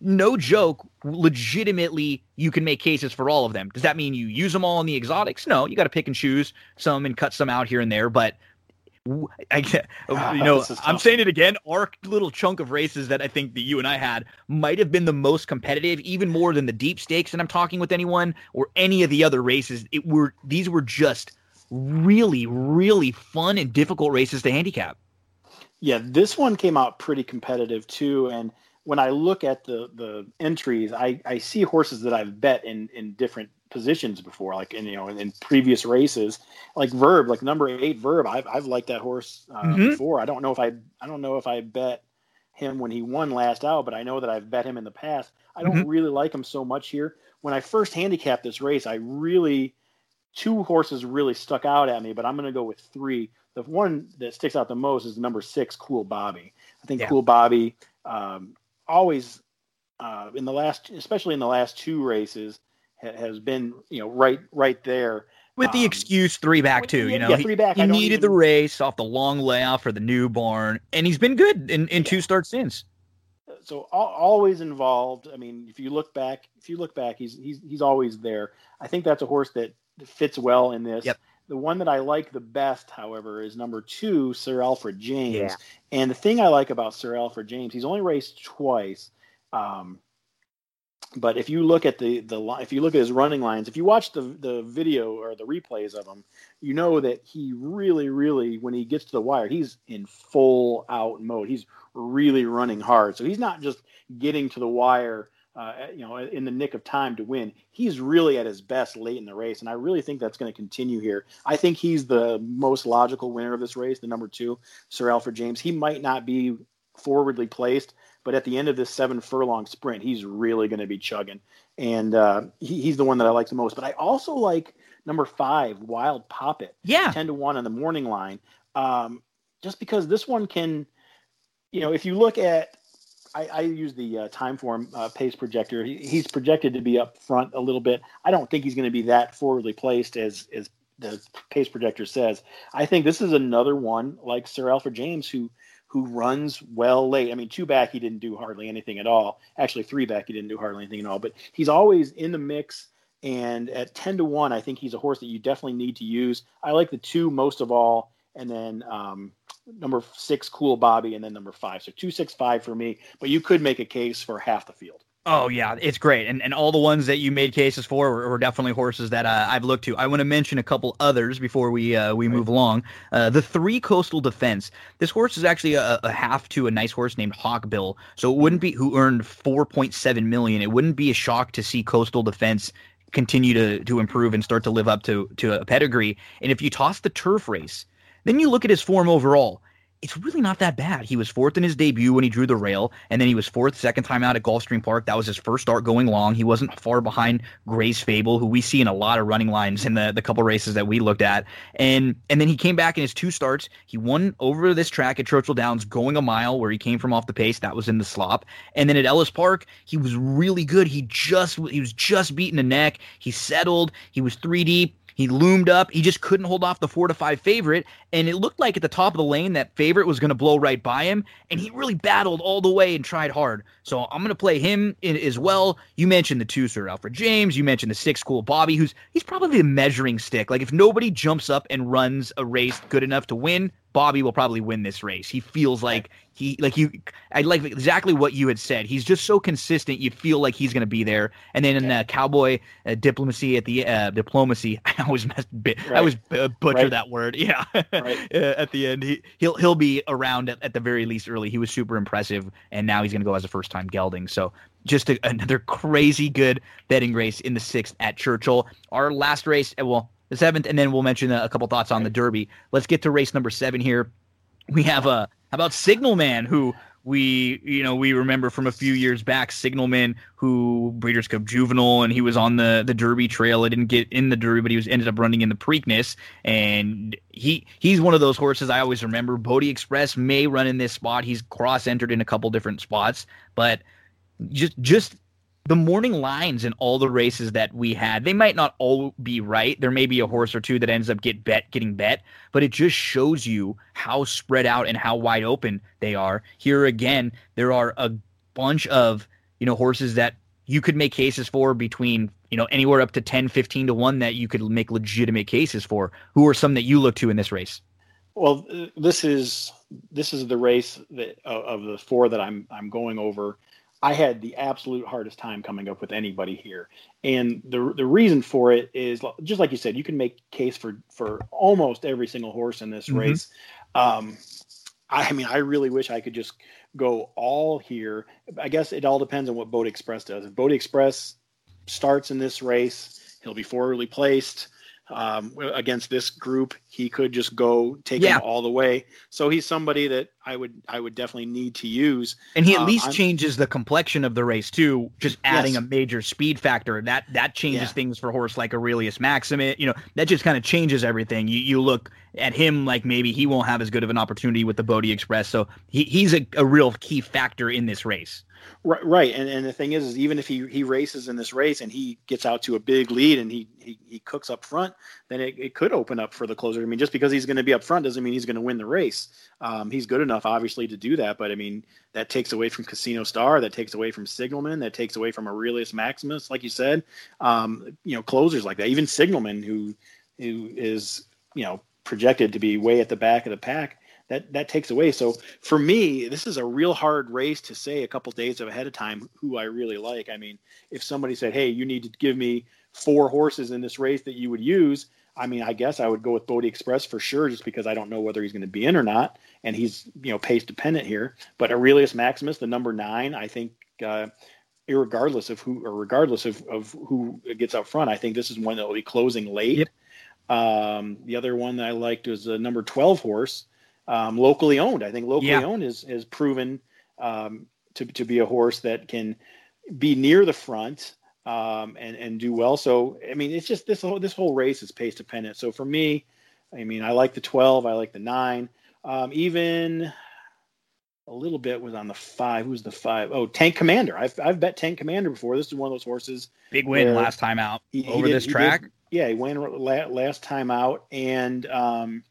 Speaker 1: no joke, legitimately, you can make cases for all of them. Does that mean you use them all in the exotics? No, you got to pick and choose some and cut some out here and there. But I get, ah, you know, I'm saying it again. Our little chunk of races that I think that you and I had might have been the most competitive, even more than the deep stakes. And I'm talking with anyone or any of the other races. It were these were just really, really fun and difficult races to handicap.
Speaker 5: Yeah, this one came out pretty competitive too, and when I look at the the entries, I, I see horses that I've bet in in different positions before, like in you know in, in previous races, like Verb, like number eight Verb. I've I've liked that horse uh, mm-hmm. before. I don't know if I I don't know if I bet him when he won last out, but I know that I've bet him in the past. I don't mm-hmm. really like him so much here. When I first handicapped this race, I really two horses really stuck out at me, but I'm going to go with three. The one that sticks out the most is number six, Cool Bobby. I think yeah. Cool Bobby um, always uh, in the last, especially in the last two races, ha- has been you know right right there.
Speaker 1: With the um, excuse three back too, you know, yeah, three back. He, he needed even... the race off the long layoff for the newborn, and he's been good in, in yeah. two starts since.
Speaker 5: So always involved. I mean, if you look back, if you look back, he's he's he's always there. I think that's a horse that fits well in this.
Speaker 1: Yep.
Speaker 5: The one that I like the best, however, is number two, Sir Alfred James. Yeah. And the thing I like about Sir Alfred James, he's only raced twice. Um, but if you look at the the if you look at his running lines, if you watch the the video or the replays of him, you know that he really, really, when he gets to the wire, he's in full out mode. He's really running hard. So he's not just getting to the wire uh, you know, in the nick of time to win. He's really at his best late in the race, and I really think that's going to continue here. I think he's the most logical winner of this race, the number two, Sir Alfred James. He might not be forwardly placed, but at the end of this seven furlong sprint, he's really going to be chugging, and uh, he, he's the one that I like the most. But I also like number five, Wild Poppet.
Speaker 1: Yeah,
Speaker 5: ten to one on the morning line, um, just because this one can, you know, if you look at I, I use the uh, Timeform uh, pace projector. He, he's projected to be up front a little bit. I don't think he's going to be that forwardly placed as as the pace projector says. I think this is another one like Sir Alfred James who who runs well late. I mean, two back he didn't do hardly anything at all. Actually, three back he didn't do hardly anything at all. But he's always in the mix. And at ten to one, I think he's a horse that you definitely need to use. I like the two most of all, and then um, number six, Cool Bobby, and then number five. So two, six, five for me. But you could make a case for half the field.
Speaker 1: Oh yeah, it's great, and and all the ones that you made cases for were, were definitely horses that uh, I've looked to. I want to mention a couple others before we uh, we right. move along. Uh, the three coastal defense. This horse is actually a, a, half to a nice horse named Hawkbill, so it wouldn't be who earned four point seven million. It wouldn't be a shock to see coastal defense continue to to improve and start to live up to to a pedigree. And if you toss the turf race, then you look at his form overall it's really not that bad. He was fourth in his debut when he drew the rail, and then he was fourth second time out at Gulfstream Park. That was his first start going long. He wasn't far behind Gray's Fable, who we see in a lot of running lines in the, the couple races that we looked at. And and then he came back in his two starts. He won over this track at Churchill Downs going a mile where he came from off the pace. That was in the slop. And then at Ellis Park, he was really good. He just he was just beating the neck. He settled. He was three deep he loomed up. He just couldn't hold off the four to five favorite. And it looked like at the top of the lane that favorite was going to blow right by him. And he really battled all the way and tried hard. So I'm going to play him as well. You mentioned the two Sir Alfred James. You mentioned the six Cool Bobby, who's he's probably the measuring stick. Like if nobody jumps up and runs a race good enough to win, Bobby will probably win this race. He feels like he like you. I like exactly what you had said. He's just so consistent. You feel like he's going to be there. And then in uh, cowboy uh, diplomacy at the uh, diplomacy, I always messed, right. I always uh, butcher right. that word. Yeah, right. Uh, at the end, he he'll he'll be around at, at the very least early. He was super impressive, and now he's going to go as a first time gelding. So just a, another crazy good betting race in the sixth at Churchill. Our last race, uh, well, the seventh, and then we'll mention a, a couple thoughts on the Derby. Let's get to race number seven here. We have a uh, how about Signalman, who we you know we remember from a few years back Signalman who Breeders' Cup Juvenile and he was on the the Derby trail. I didn't get in the Derby, but he was ended up running in the Preakness and he he's one of those horses I always remember. Bodexpress may run in this spot. He's cross entered in a couple different spots, but just just the morning lines in all the races that we had, they might not all be right. There may be a horse or two that ends up get bet getting bet, but it just shows you how spread out and how wide open they are. Here again, there are a bunch of, you know, horses that you could make cases for between, you know, anywhere up to 10, 15 to 1 that you could make legitimate cases for. Who are some that you look to in this race?
Speaker 5: Well, this is this is the race that of the four that I'm I'm going over. I had the absolute hardest time coming up with anybody here, and the the reason for it is just like you said, you can make case for for almost every single horse in this mm-hmm. race. Um, I mean, I really wish I could just go all here. I guess it all depends on what Bodexpress does. If Bodexpress starts in this race, he'll be forwardly placed um, against this group, he could just go take yeah. him all the way. So he's somebody that I would I would definitely need to use.
Speaker 1: And he at uh, least I'm, changes the complexion of the race too, just adding yes. a major speed factor. That that changes yeah. things for a horse like Aurelius Maximus. You know, that just kind of changes everything. You you look at him like maybe he won't have as good of an opportunity with the Bodexpress. So he, he's a, a real key factor in this race.
Speaker 5: Right, right. And and the thing is, is even if he he races in this race and he gets out to a big lead and he he, he cooks up front, then it, it could open up for the closer. I mean, just because he's going to be up front doesn't mean he's going to win the race. Um, he's good enough, obviously, to do that. But I mean, that takes away from Casino Star, that takes away from Signalman, that takes away from Aurelius Maximus, like you said. Um, you know, closers like that. Even Signalman, who who is you know projected to be way at the back of the pack that that takes away. So for me, this is a real hard race to say a couple days ahead of time who I really like. I mean, if somebody said, "Hey, you need to give me four horses in this race that you would use," I mean, I guess I would go with Bodexpress for sure, just because I don't know whether he's going to be in or not, and he's you know pace dependent here. But Aurelius Maximus, the number nine, I think. Uh, regardless of who or regardless of, of who gets up front, I think this is one that will be closing late. Yep. Um, the other one that I liked was the number 12 horse, um, locally owned. I think locally yeah. owned is has proven um, to to be a horse that can be near the front um, and and do well. So I mean, it's just this whole this whole race is pace dependent. So for me, I mean, I like the twelve, I like the nine, um, even a little bit was on the five. Who's the five? Oh, Tank Commander. I've I've bet Tank Commander before. This is one of those horses.
Speaker 1: Big win last time out he, over he did, this track.
Speaker 5: Did, yeah, he won last time out, and um,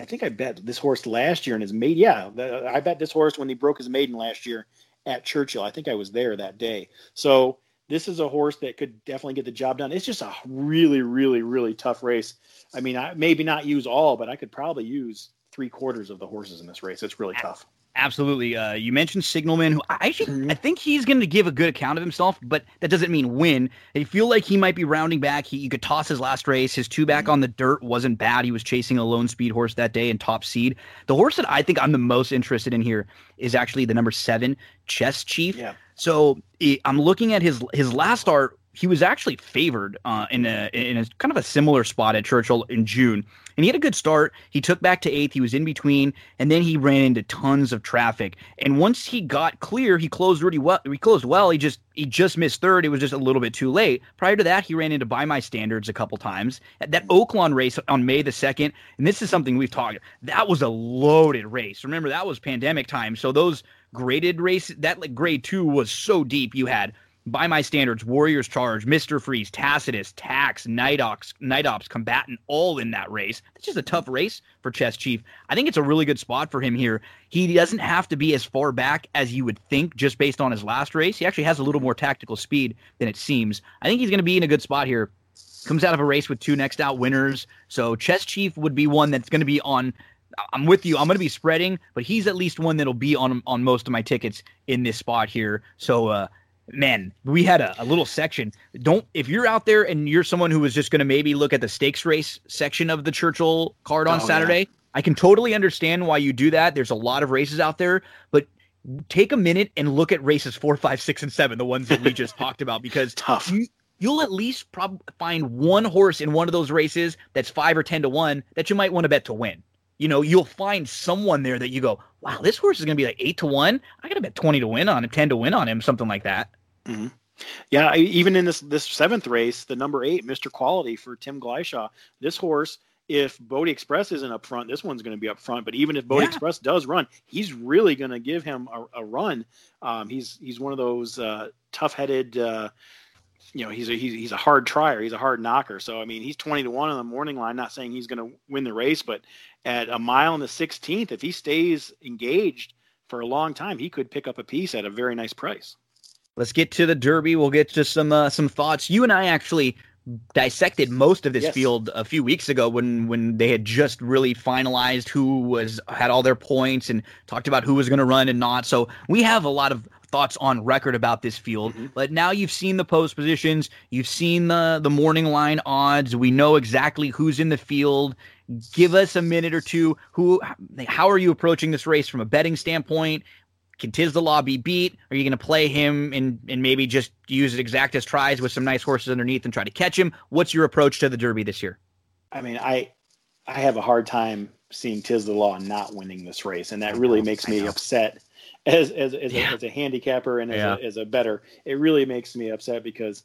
Speaker 5: I think I bet this horse last year in his maiden. Yeah, the, I bet this horse when he broke his maiden last year at Churchill. I think I was there that day. So this is a horse that could definitely get the job done. It's just a really, really, really tough race. I mean, I maybe not use all, but I could probably use three quarters of the horses in this race. It's really tough.
Speaker 1: Absolutely. Uh, you mentioned Signalman, who I actually mm-hmm. I think he's going to give a good account of himself, but that doesn't mean win. I feel like he might be rounding back. He you could toss his last race. His two back mm-hmm. on the dirt wasn't bad. He was chasing a lone speed horse that day and top seed. The horse that I think I'm the most interested in here is actually the number seven, Chess Chief. Yeah. So I'm looking at his his last start he was actually favored uh, in a in a kind of a similar spot at Churchill in June, and he had a good start. He took back to eighth. He was in between, and then he ran into tons of traffic. And once he got clear, he closed really well. He closed well. He just he just missed third. It was just a little bit too late. Prior to that, he ran into by my standards a couple times. That Oaklawn race on May the second, and this is something we've talked. That was a loaded race. Remember that was pandemic time, so those graded race that like grade two was so deep. You had by my standards, Warriors Charge, Mr. Freeze, Tacitus, Tax, Night Ops, Night Ops, Combatant, all in that race. It's just a tough race for Chess Chief. I think it's a really good spot for him here. He doesn't have to be as far back as you would think just based on his last race. He actually has a little more tactical speed than it seems. I think he's going to be in a good spot here. Comes out of a race with two next out winners. So Chess Chief would be one that's going to be on I'm with you. I'm going to be spreading, but he's at least one that'll be on on most of my tickets in this spot here. So uh, man, we had a, a, little section. Don't if you're out there and you're someone who was just going to maybe look at the stakes race section of the Churchill card on oh, Saturday, yeah. I can totally understand why you do that. There's a lot of races out there, but take a minute and look at races four, five, six, and seven, the ones that we just talked about, because
Speaker 5: tough.
Speaker 1: You, you'll at least prob- find one horse in one of those races that's five or ten to one that you might want to bet to win. You know, you'll find someone there that you go, wow, this horse is going to be like eight to one. I got to bet twenty to win on him, ten to win on him, something like that.
Speaker 5: Mm-hmm. Yeah, even in this this seventh race, the number eight, Mr. Quality for Tim Glyshaw, this horse, if Bodexpress isn't up front, this one's going to be up front. But even if Bodie yeah. Express does run, he's really going to give him a, a run. Um, he's he's one of those uh, tough headed. Uh, you know, he's a he's, he's a hard trier. He's a hard knocker. So I mean, he's twenty to one on the morning line. Not saying he's going to win the race, but at a mile and the sixteenth, if he stays engaged for a long time, he could pick up a piece at a very nice price.
Speaker 1: Let's get to the Derby. We'll get to some uh, some thoughts. You and I actually dissected most of this yes. field a few weeks ago when when they had just really finalized who was had all their points and talked about who was going to run and not. So we have a lot of thoughts on record about this field. Mm-hmm. But now you've seen the post positions, you've seen the the morning line odds. We know exactly who's in the field. Give us a minute or two. Who? How are you approaching this race from a betting standpoint? Can the Law be beat? Are you going to play him and and maybe just use exactas tries with some nice horses underneath and try to catch him? What's your approach to the Derby this year?
Speaker 5: I mean, I I have a hard time seeing Law not winning this race, and that really makes me upset as as as, yeah. a, as a, handicapper and as, yeah. a, as a better. It really makes me upset because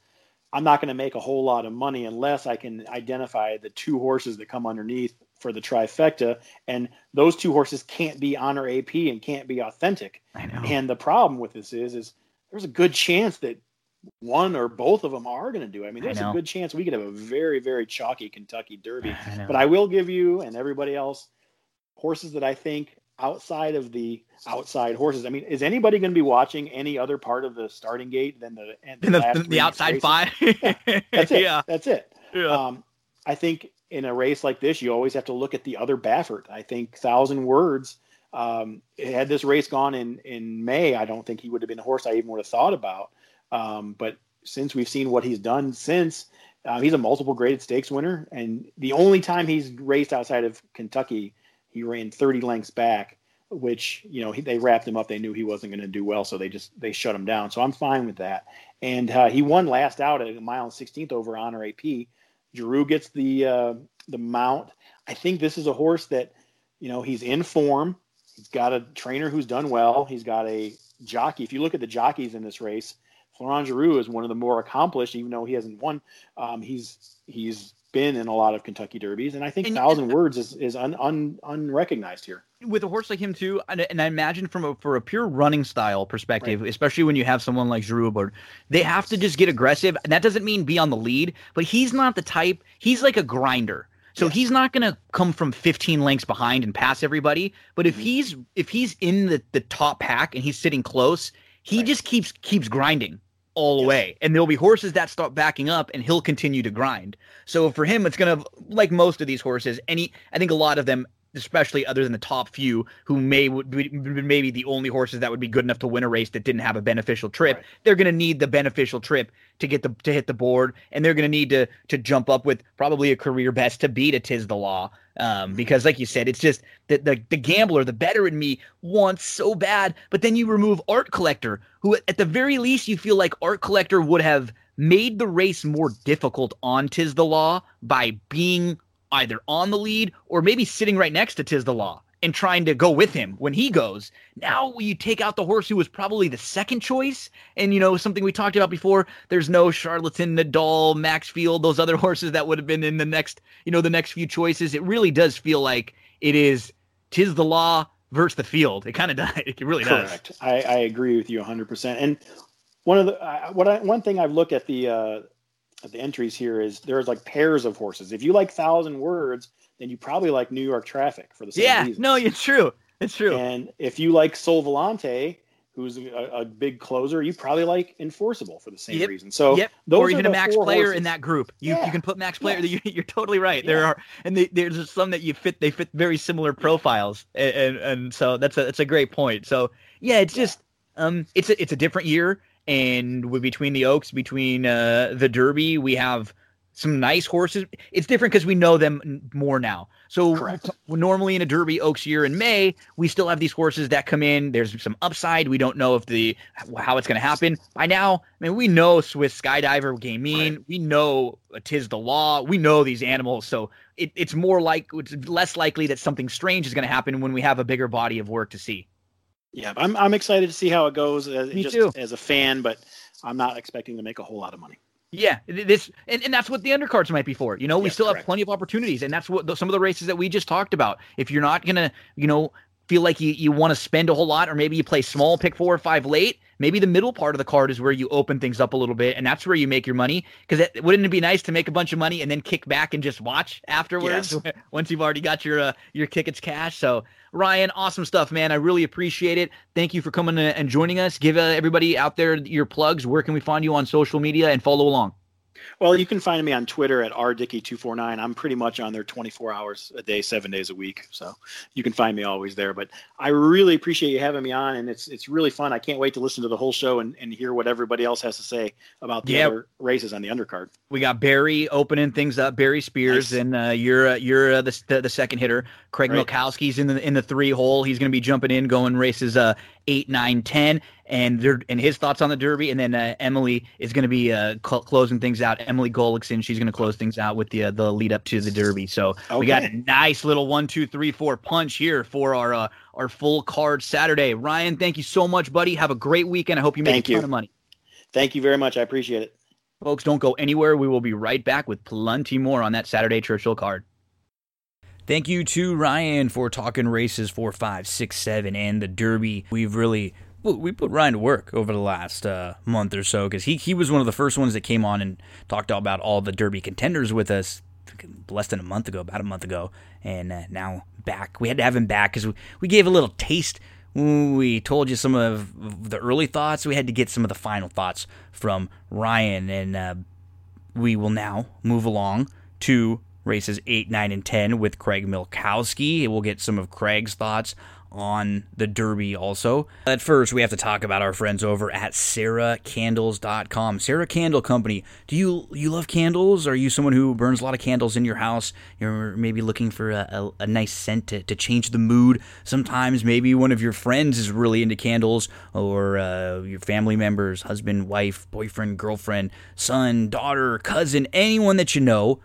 Speaker 5: I'm not going to make a whole lot of money unless I can identify the two horses that come underneath for the trifecta, and those two horses can't be honor AP and can't be authentic.
Speaker 1: I know.
Speaker 5: And the problem with this is, is there's a good chance that one or both of them are going to do. I mean, there's I a good chance we could have a very, very chalky Kentucky Derby. I but I will give you and everybody else horses that I think outside of the outside horses. I mean, is anybody going to be watching any other part of the starting gate than the
Speaker 1: the, the, the outside races? five?
Speaker 5: yeah, that's it. Yeah. That's it. Yeah. Um, I think in a race like this, you always have to look at the other Baffert. I think Thousand Words. Um, had this race gone in in May, I don't think he would have been a horse I even would have thought about. Um, but since we've seen what he's done since, uh, he's a multiple graded stakes winner, and the only time he's raced outside of Kentucky he ran 30 lengths back, which you know he, they wrapped him up. They knew he wasn't going to do well, so they just they shut him down. So I'm fine with that. And uh, he won last out at a mile and 16th over Honor AP. Geroux gets the uh, the mount. I think this is a horse that you know he's in form. He's got a trainer who's done well. He's got a jockey. If you look at the jockeys in this race, Florent Geroux is one of the more accomplished, even though he hasn't won. Um, he's he's been in a lot of Kentucky Derbies, and I think and, Thousand Words is is un, un, unrecognized here.
Speaker 1: With a horse like him too, and, and I imagine from a for a pure running style perspective, right. especially when you have someone like aboard, they have to just get aggressive. And that doesn't mean be on the lead, but he's not the type. He's like a grinder. So he's not going to come from 15 lengths behind and pass everybody. But if mm-hmm. he's if he's in the, the top pack and he's sitting close, he right. just keeps keeps grinding all the way. And there'll be horses that start backing up and he'll continue to grind. So for him, it's going to, like most of these horses, any, I think a lot of them, especially other than the top few who may would be maybe the only horses that would be good enough to win a race that didn't have a beneficial trip, right. they're going to need the beneficial trip to get the, to hit the board. And they're going to need to, to jump up with probably a career best to beat a Tiz the Law. Um, because like you said, it's just the, the the gambler, the better in me wants so bad, but then you remove art collector, who at the very least you feel like art collector would have made the race more difficult on Tiz the Law by being either on the lead or maybe sitting right next to Law and trying to go with him when he goes. Now you take out the horse who was probably the second choice, and you know something we talked about before. There's no charlatan, Nadal, Maxfield, those other horses that would have been in the next, you know, the next few choices. It really does feel like it is Tiz the law versus the field. It kind of does. It really
Speaker 5: Correct.
Speaker 1: does.
Speaker 5: I, I agree with you 100. percent And one of the uh, what I, one thing I've looked at the uh, at the entries here is there's like pairs of horses. If you like thousand words then you probably like New York Traffic for the same reason.
Speaker 1: yeah,
Speaker 5: reasons.
Speaker 1: no, it's true. It's true.
Speaker 5: And if you like Sole Volante, who's a, a, big closer, you probably like Enforceable for the same
Speaker 1: yep.
Speaker 5: reason. So
Speaker 1: yep. those or even a max player horses. in that group. You yeah. you can put max player. Yeah. You, are totally right. Yeah. There are and they, there's some that you fit. They fit very similar profiles, and, and, and so that's a that's a great point. So yeah, it's just um it's a it's a different year, and between the Oaks, between uh the Derby, we have some nice horses. It's different because we know them more now. So Correct. normally in a Derby Oaks year in May, we still have these horses that come in. There's some upside. We don't know if the how it's going to happen. By now, I mean we know Swiss Skydiver Gamine. Right. We know Tiz the Law. We know these animals. So it, it's more like it's less likely that something strange is going to happen when we have a bigger body of work to see.
Speaker 5: Yeah, I'm I'm excited to see how it goes. As, Me just too. as a fan, but I'm not expecting to make a whole lot of money.
Speaker 1: Yeah, this and, and that's what the undercards might be for. You know, we yes, still correct. have plenty of opportunities, and that's what the, some of the races that we just talked about. If you're not gonna, you know, feel like you, you want to spend a whole lot, or maybe you play small, pick four or five late, maybe the middle part of the card is where you open things up a little bit, and that's where you make your money. Because wouldn't it be nice to make a bunch of money and then kick back and just watch afterwards yes. once you've already got your uh, your tickets cash? So Ryan, awesome stuff, man. I really appreciate it. Thank you for coming and joining us. Give uh, everybody out there your plugs. Where can we find you on social media and follow along?
Speaker 5: Well, you can find me on Twitter at rdicky249. I'm pretty much on there 24 hours a day, seven days a week. So you can find me always there. But I really appreciate you having me on, and it's it's really fun. I can't wait to listen to the whole show and, and hear what everybody else has to say about the yep. other races on the undercard.
Speaker 1: We got Barry opening things up, Barry Spears, nice. and uh, you're uh, you're uh, the, the, the second hitter. Craig right. Milkowski's in the in the three hole. He's going to be jumping in, going races uh eight, nine, ten and their and his thoughts on the Derby, and then uh, Emily is going to be uh, cl- closing things out. Emily Gullikson, she's going to close things out with the uh, the lead up to the Derby. So okay. we got a nice little one, two, three, four punch here for our uh, our full card Saturday. Ryan, thank you so much, buddy. Have a great weekend. I hope you make thank a ton of money.
Speaker 5: Thank you very much. I appreciate it.
Speaker 1: Folks, don't go anywhere. We will be right back with plenty more on that Saturday Churchill card. Thank you to Ryan for talking races four, five, six, seven, and the Derby. We've really we put Ryan to work over the last uh, month or so because he he was one of the first ones that came on and talked about all the Derby contenders with us less than a month ago, about a month ago, and uh, now back. We had to have him back because we, we gave a little taste. We told you some of the early thoughts. We had to get some of the final thoughts from Ryan, and uh, we will now move along to races 8, 9, and 10 with Craig Milkowski. We'll get some of Craig's thoughts on the Derby also. At first, we have to talk about our friends over at CeraCandles.com. Cera Candle Company. Do you you love candles? Are you someone who burns a lot of candles in your house? You're maybe looking for a, a, a nice scent to, to change the mood. Sometimes maybe one of your friends is really into candles, or uh, your family members, husband, wife, boyfriend, girlfriend, son, daughter, cousin, anyone that you know.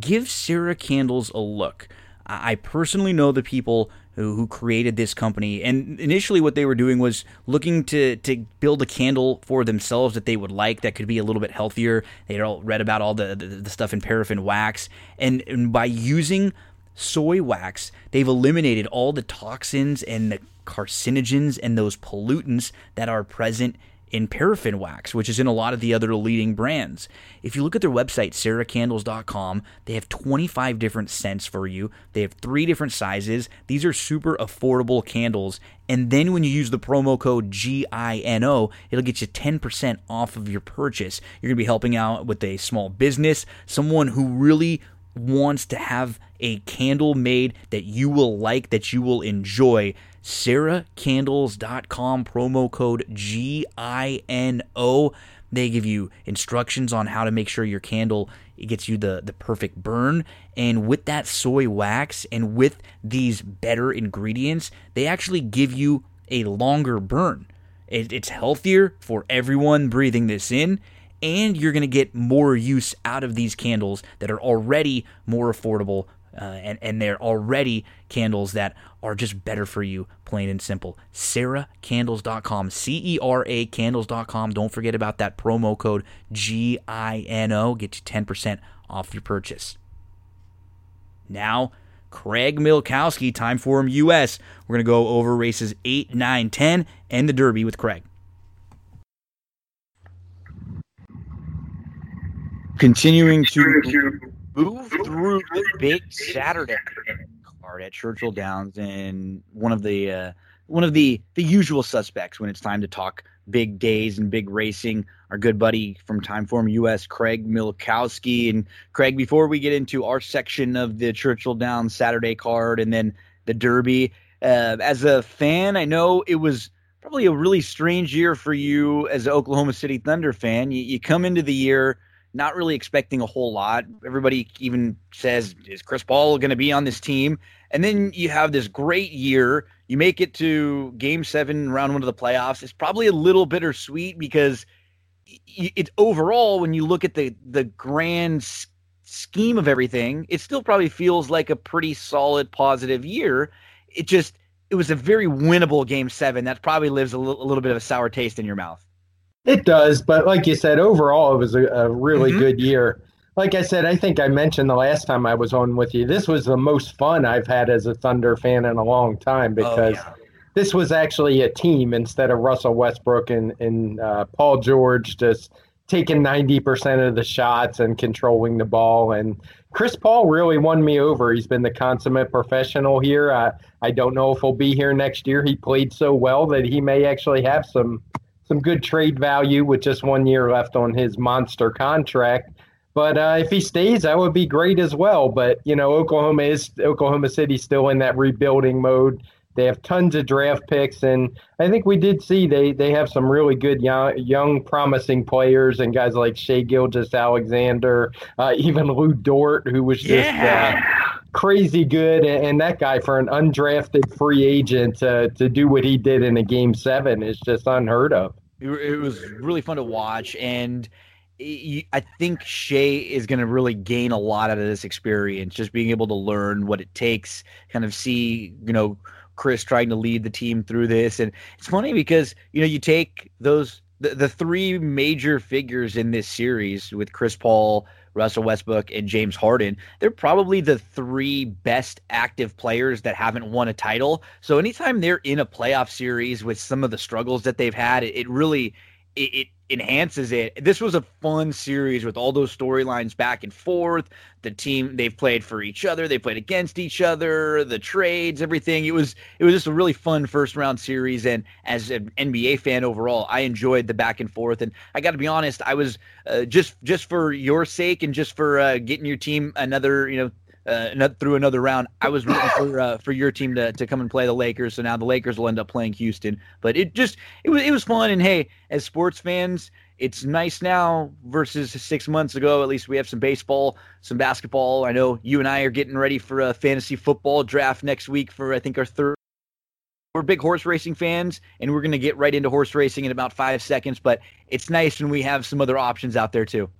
Speaker 1: Give Cera Candles a look. I personally know the people who, created this company. And initially, what they were doing was looking to to build a candle for themselves that they would like that could be a little bit healthier. They all read about all the, the, the stuff in paraffin wax, and, and by using soy wax, they've eliminated all the toxins and the carcinogens and those pollutants that are present in paraffin wax, which is in a lot of the other leading brands. If you look at their website, ceracandles.com, they have 25 different scents for you. They have three different sizes. These are super affordable candles. And then when you use the promo code GINO, it'll get you 10% off of your purchase. You're going to be helping out with a small business, someone who really wants to have a candle made that you will like, that you will enjoy ceracandles.com, promo code G-I-N-O. They give you instructions on how to make sure your candle it gets you the, the perfect burn. And with that soy wax and with these better ingredients, they actually give you a longer burn. It, it's healthier for everyone breathing this in, and you're going to get more use out of these candles that are already more affordable uh, and, and they're already candles that are just better for you, plain and simple. CeraCandles.com, C E R A candles.com. Don't forget about that promo code G I N O, get you 10% off your purchase. Now, Craig Milkowski, Timeform US. We're going to go over races 8, 9, 10, and the Derby with Craig. Continuing to move through the big Saturday card at Churchill Downs and one of the uh, one of the the usual suspects when it's time to talk big days and big racing. Our good buddy from Timeform US, Craig Milkowski. And Craig, before we get into our section of the Churchill Downs Saturday card and then the Derby, uh, as a fan, I know it was probably a really strange year for you as an Oklahoma City Thunder fan. You, you come into the year not really expecting a whole lot. Everybody even says, is Chris Paul going to be on this team? And then you have this great year. You make it to game seven, round one of the playoffs. It's probably a little bittersweet because it's overall, when you look at the, the grand scheme of everything, it still probably feels like a pretty solid, positive year. It just, it was a very winnable game seven. That probably lives a, l- a little bit of a sour taste in your mouth.
Speaker 4: It does, but like you said, overall it was a, a really mm-hmm. good year. Like I said, I think I mentioned the last time I was on with you. This was the most fun I've had as a Thunder fan in a long time because oh, yeah. this was actually a team instead of Russell Westbrook and, and uh, Paul George just taking 90% of the shots and controlling the ball. And Chris Paul really won me over. He's been the consummate professional here. I, I don't know if he'll be here next year. He played so well that he may actually have some some good trade value with just one year left on his monster contract. But uh, if he stays, that would be great as well. But you know, Oklahoma is Oklahoma City still in that rebuilding mode. They have tons of draft picks, and I think we did see they they have some really good young, young promising players and guys like Shai Gilgeous-Alexander, uh, even Lu Dort, who was just yeah. uh, crazy good, and that guy for an undrafted free agent uh, to do what he did in a game seven is just unheard of.
Speaker 1: It was really fun to watch, and I think Shai is going to really gain a lot out of this experience, just being able to learn what it takes, kind of see, you know, Chris trying to lead the team through this. And it's funny because, you know, you take those, the, the three major figures in this series with Chris Paul, Russell Westbrook, and James Harden, they're probably the three best active players that haven't won a title. So anytime they're in a playoff series with some of the struggles that they've had, it, it really it, it enhances it. This was a fun series with all those storylines back and forth. The team they've played for each other, they played against each other, the trades, everything. It was it was just a really fun first round series. And as an NBA fan overall, I enjoyed the back and forth. And I got to be honest, I was uh, just just for your sake and just for uh, getting your team another you know uh, through another round. I was rooting for uh, for your team to, to come and play the Lakers, so now the Lakers will end up playing Houston. But it just it was it was fun, and hey, as sports fans, it's nice now versus six months ago. At least we have some baseball, some basketball. I know you and I are getting ready for a fantasy football draft next week for I think our third. We're big horse racing fans, and we're going to get right into horse racing in about five seconds. But it's nice when we have some other options out there too.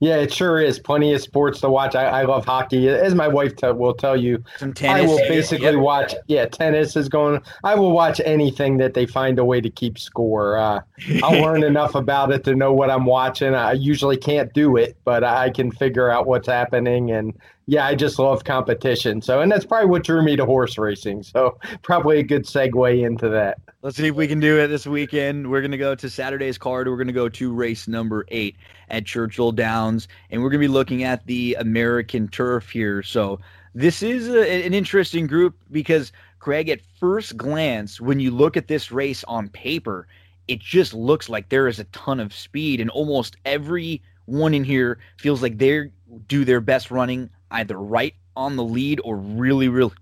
Speaker 4: Yeah, it sure is. Plenty of sports to watch. I, I love hockey. As my wife t- will tell you,
Speaker 1: Some tennis. I
Speaker 4: will basically yep. watch. Yeah, tennis is going. I will watch anything that they find a way to keep score. Uh, I'll learn enough about it to know what I'm watching. I usually can't do it, but I can figure out what's happening. And yeah, I just love competition. So, and that's probably what drew me to horse racing. So, probably a good segue into that.
Speaker 1: Let's see if we can do it this weekend. We're going to go to Saturday's card. We're going to go to race number eight at Churchill Downs, and we're going to be looking at the American turf here. So this is a, an interesting group because Craig, at first glance, when you look at this race on paper, it just looks like there is a ton of speed, and almost every one in here feels like they do their best running either right on the lead or really, really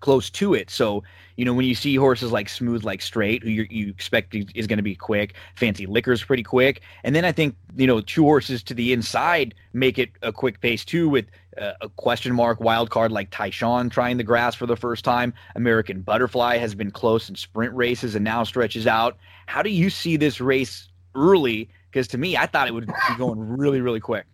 Speaker 1: close to it. So you know, when you see horses like Smooth Like Strait, who you, you expect is going to be quick, Fancy Liquor's pretty quick, and then I think you know two horses to the inside make it a quick pace too, with uh, a question mark wild card like Tyshawn trying the grass for the first time. American Butterfly has been close in sprint races and now stretches out. How do you see this race early? Because to me, I thought it would be going really, really quick.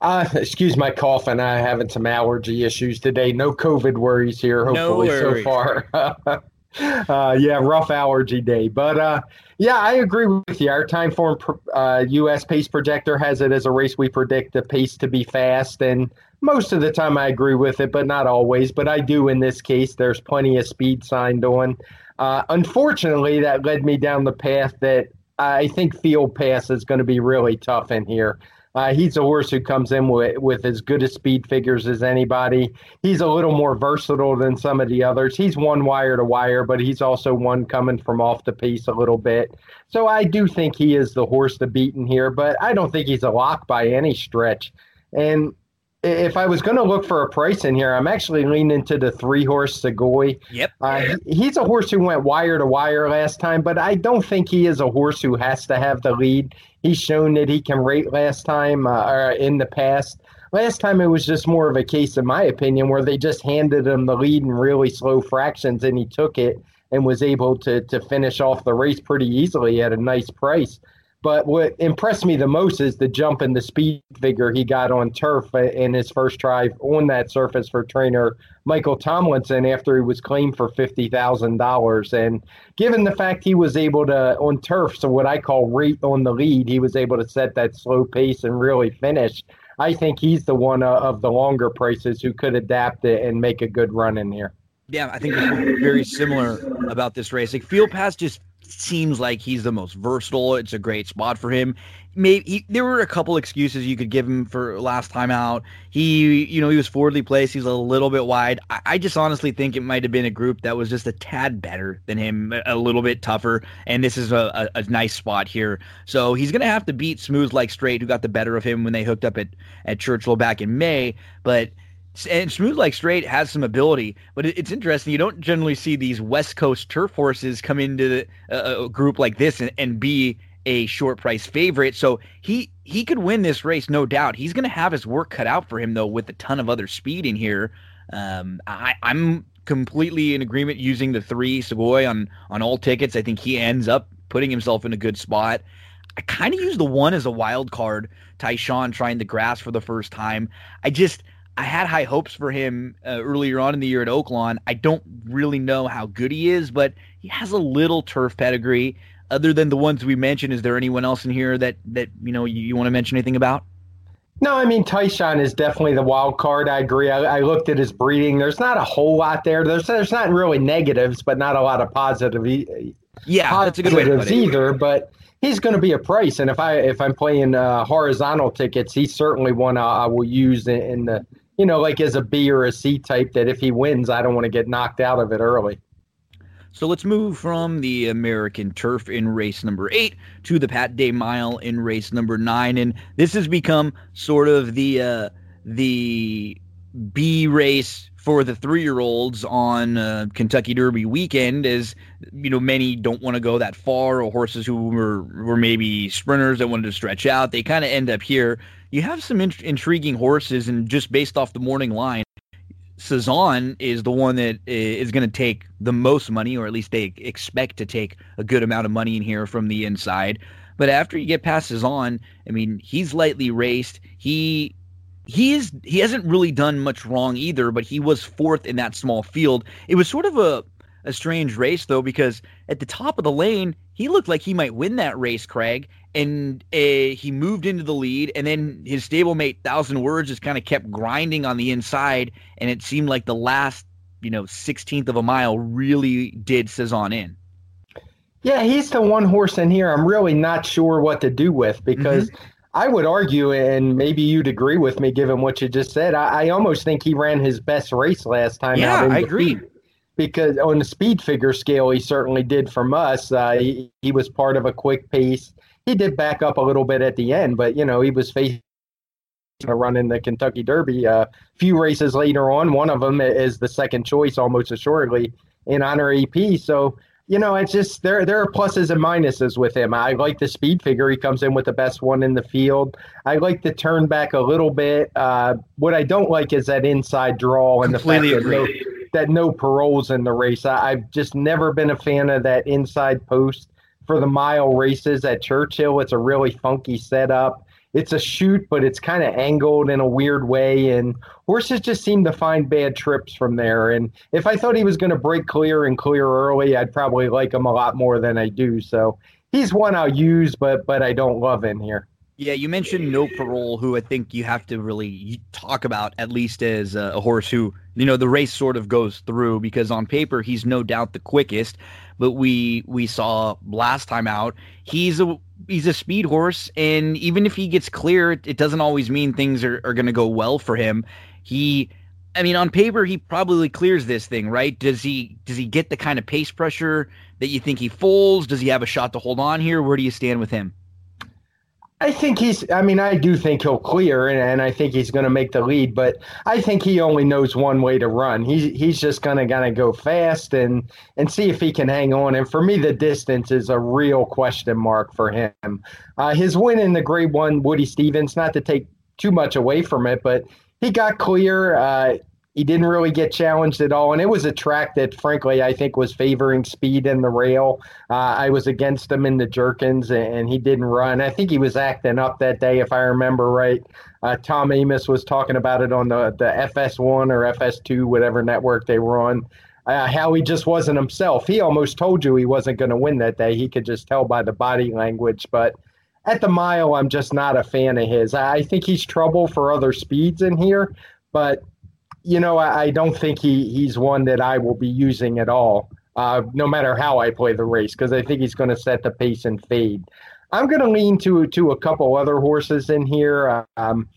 Speaker 4: Uh, excuse my cough, and I having some allergy issues today. No COVID worries here, hopefully, no worries. so far. uh, yeah, rough allergy day. But uh, yeah, I agree with you. Our Timeform uh, US pace projector has it as a race we predict the pace to be fast. And most of the time I agree with it, but not always. But I do in this case. There's plenty of speed signed on. Uh, unfortunately, that led me down the path that I think field pass is going to be really tough in here. Uh, he's a horse who comes in with, with as good a speed figures as anybody. He's a little more versatile than some of the others. He's one wire to wire, but he's also one coming from off the piece a little bit. So I do think he is the horse to beat in here, but I don't think he's a lock by any stretch. And if I was going to look for a price in here, I'm actually leaning to the three horse Savoy.
Speaker 1: Yep.
Speaker 4: Uh, he's a horse who went wire to wire last time, but I don't think he is a horse who has to have the lead. He's shown that he can rate last time uh, or in the past. Last time it was just more of a case, in my opinion, where they just handed him the lead in really slow fractions and he took it and was able to to finish off the race pretty easily at a nice price. But what impressed me the most is the jump in the speed figure he got on turf in his first try on that surface for trainer Michael Tomlinson after he was claimed for $50,000. And given the fact he was able to, on turf, so what I call rate on the lead, he was able to set that slow pace and really finish. I think he's the one uh, of the longer prices who could adapt it and make a good run in here.
Speaker 1: Yeah, I think it's very similar about this race. Like Field Pass just seems like he's the most versatile. It's a great spot for him. Maybe he, there were a couple excuses you could give him for last time out. He, you know, he was forwardly placed. He's a little bit wide. I, I just honestly think it might have been a group that was just a tad better than him, a, a little bit tougher. And this is a, a, a nice spot here. So he's going to have to beat Smooth Like Strait, who got the better of him when they hooked up at, at Churchill back in May. But and Smooth Like Strait has some ability, but it's interesting. You don't generally see these West Coast turf horses come into a group like this and, and be a short price favorite. So he he could win this race, no doubt. He's going to have his work cut out for him though, with a ton of other speed in here. Um, I, I'm completely in agreement using the three Savoy on on all tickets. I think he ends up putting himself in a good spot. I kind of use the one as a wild card. Tyshawn trying the grass for the first time. I just I had high hopes for him uh, earlier on in the year at Oaklawn. I don't really know how good he is, but he has a little turf pedigree. Other than the ones we mentioned, is there anyone else in here that that you know you, you want to mention anything about?
Speaker 4: No, I mean Tyshawn is definitely the wild card. I agree. I, I, looked at his breeding. There's not a whole lot there. There's there's not really negatives, but not a lot of positive.
Speaker 1: Yeah, that's a good way to put it.
Speaker 4: either. But he's going to be a price, and if I if I'm playing uh, horizontal tickets, he's certainly one I, I will use in, in the you know, like as a B or a C type that if he wins, I don't want to get knocked out of it early.
Speaker 1: So let's move from the American Turf in race number eight to the Pat Day Mile in race number nine, and this has become sort of the uh, the B race for the three year olds on uh, Kentucky Derby weekend, as you know, many don't want to go that far, or horses who were were maybe sprinters that wanted to stretch out, they kind of end up here you have some in- intriguing horses, and just based off the morning line, Cezanne is the one that is going to take the most money, or at least they expect to take a good amount of money in here from the inside. But after you get past Cezanne, I mean, he's lightly raced. He he is he hasn't really done much wrong either, but he was fourth in that small field. It was sort of a a strange race though because at the top of the lane he looked like he might win that race, Craig, and uh, he moved into the lead, and then his stablemate Thousand Words just kind of kept grinding on the inside, and it seemed like the last, you know, sixteenth of a mile really did Cezanne in.
Speaker 4: Yeah, he's the one horse in here I'm really not sure what to do with because mm-hmm. I would argue, and maybe you'd agree with me given what you just said. I, I almost think he ran his best race last time.
Speaker 1: Yeah, I agree.
Speaker 4: Because on the speed figure scale, he certainly did from us. Uh, he, he was part of a quick pace he did back up a little bit at the end, but you know he was facing a run in the Kentucky Derby. A uh, few races later on, one of them is the second choice almost assuredly in honor EP. So you know, it's just there. There are pluses and minuses with him. I like the speed figure. He comes in with the best one in the field. I like the turn back a little bit. Uh, what I don't like is that inside draw and
Speaker 1: Completely
Speaker 4: the fact that no, that No Parole's in the race. I, I've just never been a fan of that inside post for the mile races at Churchill. It's a really funky setup. It's a shoot, but it's kind of angled in a weird way, and horses just seem to find bad trips from there. And if I thought he was going to break clear and clear early, I'd probably like him a lot more than I do. So he's one I'll use, but but I don't love in here.
Speaker 1: Yeah, you mentioned no parole, who I think you have to really talk about at least as a horse who you know the race sort of goes through because on paper he's no doubt the quickest, but we we saw last time out. He's a he's a speed horse and even if he gets clear it, doesn't always mean things are, are going to go well for him. He i mean on paper he probably clears this thing right? Does he does he get the kind of pace pressure that you think he folds? Does he have a shot to hold on here? Where do you stand with him
Speaker 4: I think he's. I mean, I do think he'll clear, and, and I think he's going to make the lead. But I think he only knows one way to run. He's he's just going to going to go fast and and see if he can hang on. And for me, the distance is a real question mark for him. Uh, his win in the Grade One, Woody Stephens. not to take too much away from it, but he got clear. Uh, he didn't really get challenged at all. And it was a track that, frankly, I think was favoring speed in the rail. Uh, I was against him in the Jerkens, and he didn't run. I think he was acting up that day, if I remember right. Uh, Tom Amoss was talking about it on the, the FS1 or FS2, whatever network they were on. Uh, how he just wasn't himself. He almost told you he wasn't going to win that day. He could just tell by the body language. But at the mile, I'm just not a fan of his. I think he's trouble for other speeds in here, but you know, I, I, don't think he, he's one that I will be using at all. uh, no matter how I play the race, because I think he's going to set the pace and fade. I'm going to lean to to a couple other horses in here. Um,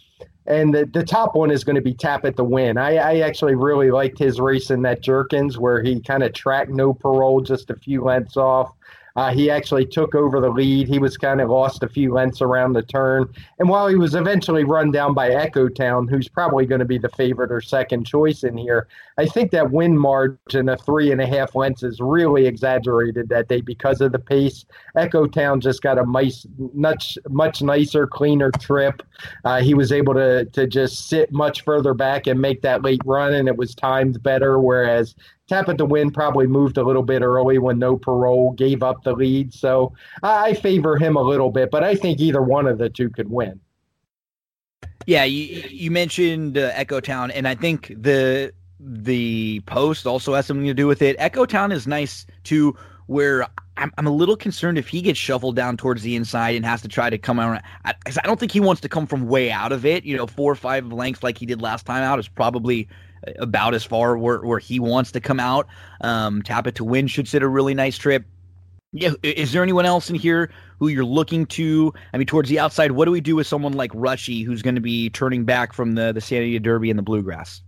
Speaker 4: and the, the top one is going to be Tap It to Win. I, I actually really liked his race in that Jerkens where he kind of tracked no parole just a few lengths off. Uh, he actually took over the lead. He was kind of lost a few lengths around the turn. And while he was eventually run down by Echo Town, who's probably going to be the favorite or second choice in here, I think that win margin of three and a half lengths is really exaggerated that day because of the pace. Echo Town just got a nice, much, much nicer, cleaner trip. Uh, he was able to, to just sit much further back and make that late run, and it was timed better. Whereas Tap It to Win probably moved a little bit early when no parole gave up the lead. So I favor him a little bit, but I think either one of the two could win.
Speaker 1: Yeah, you, you mentioned uh, Echo Town, and I think the the post also has something to do with it. Echo Town is nice too, where I'm, I'm a little concerned if he gets shuffled down towards the inside and has to try to come out. I, I don't think he wants to come from way out of it. You know, four or five lengths like he did last time out is probably about as far where, where he wants to come out. Um, Tap It to Win should sit a really nice trip. Yeah, is there anyone else in here who you're looking to? I mean, towards the outside, what do we do with someone like Rushie, who's going to be turning back from the the San Diego Derby and the Bluegrass?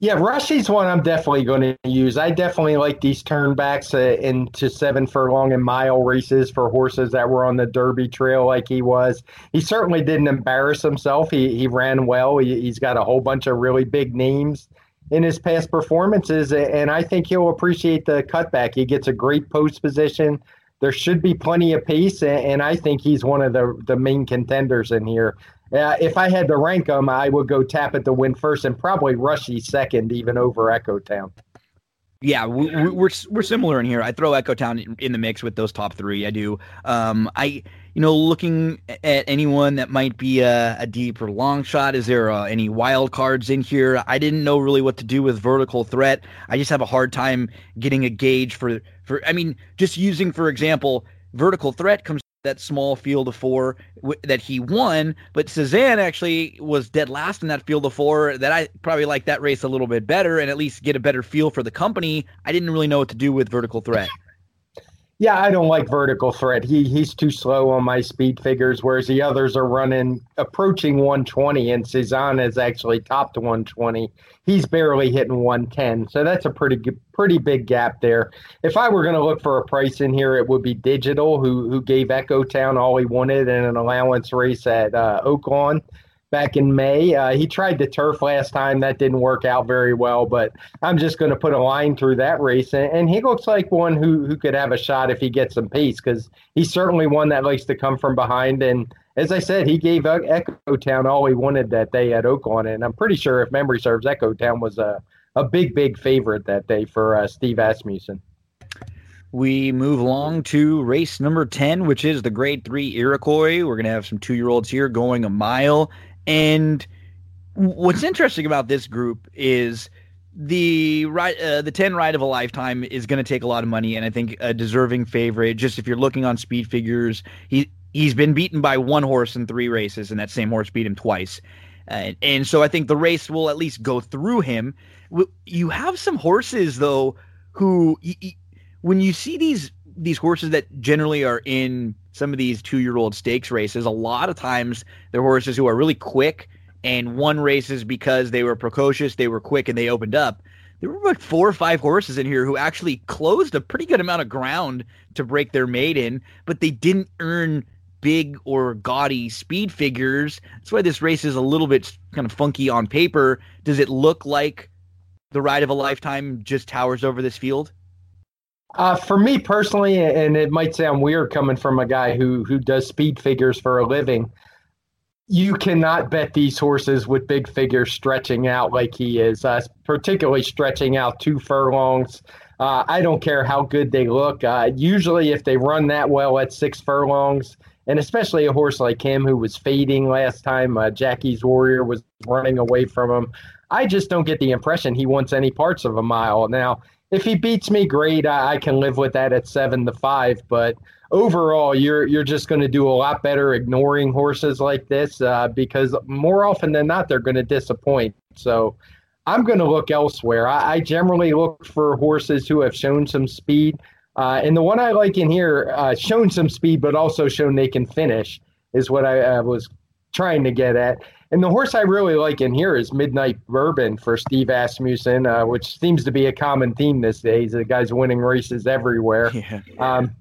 Speaker 4: Yeah, Rushie's one I'm definitely going to use. I definitely like these turnbacks uh, into seven furlong and mile races for horses that were on the Derby trail like he was. He certainly didn't embarrass himself. He he ran well. He, he's got a whole bunch of really big names in his past performances, and I think he'll appreciate the cutback. He gets a great post position. There should be plenty of pace, and I think he's one of the the main contenders in here. Uh, if I had to rank them, I would go Tap It to Win first, and probably Rushie second, even over Echo Town.
Speaker 1: Yeah, we, are we're, we're similar in here. I throw Echo Town in, the mix with those top three. I do. Um, I you know, looking at anyone that might be a, a deep or long shot? Is there uh, any wild cards in here? I didn't know really what to do with vertical threat. I just have a hard time getting a gauge for for. I mean, just using for example, vertical threat comes that small field of four w- that he won, but Cezanne actually was dead last in that field of four. That I probably like that race a little bit better and at least get a better feel for the company. I didn't really know what to do with vertical threat.
Speaker 4: Yeah, I don't like vertical threat. He he's too slow on my speed figures, whereas the others are running approaching 120, and Cezanne is actually top to 120. He's barely hitting 110, so that's a pretty pretty big gap there. If I were going to look for a price in here, it would be Digital, who who gave Echo Town all he wanted in an allowance race at uh, Oaklawn back in May. Uh, he tried the turf last time. That didn't work out very well, but I'm just going to put a line through that race. And, and, he looks like one who, who could have a shot if he gets some pace because he's certainly one that likes to come from behind. And as I said, he gave Echo Town all he wanted that day at Oaklawn. And I'm pretty sure, if memory serves, Echo Town was a, a big, big favorite that day for uh, Steve Asmussen.
Speaker 1: We move along to race number 10, which is the grade three Iroquois. We're going to have some two year olds here going a mile. And what's interesting about this group is the right uh, the 10 ride of a lifetime is going to take a lot of money and i think a deserving favorite. Just if you're looking on speed figures he he's been beaten by one horse in three races and that same horse beat him twice. Uh, and so i think the race will at least go through him. You have some horses though who when you see these these horses that generally are in some of these two year old stakes races, a lot of times they're horses who are really quick and won races because they were precocious, they were quick, and they opened up. There were like four or five horses in here who actually closed a pretty good amount of ground to break their maiden, but they didn't earn big or gaudy speed figures. That's why this race is a little bit kind of funky on paper. Does it look like the ride of a lifetime just towers over this field?
Speaker 4: Uh, for me personally, and it might sound weird coming from a guy who who does speed figures for a living, you cannot bet these horses with big figures stretching out like he is, uh, particularly stretching out two furlongs. Uh, I don't care how good they look. Uh, usually, if they run that well at six furlongs, and especially a horse like him who was fading last time, uh, Jackie's Warrior was running away from him. I just don't get the impression he wants any parts of a mile. Now, if he beats me, great. I, I can live with that at seven to five. But overall, you're you're just going to do a lot better ignoring horses like this uh, because more often than not, they're going to disappoint. So I'm going to look elsewhere. I, I, generally look for horses who have shown some speed. Uh, and the one I like in here, uh, shown some speed, but also shown they can finish, is what I was trying to get at. And the horse I really like in here is Midnight Bourbon for Steve Asmussen, uh, which seems to be a common theme these days. The guy's winning races everywhere. Yeah. Um,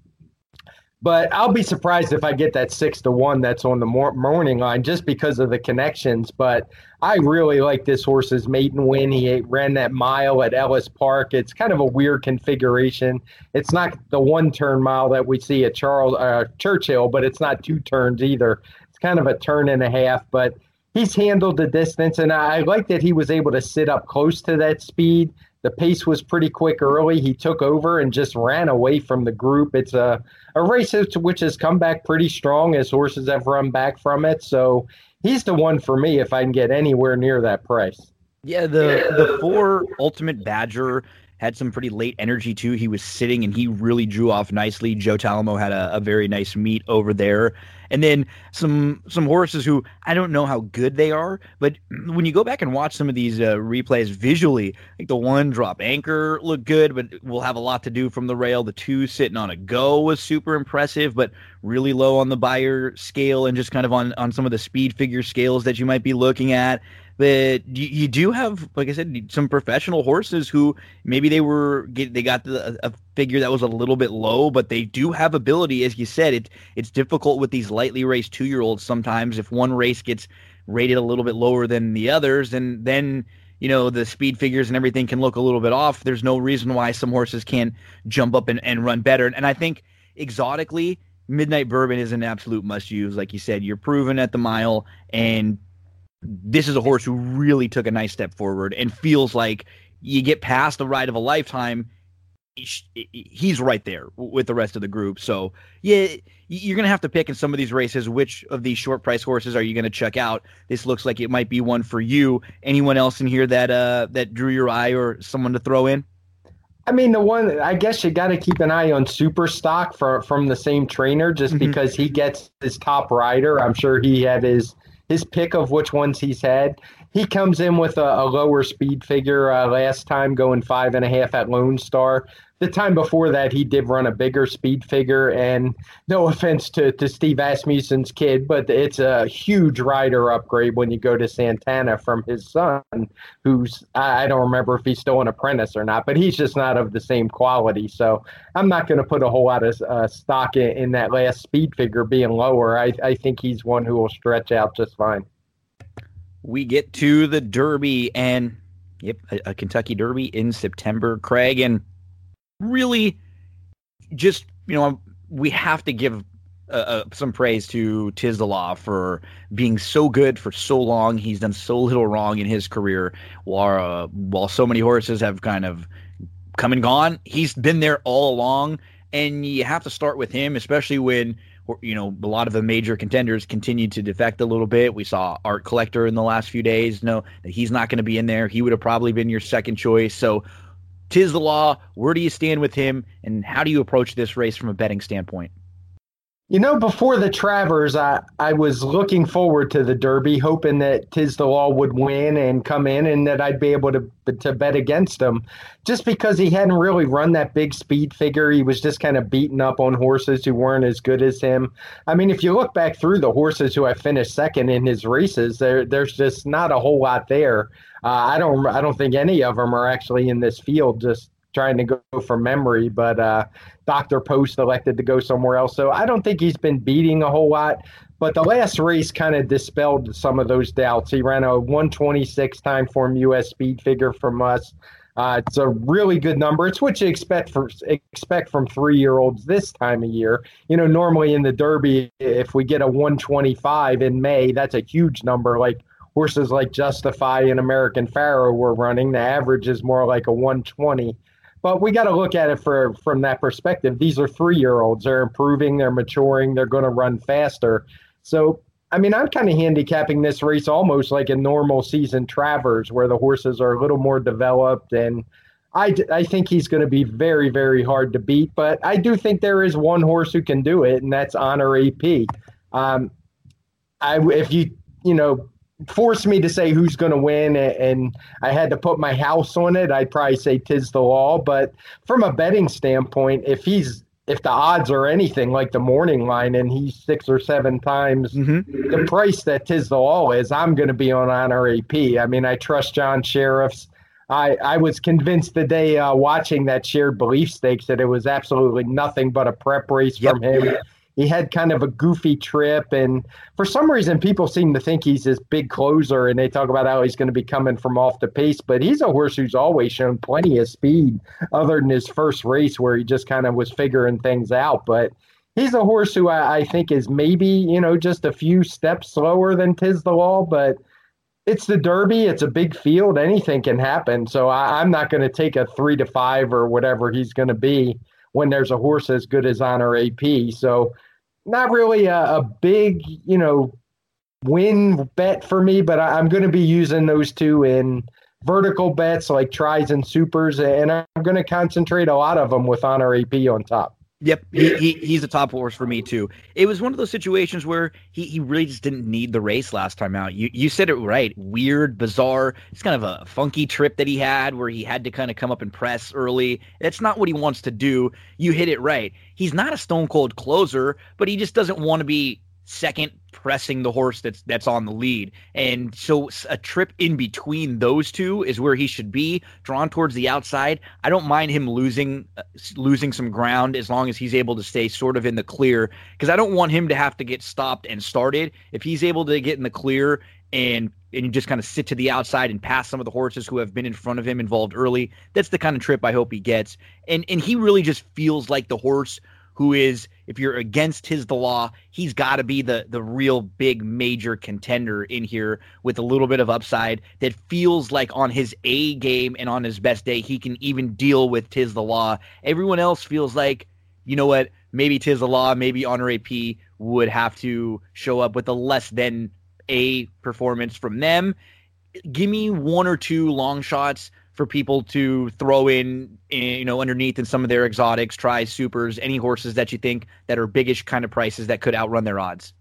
Speaker 4: but I'll be surprised if I get that six to one that's on the mor- morning line just because of the connections. But I really like this horse's maiden win. He ran that mile at Ellis Park. It's kind of a weird configuration. It's not the one turn mile that we see at Charles uh, Churchill, but it's not two turns either. It's kind of a turn and a half. But he's handled the distance, and I like that he was able to sit up close to that speed. The pace was pretty quick early. He took over and just ran away from the group. It's a, a race which has come back pretty strong as horses have run back from it. So he's the one for me if I can get anywhere near that price.
Speaker 1: Yeah, the the four Ultimate Badger had some pretty late energy too. He was sitting and he really drew off nicely. Joe Talamo had a, a, very nice meet over there. And then some some horses who I don't know how good they are, but when you go back and watch some of these uh, replays visually, like the one drop anchor looked good, but will have a lot to do from the rail. The two sitting on a go was super impressive, but really low on the Beyer scale and just kind of on on some of the speed figure scales that you might be looking at that you, you, do have, like I said, some professional horses who maybe they were they got the, a figure that was a little bit low, but they do have ability. As you said, it it's difficult with these lightly raced two year olds sometimes. If one race gets rated a little bit lower than the others, and then you know the speed figures and everything can look a little bit off. There's no reason why some horses can't jump up and, and run better. And I think exotically, Midnight Bourbon is an absolute must use. Like you said, you're proven at the mile, and this is a horse who really took a nice step forward and feels like you get past the ride of a lifetime he's right there with the rest of the group so yeah you're gonna have to pick in some of these races which of these short price horses are you gonna check out this looks like it might be one for you anyone else in here that uh that drew your eye or someone to throw in
Speaker 4: I mean, the one I guess you got to keep an eye on Super Stock for, from the same trainer, just mm-hmm. because he gets his top rider. I'm sure he had his his pick of which ones he's had. He comes in with a, a lower speed figure uh, last time, going five and a half at Lone Star the time before that, he did run a bigger speed figure. And no offense to, to Steve Asmussen's kid, but it's a huge rider upgrade when you go to Santana from his son, who's, I don't remember if he's still an apprentice or not, but he's just not of the same quality. So I'm not going to put a whole lot of uh, stock in, in, that last speed figure being lower. I, I think he's one who will stretch out just fine.
Speaker 1: We get to the Derby and, yep, a, a Kentucky Derby in September, Craig. And really just you know we have to give uh, uh, some praise to Tiz the Law for being so good for so long. He's done so little wrong in his career, while uh, while so many horses have kind of come and gone. He's been there all along, and you have to start with him, especially when you know a lot of the major contenders continue to defect a little bit. We saw Art Collector in the last few days. No, he's not going to be in there. He would have probably been your second choice. So Tiz the law. Where do you stand with him, and how do you approach this race from a betting standpoint?
Speaker 4: You know, before the Travers, I, I was looking forward to the Derby, hoping that Law would win and come in and that I'd be able to, to bet against him. Just because he hadn't really run that big speed figure, he was just kind of beaten up on horses who weren't as good as him. I mean, if you look back through the horses who have finished second in his races, there there's just not a whole lot there. Uh, I don't I don't think any of them are actually in this field. Just trying to go from memory, but uh, Dr. Post elected to go somewhere else. So I don't think he's been beating a whole lot. But the last race kind of dispelled some of those doubts. He ran a 126 Timeform US speed figure from us. Uh, it's a really good number. It's what you expect for expect from three year olds this time of year. You know, normally in the Derby, if we get a 125 in May, that's a huge number. Like horses like Justify and American Pharoah were running, the average is more like a 120. But we got to look at it for from that perspective. These are three year olds. They're improving. They're maturing. They're going to run faster. So I mean, I'm kind of handicapping this race almost like a normal season Travers, where the horses are a little more developed, and I, I think he's going to be very, very hard to beat. But I do think there is one horse who can do it, and that's Honor AP. Um, I if you you know force me to say who's going to win, and I had to put my house on it, I'd probably say Tiz the Law. But from a betting standpoint, if he's if the odds are anything like the morning line and he's six or seven times mm-hmm. the price that Tiz the Law is, I'm going to be on Honor AP. I mean, I trust John Shirreffs. I, I was convinced the day uh, watching that shared belief stakes that it was absolutely nothing but a prep race yep. from him he had kind of a goofy trip and for some reason people seem to think he's this big closer and they talk about how he's going to be coming from off the pace but he's a horse who's always shown plenty of speed other than his first race where he just kind of was figuring things out but he's a horse who I, I think is maybe you know just a few steps slower than tiz the law but it's the Derby. It's a big field. Anything can happen. So I, am not going to take a three to five or whatever he's going to be when there's a horse as good as Honor AP. So not really a, a big, you know, win bet for me, but I, am going to be using those two in vertical bets like tries and supers, and I'm going to concentrate a lot of them with Honor AP on top.
Speaker 1: Yep, he, he, he's a top horse for me too. It was one of those situations where he, he really just didn't need the race last time out. You you said it right. Weird, bizarre. It's kind of a funky trip that he had where he had to kind of come up and press early. That's not what he wants to do. You hit it right. He's not a stone cold closer, but he just doesn't want to be second pressing the horse that's that's on the lead. And so a trip in between those two is where he should be, drawn towards the outside. I don't mind him losing uh, losing some ground as long as he's able to stay sort of in the clear because I don't want him to have to get stopped and started. If he's able to get in the clear and and you just kind of sit to the outside and pass some of the horses who have been in front of him involved early. That's the kind of trip I hope he gets. And and he really just feels like the horse who is, if you're against Tiz the Law, he's got to be the the real big major contender in here with a little bit of upside that feels like on his A game and on his best day he can even deal with Tiz the Law. Everyone else feels like, you know what, maybe Tiz the Law, maybe Honor AP would have to show up with a less than A performance from them. Give me one or two long shots for people to throw in, you know, underneath in some of their exotics, try supers, any horses that you think that are biggish kind of prices that could outrun their odds.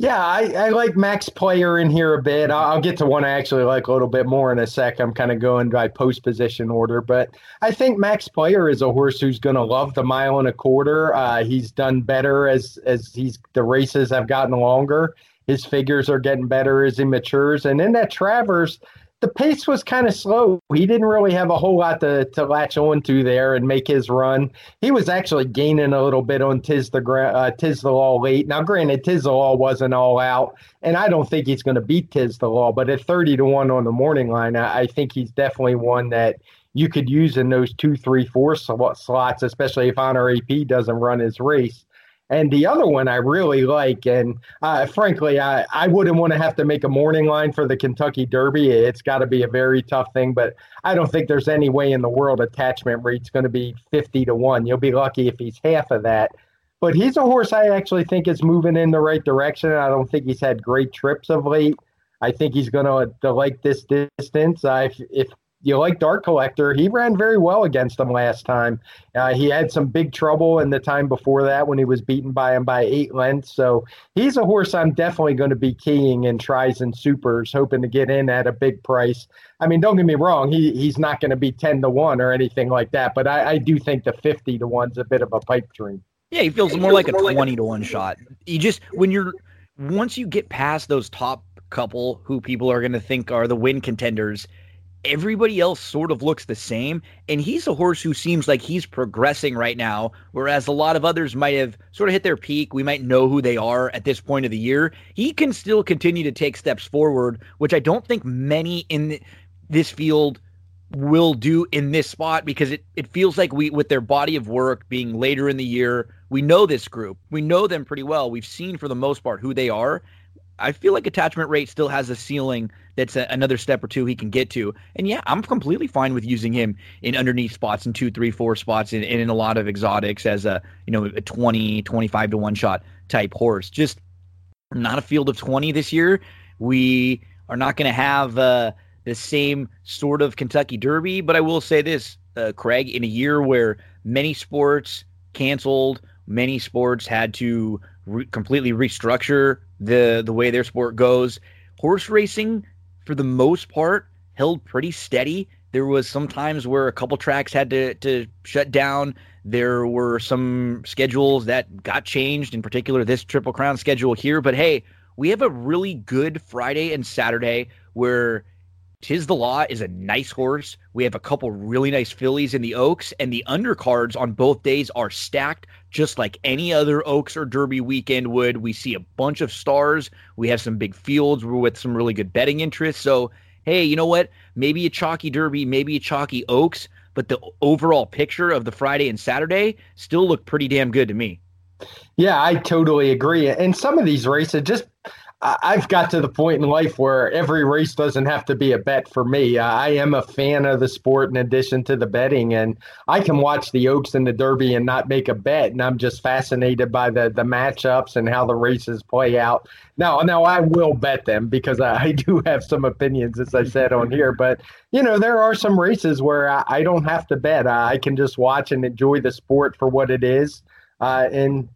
Speaker 4: Yeah, I, I like Max Player in here a bit. I'll, get to one I actually like a little bit more in a sec. I'm kind of going by post position order, but I think Max Player is a horse who's going to love the mile and a quarter. Uh, he's done better as as he's the races have gotten longer. His figures are getting better as he matures, and in that Travers, the pace was kind of slow. He didn't really have a whole lot to, to latch on to there and make his run. He was actually gaining a little bit on Tiz the uh, Tiz the Law late. Now, granted, Tiz the Law wasn't all out, and I don't think he's going to beat Tiz the Law. But at thirty to one on the morning line, I, I think he's definitely one that you could use in those two, three, four slots, especially if Honor AP doesn't run his race. And the other one I really like, and uh, frankly, I, I wouldn't want to have to make a morning line for the Kentucky Derby. It's got to be a very tough thing, but I don't think there's any way in the world attachment rate's going to be 50 to 1. You'll be lucky if he's half of that. But he's a horse I actually think is moving in the right direction. I don't think he's had great trips of late. I think he's going to like this distance. Uh, if, if you like Art Collector, he ran very well against him last time. Uh, he had some big trouble in the time before that when he was beaten by him by eight lengths. So he's a horse I'm definitely going to be keying in tries and supers, hoping to get in at a big price. I mean, don't get me wrong, he he's not going to be ten to one or anything like that, but I, I do think the fifty to one's a bit of a pipe dream.
Speaker 1: Yeah, he feels more like a twenty to one shot. You just when you're once you get past those top couple who people are going to think are the win contenders everybody else sort of looks the same. And he's a horse who seems like he's progressing right now, whereas a lot of others might have sort of hit their peak. We might know who they are at this point of the year. He can still continue to take steps forward, which I don't think many in this field will do in this spot because it, it feels like we with their body of work being later in the year we know this group we know them pretty well we've seen for the most part who they are I feel like attachment rate still has a ceiling that's a, another step or two he can get to. And yeah, I'm completely fine with using him in underneath spots in two, three, four spots and, in a lot of exotics as a, you know, a 20, 25 to one shot type horse. Just not a field of 20 this year. We are not going to have uh, the same sort of Kentucky Derby, but I will say this, uh, Craig, in a year where many sports canceled, many sports had to re- completely restructure the the way their sport goes. horse racing, for the most part, held pretty steady. There was some times where a couple tracks had to, to shut down. There were some schedules that got changed, in particular this Triple Crown schedule here. But hey, we have a really good Friday and Saturday where Tiz the Law is a nice horse. We have a couple really nice fillies in the Oaks, and the undercards on both days are stacked just like any other Oaks or Derby weekend would. We see a bunch of stars. We have some big fields We're with some really good betting interest. So, hey, you know what? Maybe a chalky Derby, maybe a chalky Oaks, but the overall picture of the Friday and Saturday still look pretty damn good to me.
Speaker 4: Yeah, I totally agree. And some of these races, just I've got to the point in life where every race doesn't have to be a bet for me. I am a fan of the sport in addition to the betting, and I can watch the Oaks and the Derby and not make a bet. And I'm just fascinated by the the matchups and how the races play out. Now, now I will bet them because I, I do have some opinions, as I said on here. But you know, there are some races where I, I don't have to bet. I can just watch and enjoy the sport for what it is. Uh, and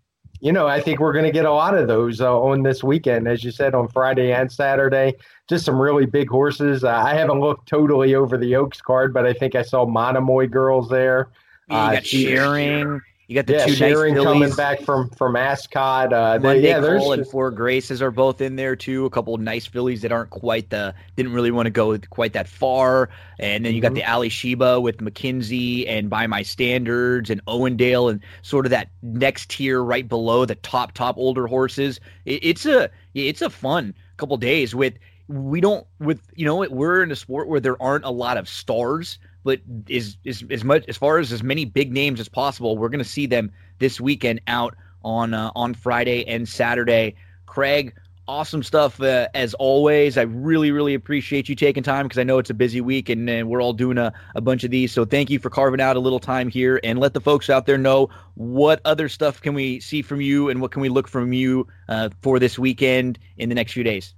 Speaker 4: you know, I think we're going to get a lot of those uh, on this weekend, as you said, on Friday and Saturday. Just some really big horses. Uh, I haven't looked totally over the Oaks card, but I think I saw Monomoy girls there.
Speaker 1: Yeah, you got uh, Sharing. You got the
Speaker 4: yeah,
Speaker 1: two
Speaker 4: Sharing
Speaker 1: nice
Speaker 4: coming back from from Ascot. Uh,
Speaker 1: Monday they, yeah, Cole and Four Graces are both in there too. A couple of nice fillies that aren't quite the didn't really want to go quite that far. And then you got mm-hmm. the Alysheba with McKinzie and By My Standards and Owendale and sort of that next tier right below the top top older horses. It, it's a it's a fun couple days with we don't with you know we're in a sport where there aren't a lot of stars but is is as much as far as as many big names as possible. We're going to see them this weekend out on uh, on Friday and Saturday. Craig, awesome stuff uh, as always. I really really appreciate you taking time because I know it's a busy week and, and we're all doing a, a bunch of these. So thank you for carving out a little time here and let the folks out there know what other stuff can we see from you and what can we look from you uh, for this weekend in the next few days.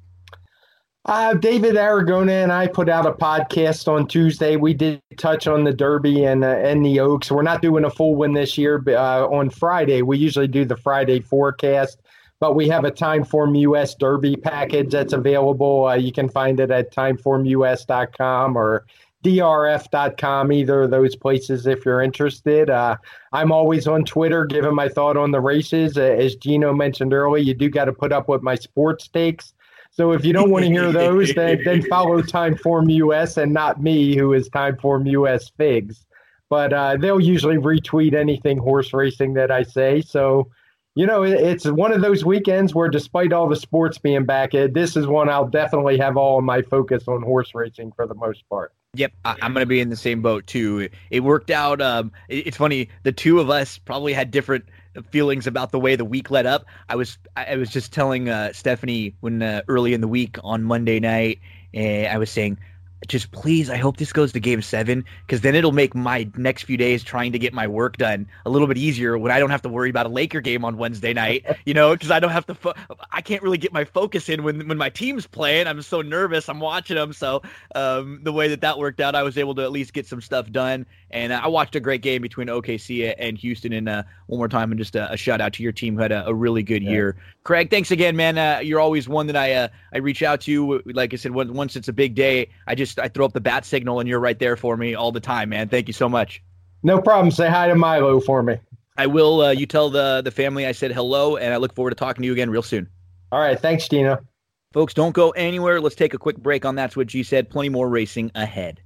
Speaker 4: Uh, David Aragona and I put out a podcast on Tuesday. We did touch on the Derby and uh, and the Oaks. We're not doing a full one this year, but uh, on Friday we usually do the Friday forecast. But we have a Timeform US Derby package that's available. Uh, you can find it at timeformus.com or drf.com, either of those places if you're interested. Uh, I'm always on Twitter giving my thought on the races. Uh, as Gino mentioned earlier, you do got to put up with my sports takes. So if you don't want to hear those, then then follow Timeform US and not me, who is Timeform US Figs. But uh, they'll usually retweet anything horse racing that I say. So, you know, it, it's one of those weekends where, despite all the sports being back, this is one I'll definitely have all of my focus on horse racing for the most part.
Speaker 1: Yep, I, am going to be in the same boat too. It worked out. Um, it, it's funny. The two of us probably had different feelings about the way the week led up. I was I was just telling uh, Stephanie when uh, early in the week on Monday night, and I was saying just please, I hope this goes to game seven because then it'll make my next few days trying to get my work done a little bit easier when I don't have to worry about a Laker game on Wednesday night, you know, because I don't have to, fo- I can't really get my focus in when, when my team's playing. I'm so nervous. I'm watching them. So um, the way that that worked out, I was able to at least get some stuff done. And I watched a great game between OKC and Houston. And uh, one more time, and just a, a, shout out to your team who had a, a really good yeah. year. Craig, thanks again, man. Uh, you're always one that I uh, I reach out to. Like I said, once it's a big day, I just I throw up the bat signal, and you're right there for me all the time, man. Thank you so much.
Speaker 4: No problem. Say hi to Milo for me.
Speaker 1: I will. Uh, you tell the the family I said hello, and I look forward to talking to you again real soon.
Speaker 4: All right. Thanks, Gina.
Speaker 1: Folks, don't go anywhere. Let's take a quick break on That's What G Said. Plenty more racing ahead.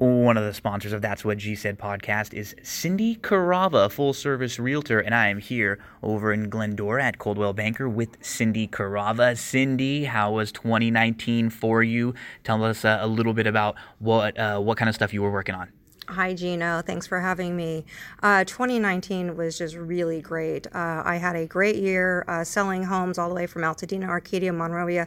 Speaker 1: One of the sponsors of That's What G Said podcast is Cindy Carava, full service realtor, and I am here over in Glendora at Coldwell Banker with Cindy Carava. Cindy, how was 2019 for you? Tell us uh, a little bit about what uh, what kind of stuff you were working on.
Speaker 6: Hi, Gino. Thanks for having me. Uh, 2019 was just really great. Uh, I had a great year uh, selling homes all the way from Altadena, Arcadia, Monrovia,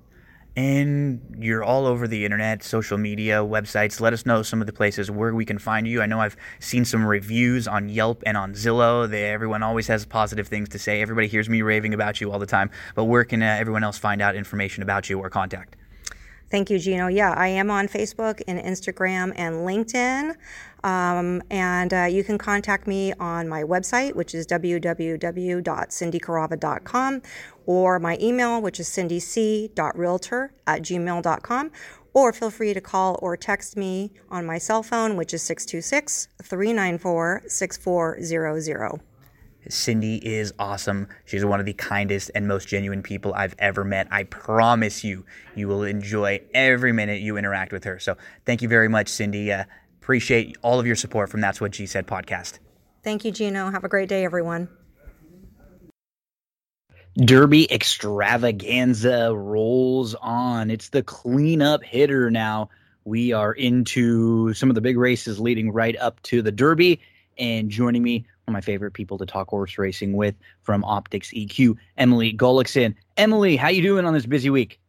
Speaker 1: and you're all over the internet, social media, websites. Let us know some of the places where we can find you. I know I've seen some reviews on Yelp and on Zillow. They, everyone always has positive things to say. Everybody hears me raving about you all the time. But where can uh, everyone else find out information about you or contact?
Speaker 6: Thank you, Gino. Yeah, I am on Facebook and Instagram and LinkedIn. Um, and uh, you can contact me on my website, which is www.cindycarava.com, or my email, which is cindyc.realtor at gmail.com. Or feel free to call or text me on my cell phone, which is 626 394 6400.
Speaker 1: Cindy is awesome. She's one of the kindest and most genuine people I've ever met. I promise you, you will enjoy every minute you interact with her. So thank you very much, Cindy. Uh, appreciate all of your support from That's What G Said podcast.
Speaker 6: Thank you, Gino. Have a great day, everyone.
Speaker 1: Derby extravaganza rolls on. It's the cleanup hitter now. We are into some of the big races leading right up to the Derby. And joining me, one of my favorite people to talk horse racing with from Optix EQ, Emily Gullikson. Emily, how you doing on this busy week?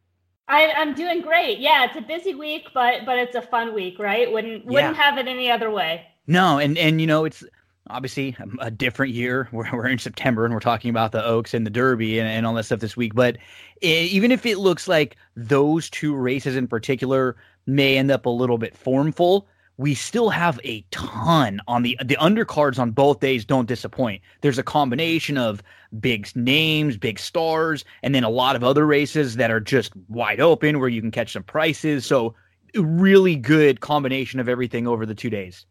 Speaker 7: I, am doing great. Yeah, it's a busy week, but but it's a fun week, right? Wouldn't wouldn't yeah. have it any other way.
Speaker 1: No, and and you know it's obviously a different year. We're, we're in September and we're talking about the Oaks and the Derby and, and all that stuff this week. But it, even if it looks like those two races in particular may end up a little bit formful, we still have a ton on the the undercards on both days don't disappoint. There's a combination of big names, big stars, and then a lot of other races that are just wide open where you can catch some prices. So really good combination of everything over the two days.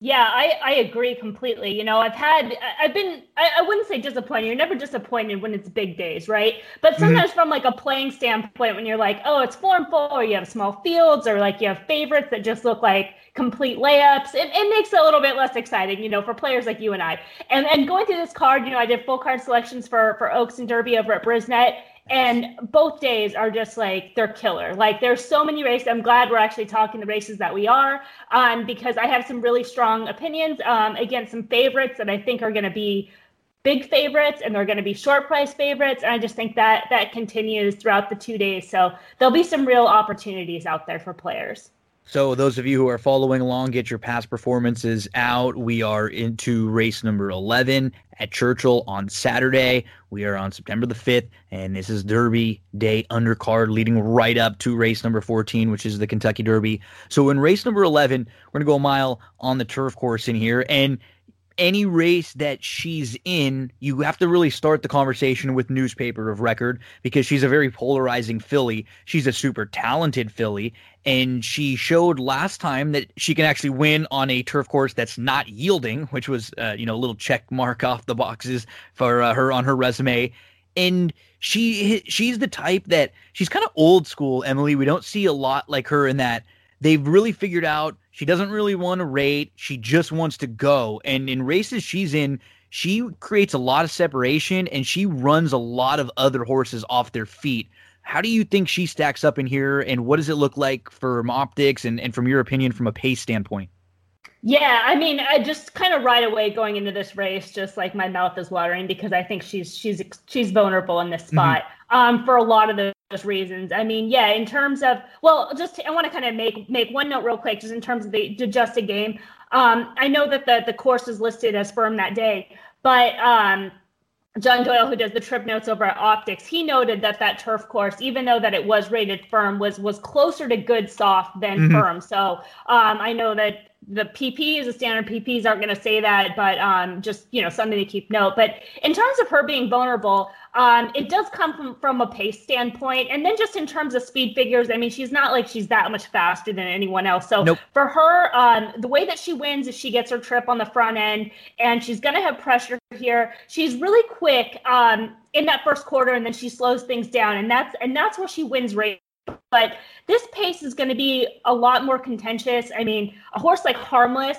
Speaker 7: Yeah, I, I agree completely. You know, I've had, I've been, I, I wouldn't say disappointed. You're never disappointed when it's big days, right? But mm-hmm. sometimes mm-hmm. from like a playing standpoint, when you're like, oh, it's form full, or you have small fields, or like you have favorites that just look like complete layups, it, it makes it a little bit less exciting, you know, for players like you and I. And and going through this card, you know, I did full card selections for for Oaks and Derby over at Brisnet and both days are just like they're killer. Like there's so many races. I'm glad we're actually talking the races that we are, um, because I have some really strong opinions um, against some favorites that I think are going to be big favorites and they're going to be short price favorites. And I just think that that continues throughout the two days. So there'll be some real opportunities out there for players.
Speaker 1: So, those of you who are following along, get your past performances out. We are into race number 11 at Churchill on Saturday. We are on September the 5th, and this is Derby Day undercard leading right up to race number 14, which is the Kentucky Derby. So, in race number 11, we're going to go a mile on the turf course in here. And any race that she's in, you have to really start the conversation with newspaper of record because she's a very polarizing filly. She's a super talented filly, and she showed last time that she can actually win on a turf course that's not yielding, which was uh, you know a little check mark off the boxes for uh, her on her resume. And she she's the type that she's kind of old school, Emily. We don't see a lot like her in that they've really figured out she doesn't really want to rate. She just wants to go. And in races she's in, she creates a lot of separation and she runs a lot of other horses off their feet. How do you think she stacks up in here? And what does it look like from Optix and, and from your opinion from a pace standpoint?
Speaker 7: Yeah, I mean, I just kind of right away going into this race, just like my mouth is watering because I think she's she's she's vulnerable in this mm-hmm. spot mm-hmm. Um, for a lot of those reasons. I mean, yeah, in terms of well, just I want to kind of make make one note real quick, just in terms of the just adjusted game. Um, I know that the the course is listed as firm that day, but um, John Doyle, who does the trip notes over at Optix, he noted that that turf course, even though that it was rated firm, was was closer to good soft than mm-hmm. firm. So um, I know that the PPs, the standard PPs aren't going to say that, but um, just you know something to keep note. But in terms of her being vulnerable, um, it does come from from a pace standpoint, and then just in terms of speed figures, I mean, she's not like she's that much faster than anyone else. So nope. for her, um, the way that she wins is she gets her trip on the front end, and she's going to have pressure here. She's really quick um, in that first quarter, and then she slows things down, and that's and that's where she wins race but this pace is going to be a lot more contentious. I mean, a horse like Harmless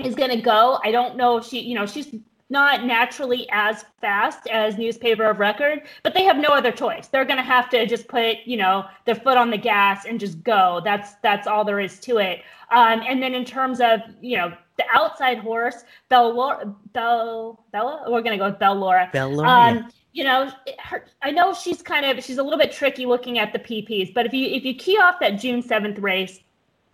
Speaker 7: is going to go. I don't know if she, you know, she's not naturally as fast as newspaper of record, but they have no other choice. They're going to have to just put, you know, their foot on the gas and just go. That's that's all there is to it. Um, and then in terms of, you know, the outside horse, Bella, Bell, Bella, we're going to go with Bell Laura.
Speaker 1: Bell Laura. Um,
Speaker 7: you know, her, I know she's kind of she's a little bit tricky looking at the PPs, but if you if you key off that June seventh race,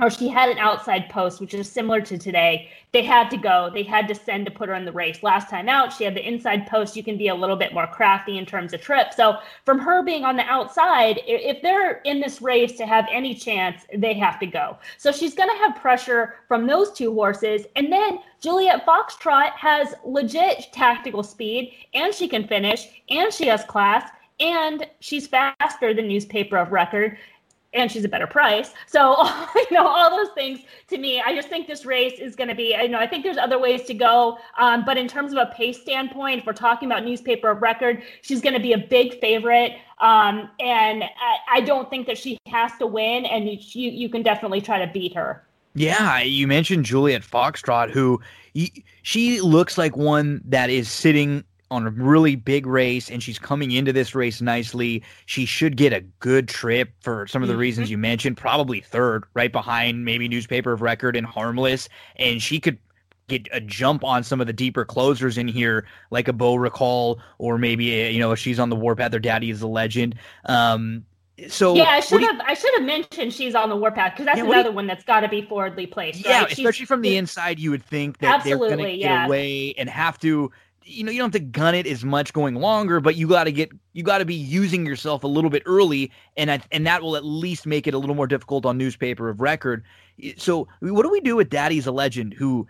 Speaker 7: or she had an outside post, which is similar to today. They had to go. They had to send to put her in the race. Last time out, she had the inside post. You can be a little bit more crafty in terms of trip. So from her being on the outside, if they're in this race to have any chance, they have to go. So she's going to have pressure from those two horses. And then Juliet Foxtrot has legit tactical speed, and she can finish, and she has class and she's faster than newspaper of record and she's a better price. So, you know, all those things to me, I just think this race is going to be, you know, I think there's other ways to go. Um, but in terms of a pace standpoint, if we're talking about newspaper of record, she's going to be a big favorite. Um, and I, I, don't think that she has to win, and you, you can definitely try to beat her.
Speaker 1: Yeah, you mentioned Juliet Foxtrot, who she looks like one that is sitting on a really big race and she's coming into this race nicely. She should get a good trip for some of the mm-hmm. reasons you mentioned, probably third, right behind maybe newspaper of record and harmless. And she could get a jump on some of the deeper closers in here, like a Beau Recall, or maybe a, you know she's on the warpath. Their daddy is a legend. Um, so
Speaker 7: yeah, I should have you, I should have mentioned she's on the warpath because that's yeah, another you, one that's got to be forwardly placed.
Speaker 1: Yeah, especially from the inside, you would think that they're going to get yeah. away and have to you know you don't have to gun it as much going longer but you got to get you got to be using yourself a little bit early and I, and that will at least make it a little more difficult on newspaper of record. So what do we do with daddy's a legend who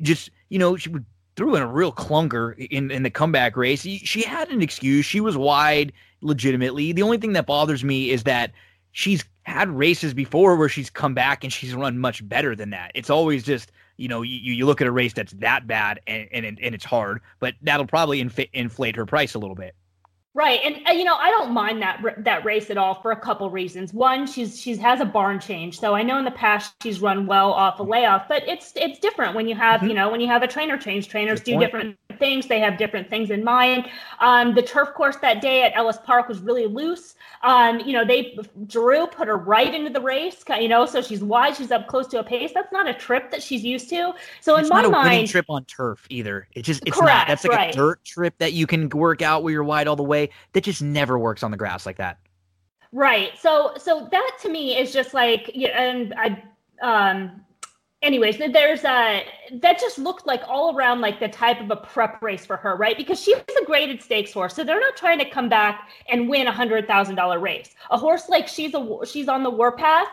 Speaker 1: just you know she threw in a real clunker in in the comeback race. She had an excuse. She was wide legitimately. The only thing that bothers me is that she's had races before where she's come back and she's run much better than that. It's always just you know, you, you look at a race that's that bad and, and, and it's hard, but that'll probably inf- inflate her price a little bit.
Speaker 7: Right, and uh, you know I don't mind that that race at all for a couple reasons. One, she's she's has a barn change, so I know in the past she's run well off a layoff, but it's it's different when you have mm-hmm. you know when you have a trainer change. Trainers Good do point. different things; they have different things in mind. Um, the turf course that day at Ellis Park was really loose. Um, you know, they Drew put her right into the race, you know, so she's wide, she's up close to a pace. That's not a trip that she's used to. So
Speaker 1: it's
Speaker 7: in my
Speaker 1: not a
Speaker 7: mind,
Speaker 1: trip on turf either. It just it's correct, not. That's like right. a dirt trip that you can work out where you're wide all the way. That just never works on the grass like that.
Speaker 7: Right. So so that to me is just like yeah, and I um anyways, there's a that just looked like all around like the type of a prep race for her, right? Because she was a graded stakes horse, so they're not trying to come back and win a hundred thousand dollar race. A horse like she's a she's on the warpath.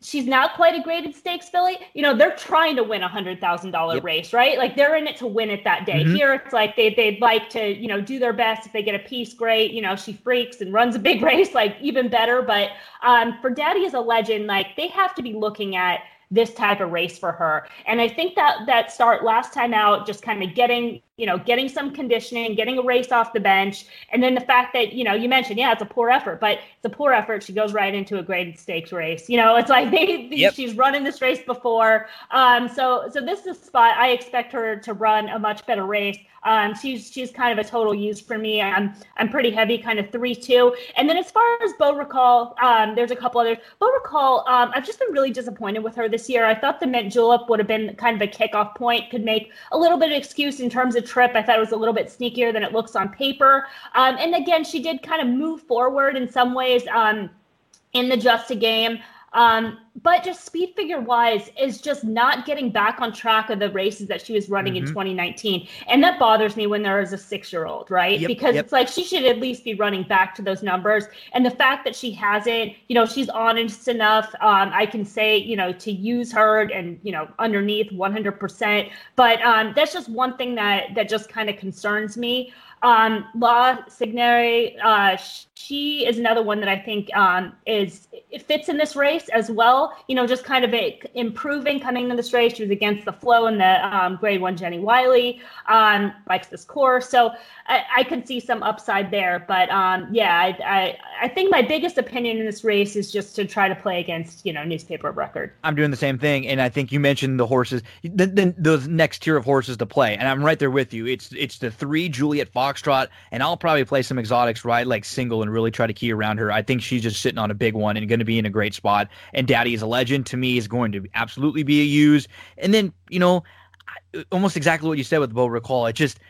Speaker 7: She's not quite a graded stakes filly. You know, they're trying to win a hundred thousand dollar yep. race, right? Like they're in it to win it that day. Mm-hmm. Here it's like they they'd like to, you know, do their best. If they get a piece, great. You know, she freaks and runs a big race, like even better. But um, for Daddy is a legend, like they have to be looking at this type of race for her. And I think that that start last time out, just kind of getting, you know, getting some conditioning, getting a race off the bench, and then the fact that, you know, you mentioned, yeah, it's a poor effort, but it's a poor effort. She goes right into a graded stakes race. You know, it's like they, yep. she's running this race before. Um, so so this is a spot I expect her to run a much better race. Um, she's she's kind of a total use for me. I'm I'm pretty heavy, kind of three two. And then as far as Beau Recall, um, there's a couple others. Beau Recall, um, I've just been really disappointed with her this year. I thought the Mint Julep would have been kind of a kickoff point, could make a little bit of excuse in terms of trip. I thought it was a little bit sneakier than it looks on paper. Um, and again, she did kind of move forward in some ways um, in the just a game. Um, but just speed figure wise is just not getting back on track of the races that she was running mm-hmm. in 2019 and that bothers me when there is a six year old right? Yep, because yep. it's like she should at least be running back to those numbers. And the fact that she hasn't you know she's honest enough um, i can say you know to use her and you know underneath 100% but um, that's just one thing that that just kind of concerns me. Um, La Signore, uh, she is another one that I think um, is it fits in this race as well. You know, just kind of a, improving coming in this race. She was against the flow in the um, Grade One. Jenny Wiley um, likes this course, so I, I could see some upside there. But um, yeah, I, I, I think my biggest opinion in this race is just to try to play against you know newspaper record.
Speaker 1: I'm doing the same thing, and I think you mentioned the horses, then those next tier of horses to play, and I'm right there with you. It's it's the three Juliet Foxtrot, and I'll probably play some exotics, right, like single, and really try to key around her. I think she's just sitting on a big one and going to be in a great spot. And Daddy is a legend to me is going to absolutely be a use. And then you know, almost exactly what you said with Beau Recall. It just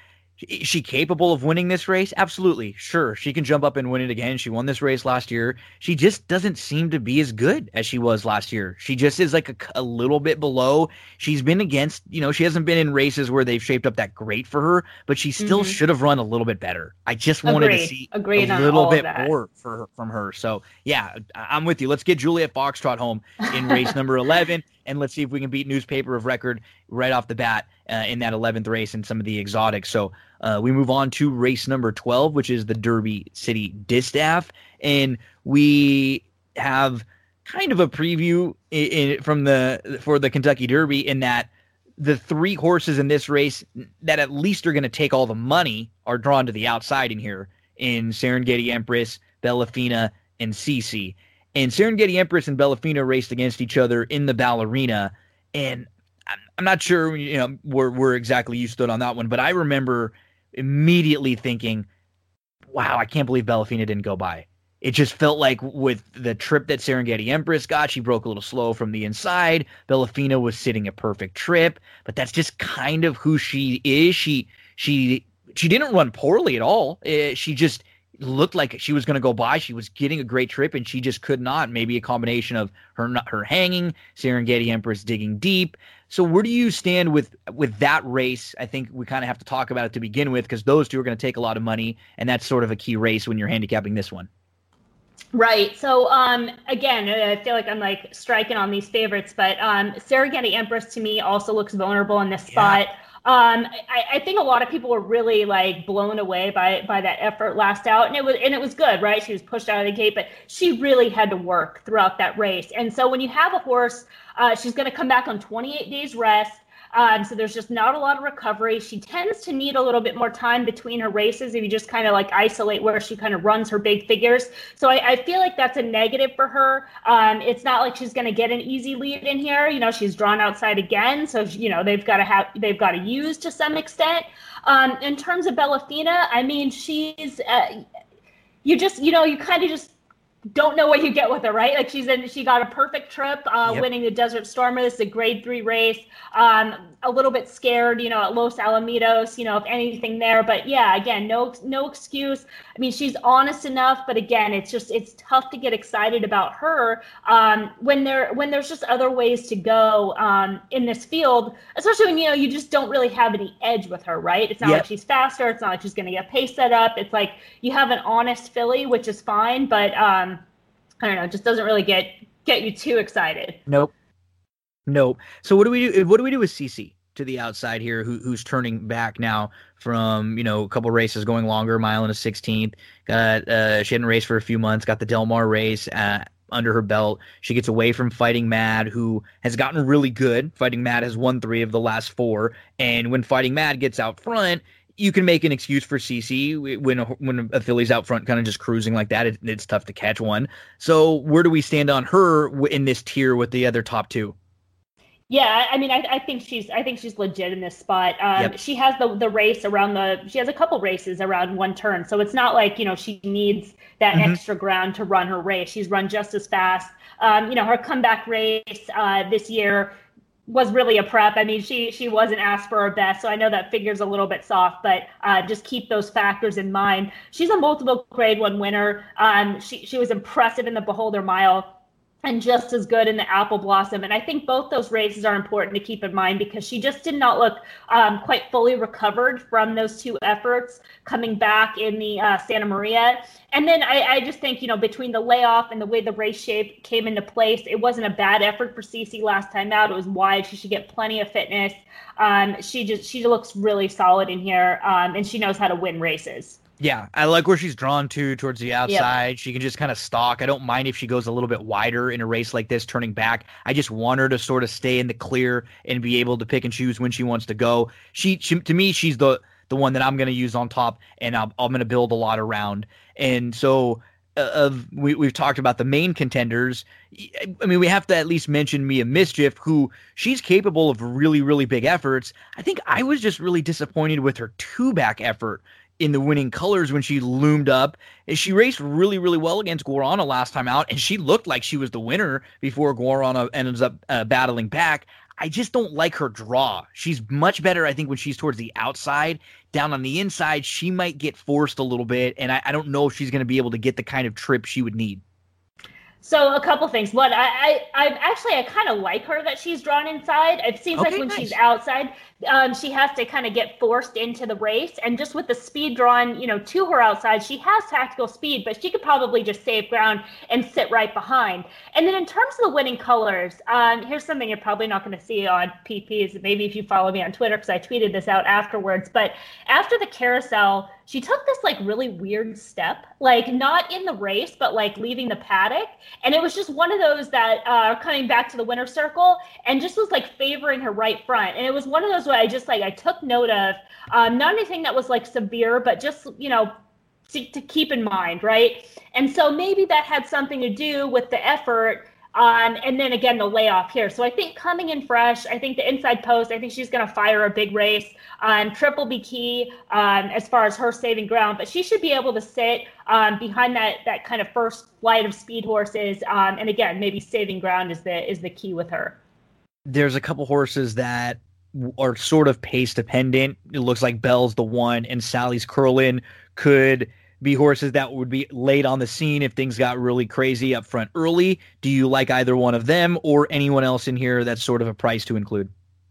Speaker 1: is she capable of winning this race? Absolutely. Sure. She can jump up and win it again. She won this race last year. She just doesn't seem to be as good as she was last year. She just is like a, a, little bit below. She's been against, you know, she hasn't been in races where they've shaped up that great for her, but she still mm-hmm. should have run a little bit better. I just wanted Agreed. to see Agreed a little bit more for her, from her. So, yeah, I'm with you. Let's get Juliet Foxtrot home in race number 11 and let's see if we can beat newspaper of record right off the bat uh, in that 11th race and some of the exotics. So uh, we move on to race number 12, which is the Derby City Distaff. And we have kind of a preview in, in, from the for the Kentucky Derby in that the three horses in this race that at least are going to take all the money are drawn to the outside in here in Serengeti Empress, Bellafina, and Cece. And Serengeti Empress and Bellafina raced against each other in the ballerina. And I'm not sure, you know, where, where exactly you stood on that one, but I remember immediately thinking, wow, I can't believe Bellafina didn't go by. It just felt like with the trip that Serengeti Empress got, she broke a little slow from the inside. Bellafina was sitting a perfect trip, but that's just kind of who she is. She she she didn't run poorly at all. Uh, she just looked like she was going to go by. She was getting a great trip, and she just could not. Maybe a combination of her her hanging, Serengeti Empress digging deep. So where do you stand with with that race? I think we kind of have to talk about it to begin with because those two are going to take a lot of money, and that's sort of a key race when you're handicapping this one.
Speaker 7: Right. So um, again, I feel like I'm like striking on these favorites, but um, Serengeti Empress to me also looks vulnerable in this spot. Um, I, I, think a lot of people were really like blown away by by that effort last out, and it was and it was good, right? She was pushed out of the gate, but she really had to work throughout that race. And so when you have a horse, uh, she's going to come back on 28 days rest. Um, so there's just not a lot of recovery. She tends to need a little bit more time between her races if you just kind of like isolate where she kind of runs her big figures. So I, I feel like that's a negative for her. Um, it's not like she's going to get an easy lead in here. You know, she's drawn outside again, so you know they've got to have they've got to use to some extent. Um, in terms of Bellafina, I mean, she's uh, you just you know you kind of just don't know what you get with her, right? Like she's in, she got a perfect trip, uh, yep. winning the Desert Stormer. This is a grade three race. Um, a little bit scared, you know, at Los Alamitos, you know, if anything there. But yeah, again, no no excuse. I mean, she's honest enough, but again, it's just it's tough to get excited about her um, when there when there's just other ways to go um, in this field, especially when you know you just don't really have any edge with her, right? It's not yep. like she's faster. It's not like she's going to get pace set up. It's like you have an honest filly, which is fine, but um, I don't know, just doesn't really get get you too excited.
Speaker 1: Nope. Nope. So what do we do? What do we do with Cece to the outside here, who, who's turning back now from you know a couple races going longer, mile and a sixteenth. Got uh, she hadn't raced for a few months. Got the Del Mar race uh, under her belt. She gets away from Fighting Mad, who has gotten really good. Fighting Mad has won three of the last four, and when Fighting Mad gets out front, you can make an excuse for CC when a, when a filly's out front, kind of just cruising like that. It, it's tough to catch one. So where do we stand on her in this tier with the other top two?
Speaker 7: Yeah, I mean, I, I think she's I think she's legit in this spot. Um, yep. She has the the race around the she has a couple races around one turn, so it's not like you know she needs that mm-hmm. extra ground to run her race. She's run just as fast. Um, you know, her comeback race uh, this year was really a prep. I mean, she she wasn't asked for her best, so I know that figure's a little bit soft, but uh, just keep those factors in mind. She's a multiple grade one winner. Um, she she was impressive in the Beholder Mile and just as good in the apple blossom. And I think both those races are important to keep in mind because she just did not look um, quite fully recovered from those two efforts coming back in the uh, Santa Maria. And then I, I, just think, you know, between the layoff and the way the race shape came into place, it wasn't a bad effort for Cece last time out. It was wide. She should get plenty of fitness. Um, she just she looks really solid in here, um, and she knows how to win races.
Speaker 1: Yeah, I like where she's drawn to towards the outside. Yep. She can just kind of stalk. I don't mind if she goes a little bit wider in a race like this, turning back. I just want her to sort of stay in the clear and be able to pick and choose when she wants to go. She, she to me, she's the the one that I'm going to use on top, and I'm, I'm going to build a lot around. And so, uh, of we we've talked about the main contenders. I mean, we have to at least mention Mia Mischief, who she's capable of really, really big efforts. I think I was just really disappointed with her two back effort in the winning colors when she loomed up. And she raced really, really well against Guarana last time out, and she looked like she was the winner before Guarana ends up uh, battling back. I just don't like her draw. She's much better, I think, when she's towards the outside. Down on the inside, she might get forced a little bit, and I, I don't know if she's going to be able to get the kind of trip she would need.
Speaker 7: So a couple things. One, I, I, actually I kind of like her that she's drawn inside. It seems okay, like when nice. she's outside, um, she has to kind of get forced into the race. And just with the speed drawn, you know, to her outside, she has tactical speed, but she could probably just save ground and sit right behind. And then in terms of the winning colors, um, here's something you're probably not going to see on PPs. Maybe if you follow me on Twitter, because I tweeted this out afterwards. But after the carousel, she took this like really weird step, like not in the race, but like leaving the paddock. And it was just one of those that uh, coming back to the winner circle and just was like favoring her right front. And it was one of those where I just like I took note of. Um, not anything that was like severe, but just you know to, to keep in mind, right? And so maybe that had something to do with the effort and then again, the layoff here. So I think coming in fresh, I think the inside post, I think she's going to fire a big race. Um, triple be key um, as far as her saving ground, but she should be able to sit um, behind that that kind of first flight of speed horses. Um, and again, maybe saving ground is the is the key with her.
Speaker 1: There's a couple horses that are sort of pace dependent. It looks like Bell's the one, and Sally's Curlin could be horses that would be late on the scene if things got really crazy up front early. Do you like either one of them or anyone else in here that's sort of a price to include?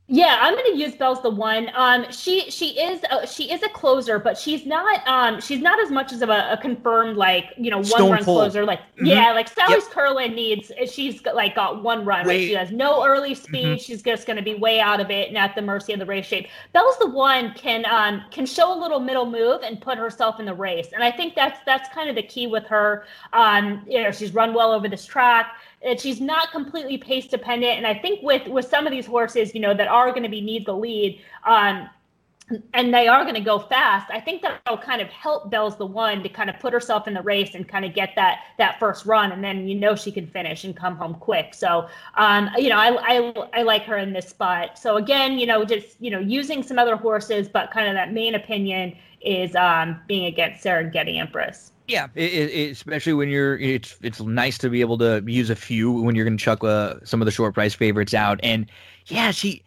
Speaker 7: Yeah, I'm going to use Bell's the one. Um, she she is a, she is a closer, but she's not um she's not as much as of a, a confirmed like you know one Stone run closer. Like mm-hmm. yeah, like Sally's yep. Curlin needs she's got, like got one run. Right? She has no early speed. Mm-hmm. She's just going to be way out of it and at the mercy of the race shape. Bell's the one can um can show a little middle move and put herself in the race, and I think that's that's kind of the key with her. Um, you know, she's run well over this track that she's not completely pace dependent. And I think with with some of these horses, you know, that are going to be need the lead, um, and they are going to go fast. I think that'll kind of help Bell's the one to kind of put herself in the race and kind of get that that first run, and then you know she can finish and come home quick. So, um, you know, I, I I like her in this spot. So again, you know, just you know, using some other horses, but kind of that main opinion is um, being against Serengeti Empress.
Speaker 1: Yeah, it, it, especially when you're, it's it's nice to be able to use a few when you're going to chuck uh, some of the short price favorites out. And yeah, she,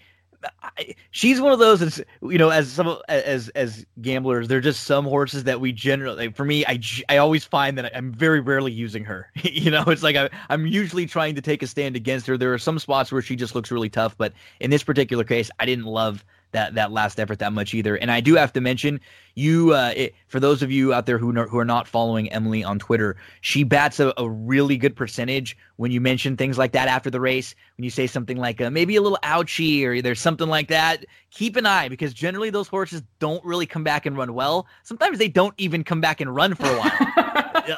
Speaker 1: I, she's one of those. That's, you know, as some as as gamblers, they're just some horses that we generally. For me, I I always find that I'm very rarely using her. you know, it's like I, I'm usually trying to take a stand against her. There are some spots where she just looks really tough, but in this particular case, I didn't love that that last effort that much either. And I do have to mention you uh, it, for those of you out there who who are not following Emily on Twitter, she bats a, a, really good percentage when you mention things like that after the race. When you say something like uh, maybe a little ouchy or there's something like that, keep an eye because generally those horses don't really come back and run well. Sometimes they don't even come back and run for a while.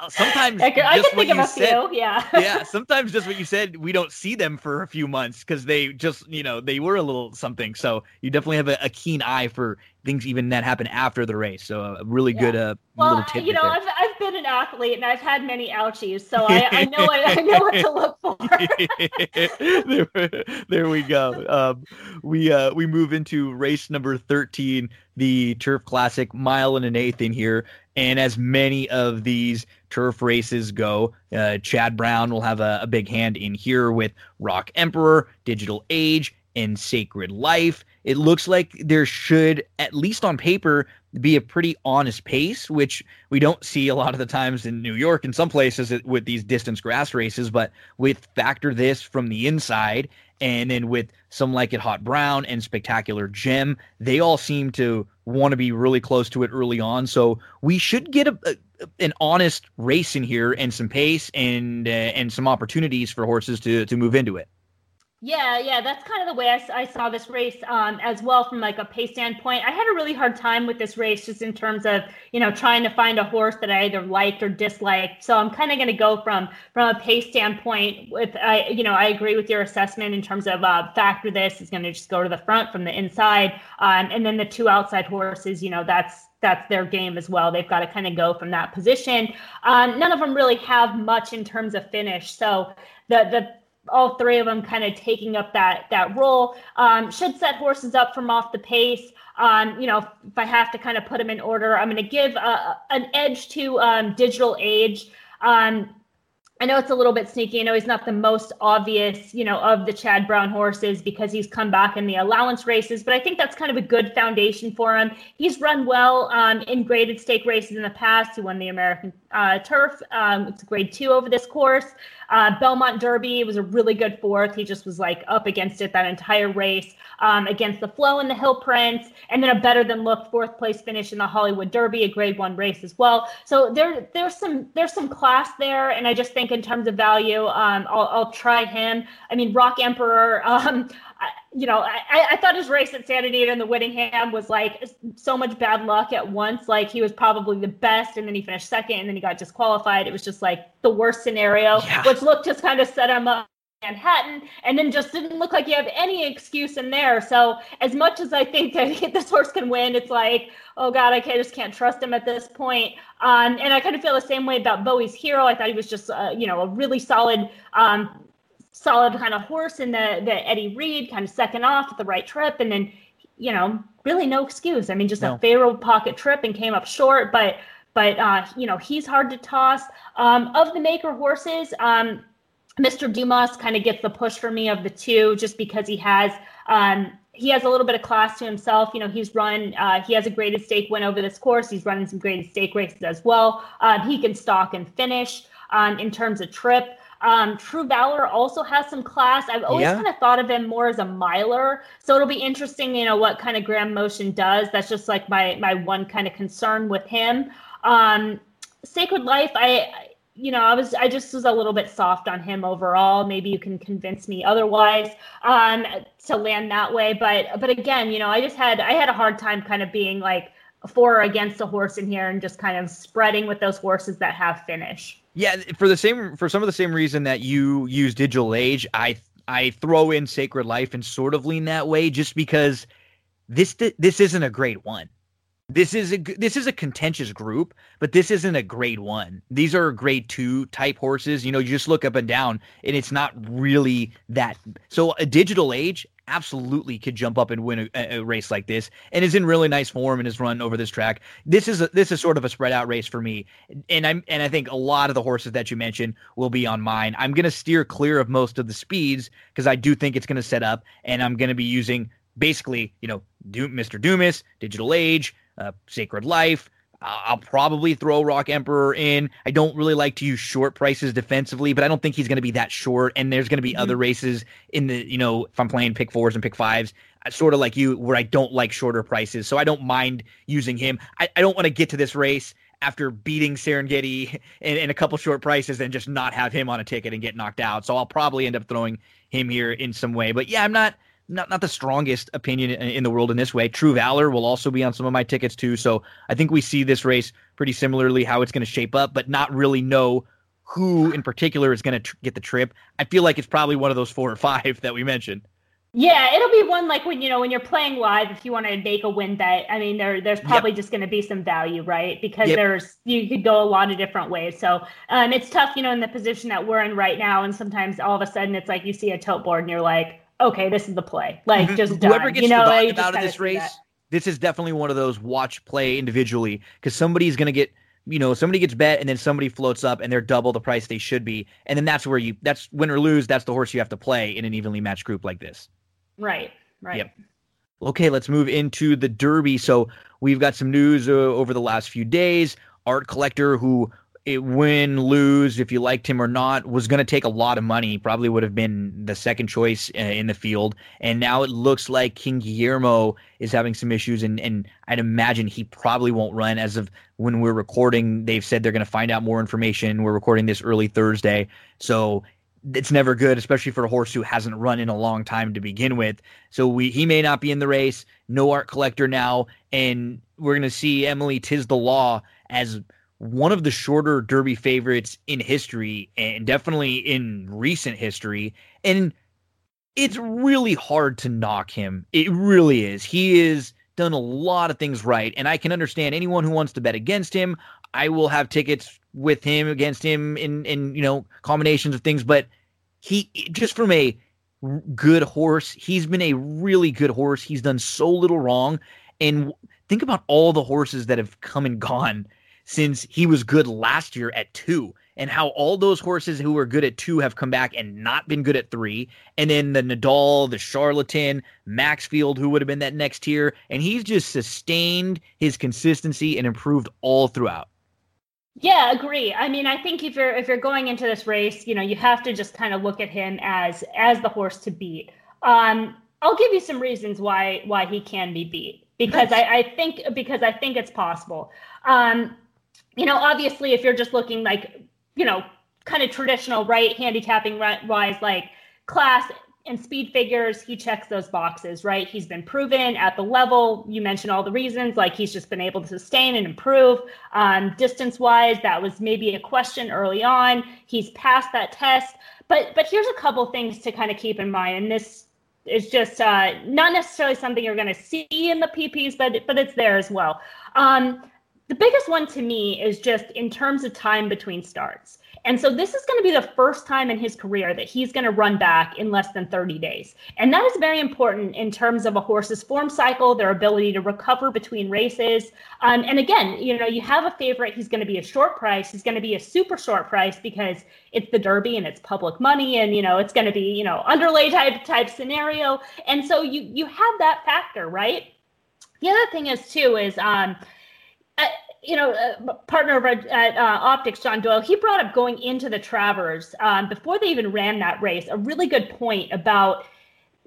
Speaker 1: sometimes
Speaker 7: I can, I can think of a said, few. Yeah.
Speaker 1: yeah. Sometimes just what you said, we don't see them for a few months because they just, you know, they were a little something. So you definitely have a, a keen eye for things even that happen after the race. So a really yeah. good uh,
Speaker 7: well,
Speaker 1: little tip.
Speaker 7: You know, I've, I've been an athlete and I've had many ouchies, so I, I know what, I know what to look
Speaker 1: for. there, there we go. Um, we uh, we move into race number thirteen, the Turf Classic, mile and an eighth in here. And as many of these turf races go, uh, Chad Brown will have a, a big hand in here with Rock Emperor, Digital Age, and Sacred Life. It looks like there should, at least on paper, be a pretty honest pace, which we don't see a lot of the times in New York in some places with these distance grass races. But with Factor This from the inside, and then with some like it Hot Brown and Spectacular Gem, they all seem to want to be really close to it early on. So we should get a, a an honest race in here and some pace and uh, and some opportunities for horses to to move into it.
Speaker 7: Yeah, yeah, that's kind of the way I, I saw this race um, as well from like a pace standpoint. I had a really hard time with this race just in terms of you know trying to find a horse that I either liked or disliked. So I'm kind of going to go from from a pace standpoint. With I you know I agree with your assessment in terms of uh, factor this is going to just go to the front from the inside, um, and then the two outside horses. You know that's that's their game as well. They've got to kind of go from that position. Um, none of them really have much in terms of finish. So the the all three of them kind of taking up that that role um, should set horses up from off the pace. Um, you know, if I have to kind of put them in order, I'm going to give uh, an edge to um, Digital Age. Um, I know it's a little bit sneaky. I know he's not the most obvious, you know, of the Chad Brown horses because he's come back in the allowance races, but I think that's kind of a good foundation for him. He's run well um, in graded stake races in the past. He won the American uh, Turf. Um, it's grade two over this course. Uh, Belmont Derby was a really good fourth. He just was like up against it that entire race um, against the Flow and the Hill Prince, and then a better than look fourth place finish in the Hollywood Derby, a Grade One race as well. So there, there's some there's some class there, and I just think in terms of value, um, I'll, I'll try him. I mean, Rock Emperor. You know, I, I thought his race at Santa Anita and the Whittingham was like so much bad luck at once. Like he was probably the best, and then he finished second, and then he got disqualified. It was just like the worst scenario, yeah. which looked just kind of set him up. In Manhattan, and then just didn't look like you have any excuse in there. So, as much as I think that this horse can win, it's like, oh God, I just can't trust him at this point. Um, and I kind of feel the same way about Bowie's Hero. I thought he was just, uh, you know, a really solid um, solid kind of horse in the the Eddie Read, kind of second off at the right trip, and then you know really no excuse. I mean, just no. a favorable pocket trip and came up short, but but uh, you know he's hard to toss. Um, of the maker horses, um, Mr. Dumas kind of gets the push for me of the two, just because he has. Um, he has a little bit of class to himself. You know, he's run, uh, he has a graded stake win over this course. He's running some graded stake races as well. Uh, he can stalk and finish um, in terms of trip. Um, True Valor also has some class. I've always yeah. kind of thought of him more as a miler, so it'll be interesting, you know, what kind of Graham Motion does. That's just like my my one kind of concern with him. Um, Sacred Life, I you know, I was I just was a little bit soft on him overall. Maybe you can convince me otherwise um, to land that way. But but again, you know, I just had I had a hard time kind of being like for or against a horse in here and just kind of spreading with those horses that have finish.
Speaker 1: Yeah, for the same for some of the same reason that you use Digital Age, I I throw in Sacred Life and sort of lean that way just because this this isn't a grade 1. This is a this is a contentious group, but this isn't a grade 1. These are grade 2 type horses. You know, you just look up and down and it's not really that. So a Digital Age absolutely could jump up and win a, a, race like this and is in really nice form and has run over this track. This is a, this is sort of a spread out race for me. And I'm and I think a lot of the horses that you mentioned will be on mine. I'm going to steer clear of most of the speeds because I do think it's going to set up and I'm going to be using basically, you know, Mr. Dumas, Digital Age, uh, Sacred Life, I'll probably throw Rock Emperor in. I don't really like to use short prices defensively, but I don't think he's going to be that short. And there's going to be mm-hmm. other races in the, you know, if I'm playing pick fours and pick fives, sort of like you, where I don't like shorter prices. So I don't mind using him. I, I don't want to get to this race after beating Serengeti in, in a couple short prices and just not have him on a ticket and get knocked out. So I'll probably end up throwing him here in some way. But yeah, I'm not not not the strongest opinion in, in, the world in this way. True Valor will also be on some of my tickets too. So I think we see this race pretty similarly how it's going to shape up, but not really know who in particular is going to tr- get the trip. I feel like it's probably one of those four or five that we mentioned.
Speaker 7: Yeah, it'll be one like when you know when you're playing live. If you want to make a win bet, I mean, there there's probably yep. just going to be some value, right? Because yep. there's you could go a lot of different ways. So um, it's tough, you know, in the position that we're in right now. And sometimes all of a sudden it's like you see a tote board and you're like, okay, this is the play. Like mm-hmm. just
Speaker 1: whoever
Speaker 7: done.
Speaker 1: gets
Speaker 7: you know,
Speaker 1: forgotten out of this race. This is definitely one of those watch play individually because somebody's going to get you know somebody gets bet and then somebody floats up and they're double the price they should be and then that's where you that's win or lose that's the horse you have to play in an evenly matched group like this
Speaker 7: Right. Right. Yep.
Speaker 1: Okay, let's move into the Derby. So we've got some news uh, over the last few days. Art collector who it, win, lose, if you liked him or not, was going to take a lot of money. Probably would have been the second choice uh, in the field. And now it looks like King Guillermo is having some issues, and, and I'd imagine he probably won't run. As of when we're recording, they've said they're going to find out more information. We're recording this early Thursday. So it's never good, especially for a horse who hasn't run in a long time to begin with. So we he may not be in the race. No art collector now, and we're going to see Emily Tiz the Law as one of the shorter Derby favorites in history and definitely in recent history. And it's really hard to knock him. It really is. He is done a lot of things right. And I can understand anyone who wants to bet against him. I will have tickets with him against him in in you know combinations of things, but he just from a good horse, he's been a really good horse. He's done so little wrong. And think about all the horses that have come and gone since he was good last year at two, and how all those horses who were good at two have come back and not been good at three. And then the Nadal, the Charlatan, Maxfield, who would have been that next tier. And he's just sustained his consistency and improved all throughout.
Speaker 7: Yeah, agree. I mean, I think if you're if you're going into this race, you know, you have to just kind of look at him as as the horse to beat. Um, I'll give you some reasons why why he can be beat because I, I think because I think it's possible. Um, you know, obviously, if you're just looking like, you know, kind of traditional, right, handicapping wise, like class and speed figures, he checks those boxes, right? He's been proven at the level. You mentioned all the reasons, like he's just been able to sustain and improve. Um, distance wise, that was maybe a question early on. He's passed that test. But but here's a couple things to kind of keep in mind, and this is just uh, not necessarily something you're going to see in the PPs, but but it's there as well. Um, the biggest one to me is just in terms of time between starts. And so this is going to be the first time in his career that he's going to run back in less than 30 days. And that is very important in terms of a horse's form cycle, their ability to recover between races. Um, and again, you know, you have a favorite, he's going to be a short price, he's going to be a super short price because it's the Derby and it's public money and, you know, it's going to be, you know, underlay type type scenario. And so you you have that factor, right? The other thing is too is um, you know, uh, partner at, at uh, Optix, John Doyle, he brought up going into the Travers um, before they even ran that race a really good point about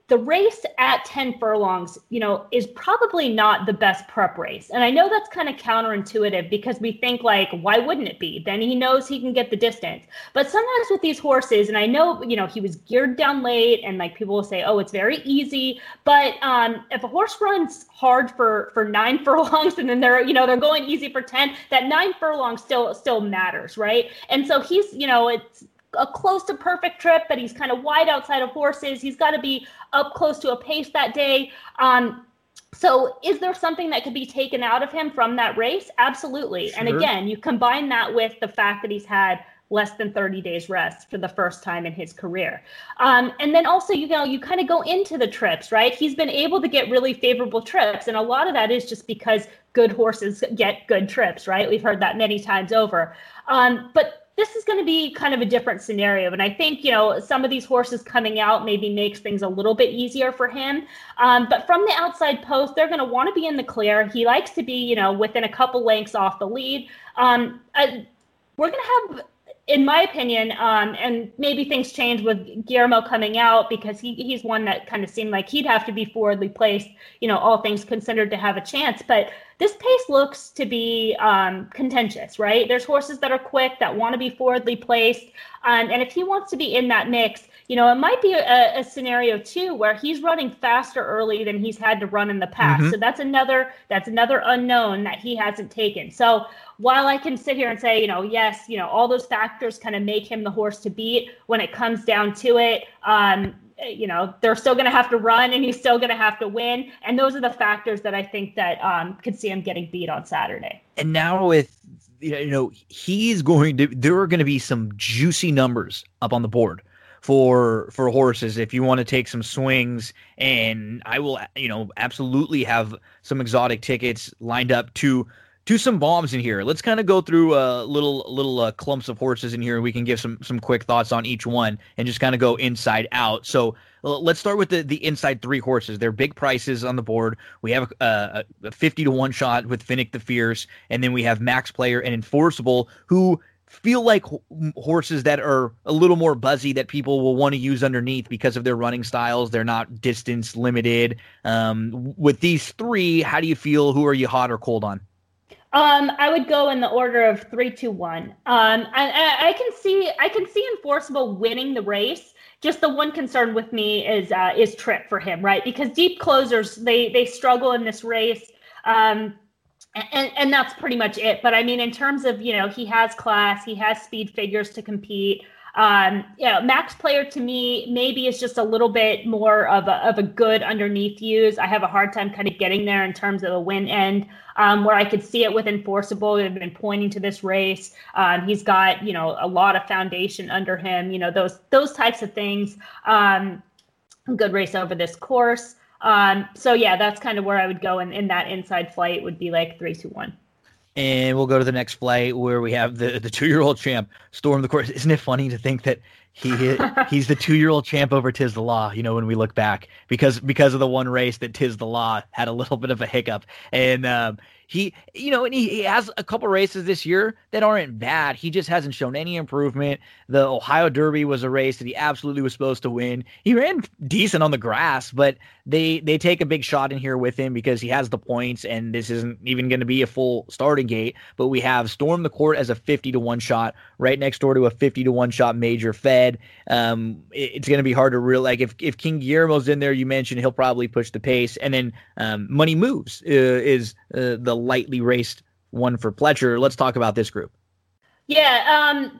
Speaker 7: the race at 10 furlongs, you know, is probably not the best prep race. And I know that's kind of counterintuitive because we think like, why wouldn't it be? Then he knows he can get the distance. But sometimes with these horses, and I know, you know, he was geared down late and like people will say, oh, it's very easy. But um, if a horse runs hard for for nine furlongs and then they're, you know, they're going easy for 10, that nine furlongs still still matters, right? And so he's, you know, it's a close to perfect trip, but he's kind of wide outside of horses. He's got to be up close to a pace that day. Um, so, is there something that could be taken out of him from that race? Absolutely. Sure. And again, you combine that with the fact that he's had less than 30 days rest for the first time in his career. Um, and then also, you know, you kind of go into the trips, right? He's been able to get really favorable trips. And a lot of that is just because good horses get good trips, right? We've heard that many times over. Um, but this is going to be kind of a different scenario. And I think, you know, some of these horses coming out maybe makes things a little bit easier for him. Um, but from the outside post, they're going to want to be in the clear. He likes to be, you know, within a couple lengths off the lead. Um, I, we're going to have in my opinion, um, and maybe things change with Guillermo coming out because he, he's one that kind of seemed like he'd have to be forwardly placed, you know, all things considered to have a chance. But this pace looks to be um, contentious, right? There's horses that are quick that want to be forwardly placed. Um, and if he wants to be in that mix, you know, it might be a, a, scenario too where he's running faster early than he's had to run in the past. Mm-hmm. So that's another that's another unknown that he hasn't taken. So while I can sit here and say, you know, yes, you know, all those factors kind of make him the horse to beat when it comes down to it. Um, you know, they're still going to have to run and he's still going to have to win. And those are the factors that I think that um, could see him getting beat on Saturday.
Speaker 1: And now with, you know, he's going to, there are going to be some juicy numbers up on the board for for horses if you want to take some swings and I will you know absolutely have some exotic tickets lined up to to some bombs in here. Let's kind of go through uh, little little uh, clumps of horses in here, and we can give some some quick thoughts on each one, and just kind of go inside out. So let's start with the the inside three horses. They're big prices on the board. We have a, a, a fifty to one shot with Finnick the Fierce, and then we have Max Player and Enforceable, who feel like horses that are a little more buzzy that people will want to use underneath because of their running styles. They're not distance limited. Um, with these three, how do you feel? Who are you hot or cold on?
Speaker 7: Um, I would go in the order of three, two, one. Um, I, I, can see I can see Enforceable winning the race. Just the one concern with me is uh, is trip for him, right? Because deep closers they they struggle in this race. Um, and, and that's pretty much it. But I mean, in terms of you know, he has class, he has speed figures to compete. Um, you know, max player to me maybe is just a little bit more of a, of a good underneath use. I have a hard time kind of getting there in terms of the win end, um, where I could see it with enforceable. They've been pointing to this race. Um, he's got you know a lot of foundation under him. You know those those types of things. Um, good race over this course. Um, so yeah, that's kind of where I would go in, in that inside flight would be like three, two, one.
Speaker 1: And we'll go to the next flight where we have the, the two year old champ Storm the Court. Isn't it funny to think that he he's the two year old champ over Tiz the Law, you know, when we look back because because of the one race that Tiz the Law had a little bit of a hiccup. And um, he, you know, and he, he has a couple races this year that aren't bad. He just hasn't shown any improvement. The Ohio Derby was a race that he absolutely was supposed to win. He ran decent on the grass, but they they take a big shot in here with him because he has the points, and this isn't even going to be a full starting gate. But we have Storm the Court as a fifty to one shot right next door to a fifty to one shot Major Fed. Um, it, it's going to be hard to real like if if King Guillermo's in there, you mentioned he'll probably push the pace, and then um, Money Moves uh, is uh, the lightly raced one for Pletcher. Let's talk about this group.
Speaker 7: Yeah, um,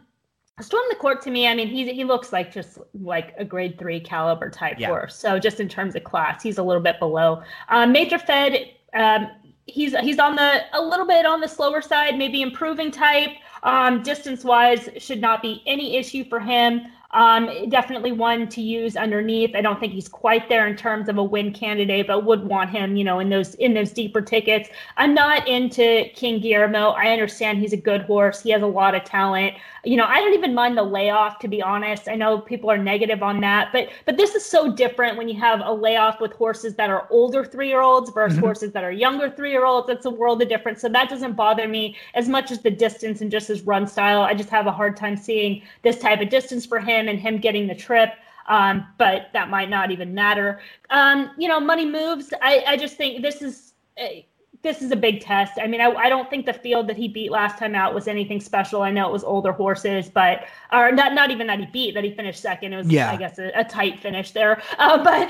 Speaker 7: Storm the Court to me, I mean, he he looks like just like a grade three caliber type yeah. horse. So just in terms of class, he's a little bit below. Um, Major Fed, um, he's he's on the a little bit on the slower side, maybe improving type. Um, distance wise, should not be any issue for him. Um, definitely one to use underneath. I don't think he's quite there in terms of a win candidate, but would want him, you know, in those in those deeper tickets. I'm not into King Guillermo. I understand he's a good horse. He has a lot of talent you know, I don't even mind the layoff to be honest. I know people are negative on that, but but this is so different when you have a layoff with horses that are older 3-year-olds versus mm-hmm. horses that are younger 3-year-olds. It's a world of difference. So that doesn't bother me as much as the distance and just his run style. I just have a hard time seeing this type of distance for him and him getting the trip. Um, but that might not even matter. Um, you know, money moves. I, I just think this is uh, this is a big test. I mean, I, I, don't think the field that he beat last time out was anything special. I know it was older horses, but or not not even that he beat that he finished second. It was yeah. I guess a, a tight finish there. Uh, but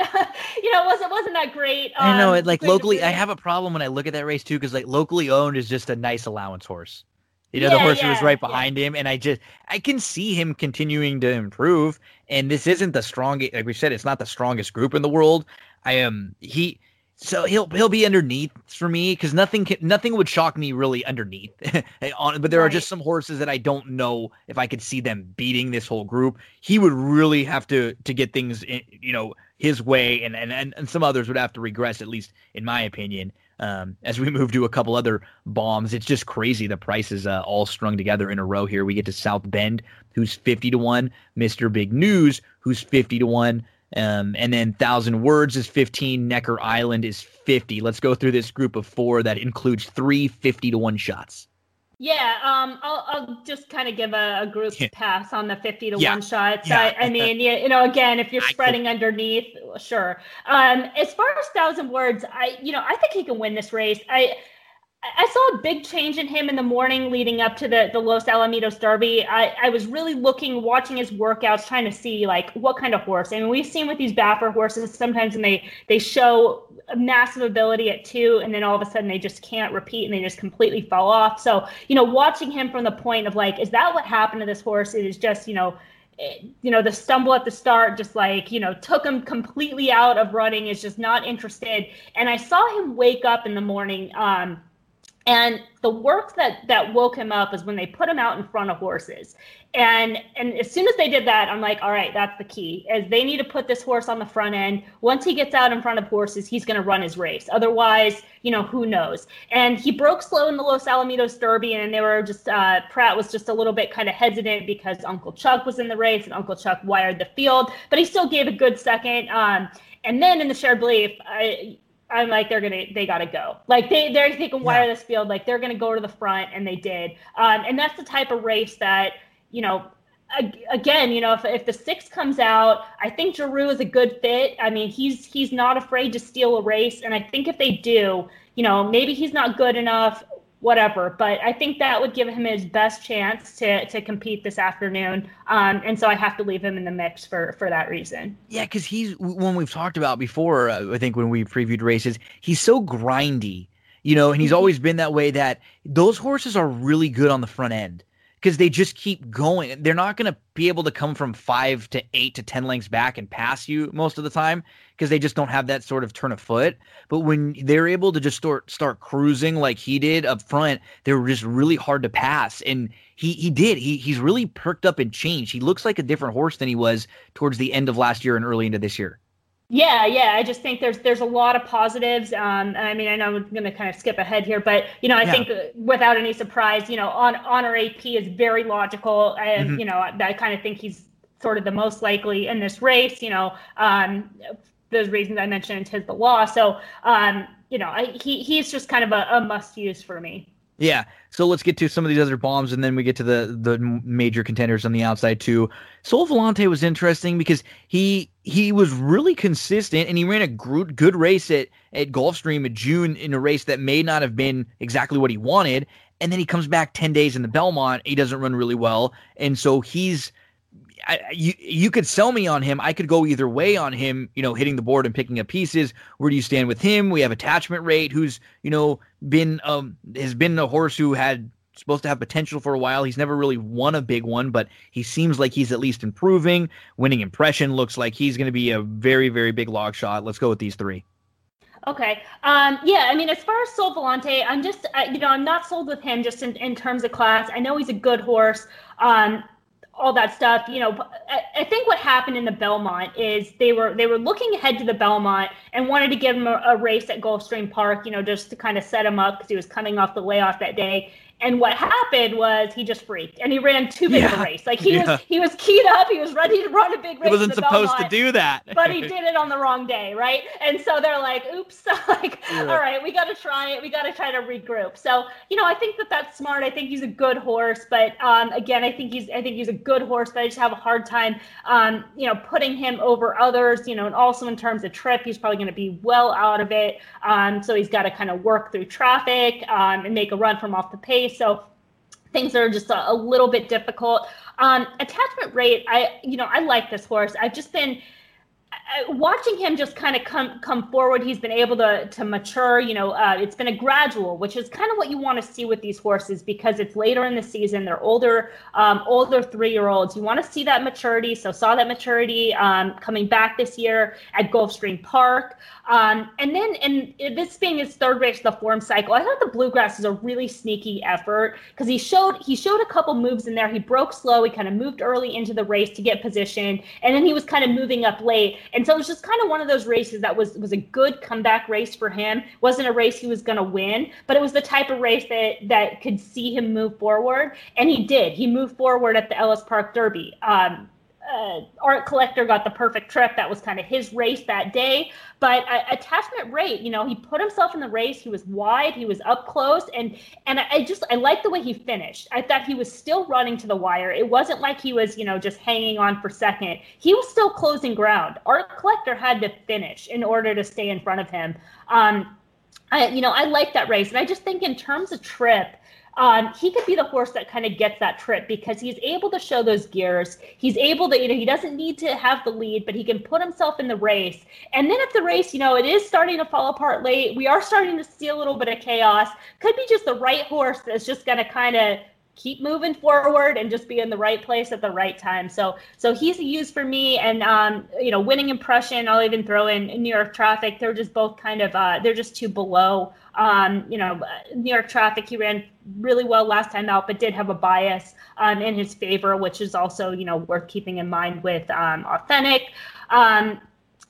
Speaker 7: you know, it wasn't wasn't that great.
Speaker 1: Um, I know it like locally. I have a problem when I look at that race too because like locally owned is just a nice allowance horse. You know, yeah, the horse yeah, was right behind yeah. him, and I just I can see him continuing to improve. And this isn't the strongest, like we said, it's not the strongest group in the world. I am he so he'll he'll be underneath for me because nothing can, nothing would shock me really underneath. but there right. are just some horses that I don't know if I could see them beating this whole group. He would really have to to get things in, you know his way, and, and and some others would have to regress at least in my opinion. Um, as we move to a couple other bombs, it's just crazy. The prices uh, all strung together in a row here. We get to South Bend, who's fifty to one. Mister Big News, who's fifty to one. Um, and then Thousand Words is 15. Necker Island is 50. Let's go through this group of four that includes three 50 to 1 shots.
Speaker 7: Yeah, um, I'll, I'll just kind of give a, a group yeah. pass on the 50 to yeah. 1 shots. Yeah. I, I mean, you, you know, again, if you're spreading underneath, sure. Um, as far as Thousand Words, I, you know, I think he can win this race. I, I saw a big change in him in the morning leading up to the, the Los Alamitos Derby. I, I was really looking, watching his workouts, trying to see like what kind of horse. I mean, we've seen with these Baffert horses sometimes when they they show massive ability at two, and then all of a sudden they just can't repeat and they just completely fall off. So you know, watching him from the point of like, is that what happened to this horse? It is just you know. You know the stumble at the start just like you know took him completely out of running is just not interested and i saw him wake up in the morning um And the work that that woke him up is when they put him out in front of horses. And and as soon as they did that, I'm like, all right, that's the key. is they need to put this horse on the front end. Once he gets out in front of horses, he's going to run his race. Otherwise, you know, who knows? And he broke slow in the Los Alamitos Derby, and they were just uh, Prat was just a little bit kind of hesitant because Uncle Chuck was in the race, and Uncle Chuck wired the field, but he still gave a good second. Um, and then in the shared belief, I I'm like they're gonna they gotta go. Like they they're thinking yeah. this field. Like they're gonna go to the front, and they did. Um, and that's the type of race that you know. Again, you know, if, if the six comes out, I think Geroux is a good fit. I mean, he's he's not afraid to steal a race, and I think if they do, you know, maybe he's not good enough whatever. But I think that would give him his best chance to to compete this afternoon. Um, and so I have to leave him in the mix for for that reason.
Speaker 1: Yeah, because he's one we've talked about before. Uh, I think when we previewed races, he's so grindy, you know, and he's mm-hmm. always been that way. That those horses are really good on the front end because they just keep going. They're not going to be able to come from five to eight to 10 lengths back and pass you most of the time because they just don't have that sort of turn of foot. But when they're able to just start, start cruising like he did up front, they were just really hard to pass. And he, he did. He, he's really perked up and changed. He looks like a different horse than he was towards the end of last year and early into this year.
Speaker 7: Yeah, yeah. I just think there's there's a lot of positives. Um, I mean, I know I'm going to kind of skip ahead here, but you know, I yeah. think uh, without any surprise, you know, on honor AP is very logical, and mm-hmm. you know, I, I kind of think he's sort of the most likely in this race. You know, um, those reasons I mentioned Tiz the Law. So, um, you know, I, he he's just kind of a, a must use for me.
Speaker 1: Yeah. So let's get to some of these other bombs, and then we get to the the major contenders on the outside too. Sole Volante was interesting because he he was really consistent, and he ran a good good race at at Gulfstream in June in a race that may not have been exactly what he wanted, and then he comes back ten days in the Belmont. He doesn't run really well, and so he's I, you you could sell me on him. I could go either way on him. You know, hitting the board and picking up pieces. Where do you stand with him? We have attachment rate, who's you know been um has been a horse who had supposed to have potential for a while. He's never really won a big one, but he seems like he's at least improving. Winning impression looks like he's going to be a very very big log shot. Let's go with these three.
Speaker 7: Okay. Um, yeah, I mean, as far as Sole Volante, I'm just, you know, I'm not sold with him just in, in terms of class. I know he's a good horse. Um, all that stuff. You know, I think what happened in the Belmont is they were they were looking ahead to the Belmont and wanted to give him a, a race at Gulfstream Park. You know, just to kind of set him up because he was coming off the layoff that day. And what happened was he just freaked and he ran too big yeah. a race. Like he yeah. was he was keyed up, he was ready to run a big race.
Speaker 1: He wasn't supposed
Speaker 7: Belmont,
Speaker 1: to do that.
Speaker 7: but he did it on the wrong day, right? And so they're like, oops, like, yeah. all right, we got to try it. We got to try to regroup. So, you know, I think that that's smart. I think he's a good horse, but um, again, I think he's I think he's a good horse, but I just have a hard time um, you know, putting him over others, you know, and also in terms of trip, he's probably going to be well out of it. Um, so he's got to kind of work through traffic um, and make a run from off the pace. So things are just a, a little bit difficult. Um, attachment rate, I you know I like this horse. I've just been watching him just kind of come come forward he's been able to to mature you know uh, it's been a gradual which is kind of what you want to see with these horses because it's later in the season they're older um, older three year olds you want to see that maturity so saw that maturity um, coming back this year at gulfstream park. Um, and then and this being his third race of the form cycle i thought the bluegrass is a really sneaky effort because he showed he showed a couple moves in there. He broke slow he kind of moved early into the race to get position and then he was kind of moving up late and so it was just kind of one of those races that was was a good comeback race for him. wasn't a race he was going to win, but it was the type of race that that could see him move forward, and he did. He moved forward at the Ellis Park Derby. Um, uh, art collector got the perfect trip. That was kind of his race that day. But uh, attachment rate, you know, he put himself in the race. He was wide. He was up close, and and I, I just I like the way he finished. I thought he was still running to the wire. It wasn't like he was, you know, just hanging on for second. He was still closing ground. Art collector had to finish in order to stay in front of him. Um, I, you know, I like that race, and I just think in terms of trip um, he could be the horse that kind of gets that trip because he's able to show those gears. He's able to, you know, he doesn't need to have the lead, but he can put himself in the race. And then if the race, you know, it is starting to fall apart late, we are starting to see a little bit of chaos. Could be just the right horse that's just going to kind of keep moving forward and just be in the right place at the right time. So so he's a use for me and um, you know winning impression. I'll even throw in New York Traffic. They're just both kind of uh, they're just too below. Um, you know New York Traffic he ran really well last time out, but did have a bias um, in his favor, which is also you know worth keeping in mind with um, Authentic. Um,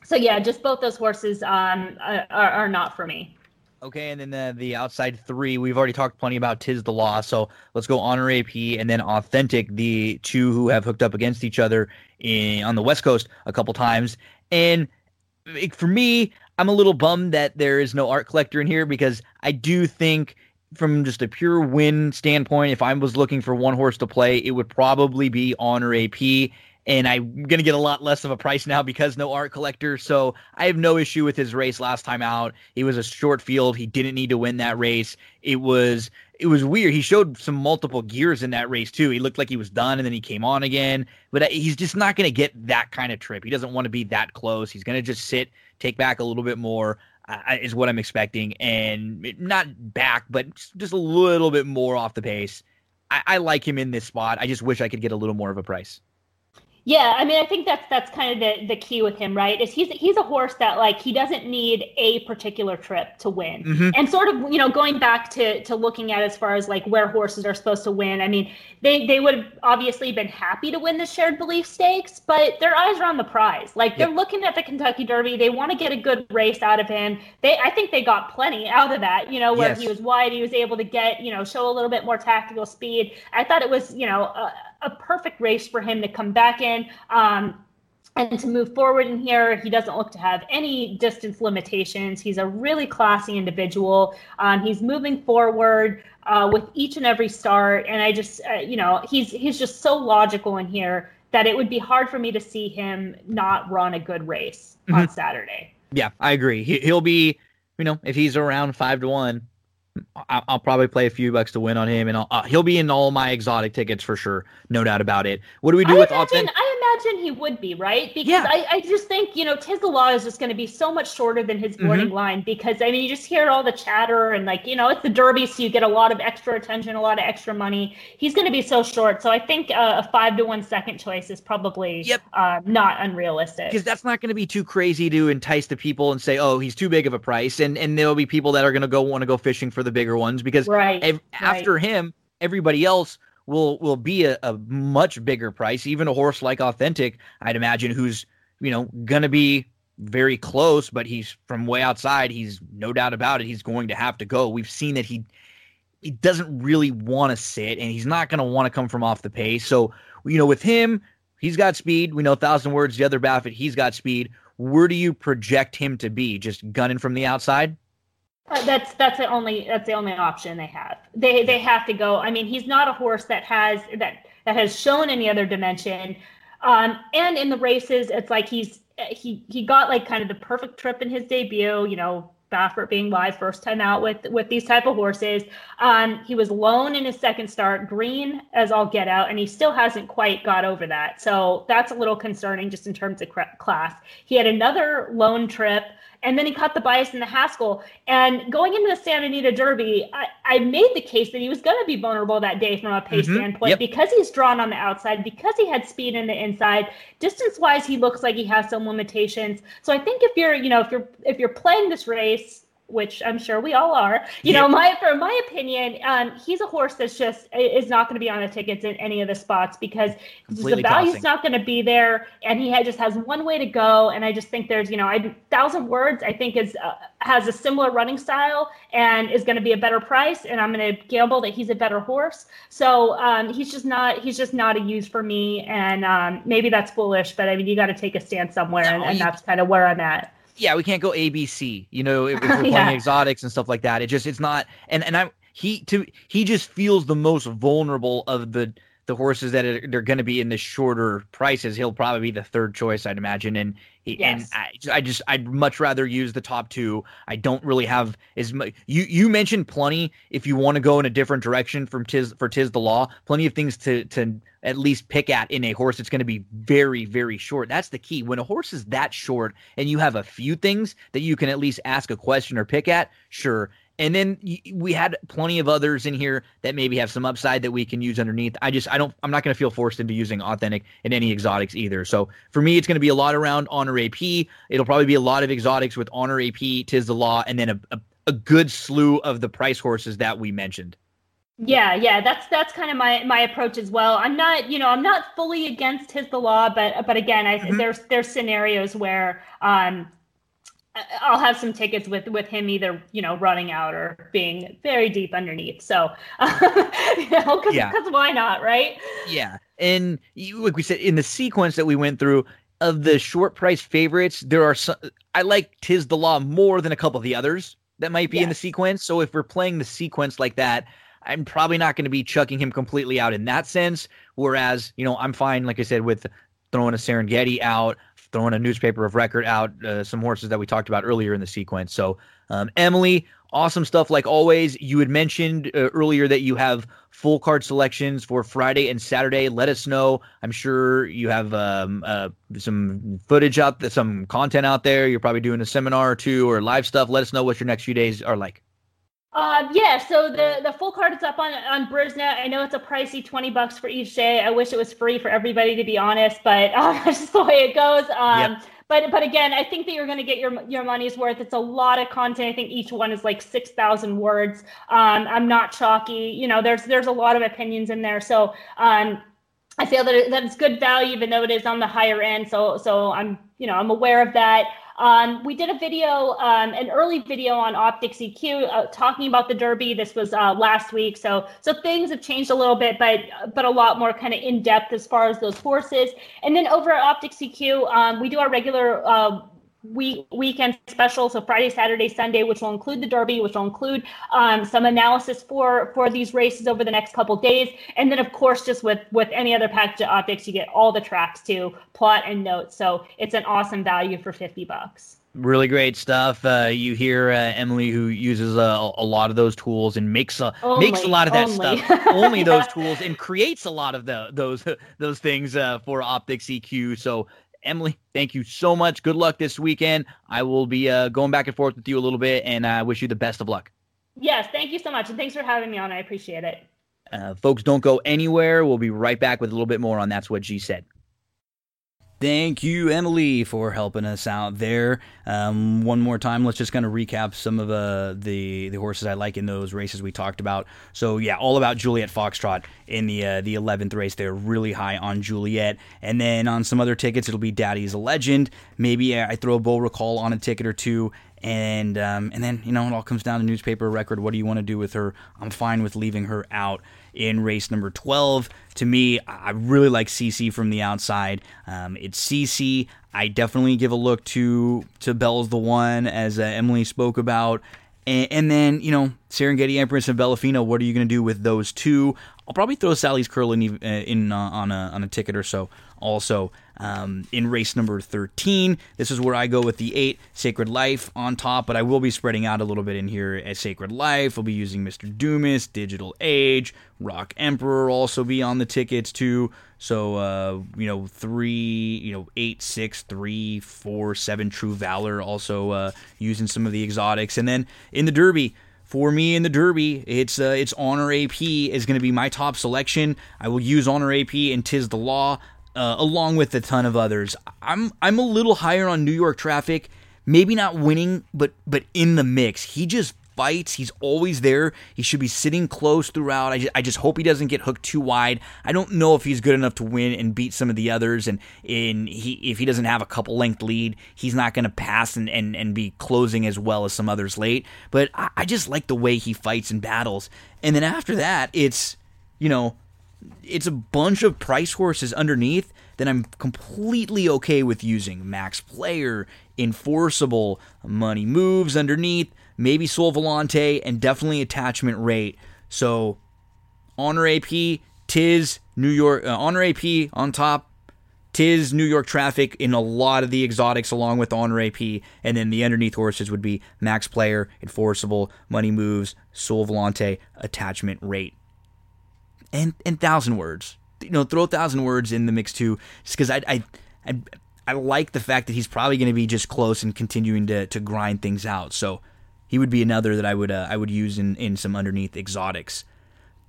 Speaker 7: so yeah, just both those horses um, are, are not for me.
Speaker 1: Okay, and then the, the outside three, we've already talked plenty about Tiz the Law. So let's go Honor AP and then Authentic, the two who have hooked up against each other in, on the West Coast a couple times. And for me, I'm a little bummed that there is no art collector in here because I do think, from just a pure win standpoint, if I was looking for one horse to play, it would probably be Honor AP and I'm going to get a lot less of a price now because no art collector. So I have no issue with his race last time out. It was a short field. He didn't need to win that race. It was it was weird. He showed some multiple gears in that race too. He looked like he was done and then he came on again. But uh, he's just not going to get that kind of trip. He doesn't want to be that close. He's going to just sit, take back a little bit more. Uh, is what I'm expecting, and not back, but just a little bit more off the pace. I, I like him in this spot. I just wish I could get a little more of a price.
Speaker 7: Yeah, I mean, I think that's that's kind of the the key with him, right? Is he's he's a horse that like he doesn't need a particular trip to win, mm-hmm. and sort of you know going back to to looking at as far as like where horses are supposed to win. I mean, they they would have obviously been happy to win the shared belief stakes, but their eyes are on the prize. Like they're looking at the Kentucky Derby, they want to get a good race out of him. They I think they got plenty out of that. You know, where yes. he was wide, he was able to get you know show a little bit more tactical speed. I thought it was you know. Uh, a perfect race for him to come back in. Um, and to move forward in here, he doesn't look to have any distance limitations. He's a really classy individual. Um, he's moving forward uh, with each and every start, and I just, uh, you know, he's he's just so logical in here that it would be hard for me to see him not run a good race mm-hmm. on Saturday.
Speaker 1: Yeah, I agree. He, he'll be, you know, if he's around five to one, I'll probably play a few bucks to win on him, and uh, he'll be in all my exotic tickets for sure, no doubt about it. What do we do
Speaker 7: I
Speaker 1: with
Speaker 7: imagine, I imagine he would be right because yeah. I, I just think you know Tiz the Law is just going to be so much shorter than his boarding mm-hmm. line because I mean you just hear all the chatter and like you know it's the Derby, so you get a lot of extra attention, a lot of extra money. He's going to be so short, so I think uh, a five to one second choice is probably yep. uh, not unrealistic
Speaker 1: because that's not going to be too crazy to entice the people and say, oh, he's too big of a price, and and there'll be people that are going to go want to go fishing for the bigger ones because
Speaker 7: right,
Speaker 1: ev- right. after him, everybody else will will be a, a much bigger price. Even a horse like Authentic, I'd imagine, who's you know gonna be very close, but he's from way outside. He's no doubt about it. He's going to have to go. We've seen that he he doesn't really want to sit, and he's not going to want to come from off the pace. So you know, with him, he's got speed. We know thousand words. The other Baffert, he's got speed. Where do you project him to be? Just gunning from the outside?
Speaker 7: Uh, that's that's the only that's the only option they have. They they have to go. I mean, he's not a horse that has that that has shown any other dimension. Um, and in the races, it's like he's he he got like kind of the perfect trip in his debut. You know, Baffert being live first time out with with these type of horses. Um, he was lone in his second start, green as all get out, and he still hasn't quite got over that. So that's a little concerning just in terms of class. He had another lone trip and then he caught the bias in the Haskell. And going into the Santa Anita Derby, I, I made the case that he was going to be vulnerable that day from a pace mm-hmm. standpoint yep. because he's drawn on the outside, because he had speed in the inside. Distance wise, he looks like he has some limitations. So I think if you're, you know, if you're if you're playing this race which I'm sure we all are. You know, my for my opinion, um, he's a horse that's just is not going to be on the tickets in any of the spots because Completely the value's tossing. not going to be there, and he had, just has one way to go. And I just think there's, you know, I thousand words I think is uh, has a similar running style and is going to be a better price, and I'm going to gamble that he's a better horse. So um, he's just not he's just not a use for me, and um, maybe that's foolish, but I mean you got to take a stand somewhere, no, and, and that's kind of where I'm at
Speaker 1: yeah, we can't go ABC. You know, if, if we're playing yeah. exotics and stuff like that, it just it's not. And and I he to he just feels the most vulnerable of the the horses that are, they're going to be in the shorter prices. He'll probably be the third choice, I'd imagine. And he, yes. and I, I just I'd much rather use the top two. I don't really have as much. You you mentioned plenty. If you want to go in a different direction from Tiz for Tiz the Law, plenty of things to to at least pick at in a horse that's going to be very very short. That's the key. When a horse is that short and you have a few things that you can at least ask a question or pick at, sure and then we had plenty of others in here that maybe have some upside that we can use underneath. I just I don't I'm not going to feel forced into using authentic in any exotics either. So for me, it's going to be a lot around honor AP. It'll probably be a lot of exotics with honor AP, Tiz the Law, and then a, a, a good slew of the price horses that we mentioned.
Speaker 7: Yeah, yeah, that's that's kind of my my approach as well. I'm not, you know, I'm not fully against Tiz the Law, but but again, I mm-hmm. there's there's scenarios where um I'll have some tickets with with him either you know running out or being very deep underneath. So you know, because yeah. why not, right?
Speaker 1: Yeah, and you, like we said in the sequence that we went through of the short price favorites, there are some. I like Tiz the Law more than a couple of the others that might be yes. in the sequence. So if we're playing the sequence like that, I'm probably not going to be chucking him completely out in that sense. Whereas you know I'm fine, like I said, with throwing a Serengeti out throwing a newspaper of record out, uh, some horses that we talked about earlier in the sequence. So, um, Emily, awesome stuff like always. You had mentioned uh, earlier that you have full card selections for Friday and Saturday. Let us know. I'm sure you have um, uh, some footage out, some content out there. You're probably doing a seminar or two or live stuff. Let us know what your next few days are like.
Speaker 7: Uh, yeah, so the, the full card is up on on Brisnet. I know it's a pricey twenty bucks for each day. I wish it was free for everybody, to be honest, but uh, that's just the way it goes. Um, yep. But but again, I think that you're going to get your your money's worth. It's a lot of content. I think each one is like six thousand words. Um, I'm not chalky. You know, there's there's a lot of opinions in there. So um, I feel that, it, that it's good value, even though it is on the higher end. So so I'm you know I'm aware of that. Um, we did a video, um, an early video on Optix EQ uh, talking about the Derby. This was uh, last week, so so things have changed a little bit, but but a lot more kind of in depth as far as those horses. And then over at Optix EQ, um, we do our regular uh, week weekend special so friday saturday sunday which will include the derby which will include um, some analysis for for these races over the next couple days and then of course just with with any other package of Optix you get all the tracks too plot and notes so it's an awesome value for 50 bucks
Speaker 1: really great stuff. Uh, you hear uh, Emily, who uses a, a, lot of those tools and makes a only, makes a lot of that only. stuff, only yeah. those tools, and creates a lot of the those those things uh, for Optix EQ. So Emily, thank you so much. Good luck this weekend. I will be uh, going back and forth with you a little bit, and I wish you the best of luck.
Speaker 7: Yes, thank you so much, and thanks for having me on. I appreciate it.
Speaker 1: Uh, folks, don't go anywhere. We'll be right back with a little bit more on That's What G Said. Thank you, Emily, for helping us out there. Um, one more time, let's just kind of recap some of uh, the the horses I like in those races we talked about. So yeah, all about Juliet Foxtrot in the uh, the eleventh race. They're really high on Juliet, and then on some other tickets, it'll be Daddy's a Legend. Maybe I throw a Bull Recall on a ticket or two, and um, and then you know it all comes down to newspaper record. What do you want to do with her? I'm fine with leaving her out in race number 12. To me, I really like CC from the outside. Um, it's CC. I definitely give a look to to Bell's the one as uh, Emily spoke about. And, and, then, you know, Serengeti Empress and Bellafina, what are you going to do with those two? I'll probably throw Sally's Curl in, uh, in uh, on, a, on a ticket or so also um, in race number 13. This is where I go with the 8 Sacred Life on top, but I will be spreading out a little bit in here at Sacred Life. I'll be using Mr. Dumas, Digital Age, Rockemperor also be on the tickets too. So, uh, you know, three, you know, eight, six, three, four, seven, True Valor also uh, using some of the exotics. And then in the Derby, for me in the Derby, it's uh, it's Honor AP is going to be my top selection. I will use Honor AP and Tiz the Law uh, along with a ton of others. I'm I'm a little higher on New York Traffic, maybe not winning, but but in the mix. He just fights. He's always there. He should be sitting close throughout. I just, I just hope he doesn't get hooked too wide. I don't know if he's good enough to win and beat some of the others. And in he if he doesn't have a couple length lead, he's not going to pass and, and and be closing as well as some others late. But I, I just like the way he fights and battles. And then after that, it's you know it's a bunch of price horses underneath then I'm completely okay with using max player, enforceable, money moves underneath, maybe Sole Volante, and definitely attachment rate. So Honor AP, Tiz, New York, uh, Honor AP on top, Tiz, New York traffic in a lot of the exotics along with Honor AP, and then the underneath horses would be max player, enforceable, money moves, Sole Volante, attachment rate and and thousand words. You know, throw a thousand words in the mix too, just because I, I I I like the fact that he's probably going to be just close and continuing to to grind things out. So he would be another that I would uh, I would use in in some underneath exotics.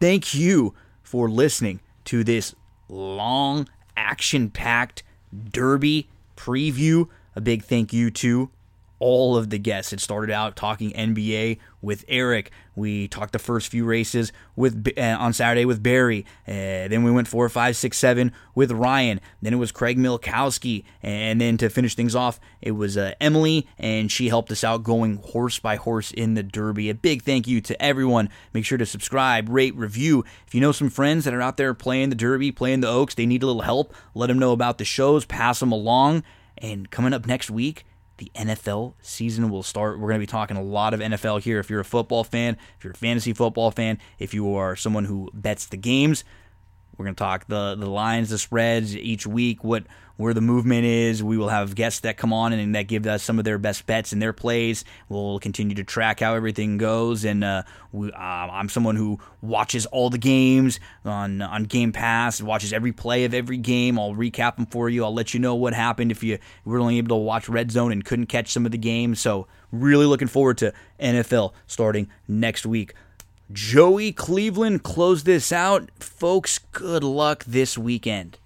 Speaker 1: Thank you for listening to this long action packed Derby preview. A big thank you to all of the guests. It started out talking NBA with Eric. We talked the first few races with uh, on Saturday with Barry. Uh, then we went four, five, six, seven with Ryan. Then it was Craig Milkowski, and then to finish things off, it was uh, Emily, and she helped us out going horse by horse in the Derby. A big thank you to everyone. Make sure to subscribe, rate, review. If you know some friends that are out there playing the Derby, playing the Oaks, they need a little help. Let them know about the shows. Pass them along. And coming up next week the NFL season will start. We're going to be talking a lot of NFL here. If you're a football fan, if you're a fantasy football fan, if you are someone who bets the games, we're going to talk the the lines, the spreads each week, what where the movement is. We will have guests that come on and that give us some of their best bets and their plays. We'll continue to track how everything goes. And uh, we, uh, I'm someone who watches all the games on on Game Pass, watches every play of every game. I'll recap them for you. I'll let you know what happened if you were only able to watch Red Zone and couldn't catch some of the games. So really looking forward to NFL starting next week. Joey Cleveland close this out. Folks, good luck this weekend.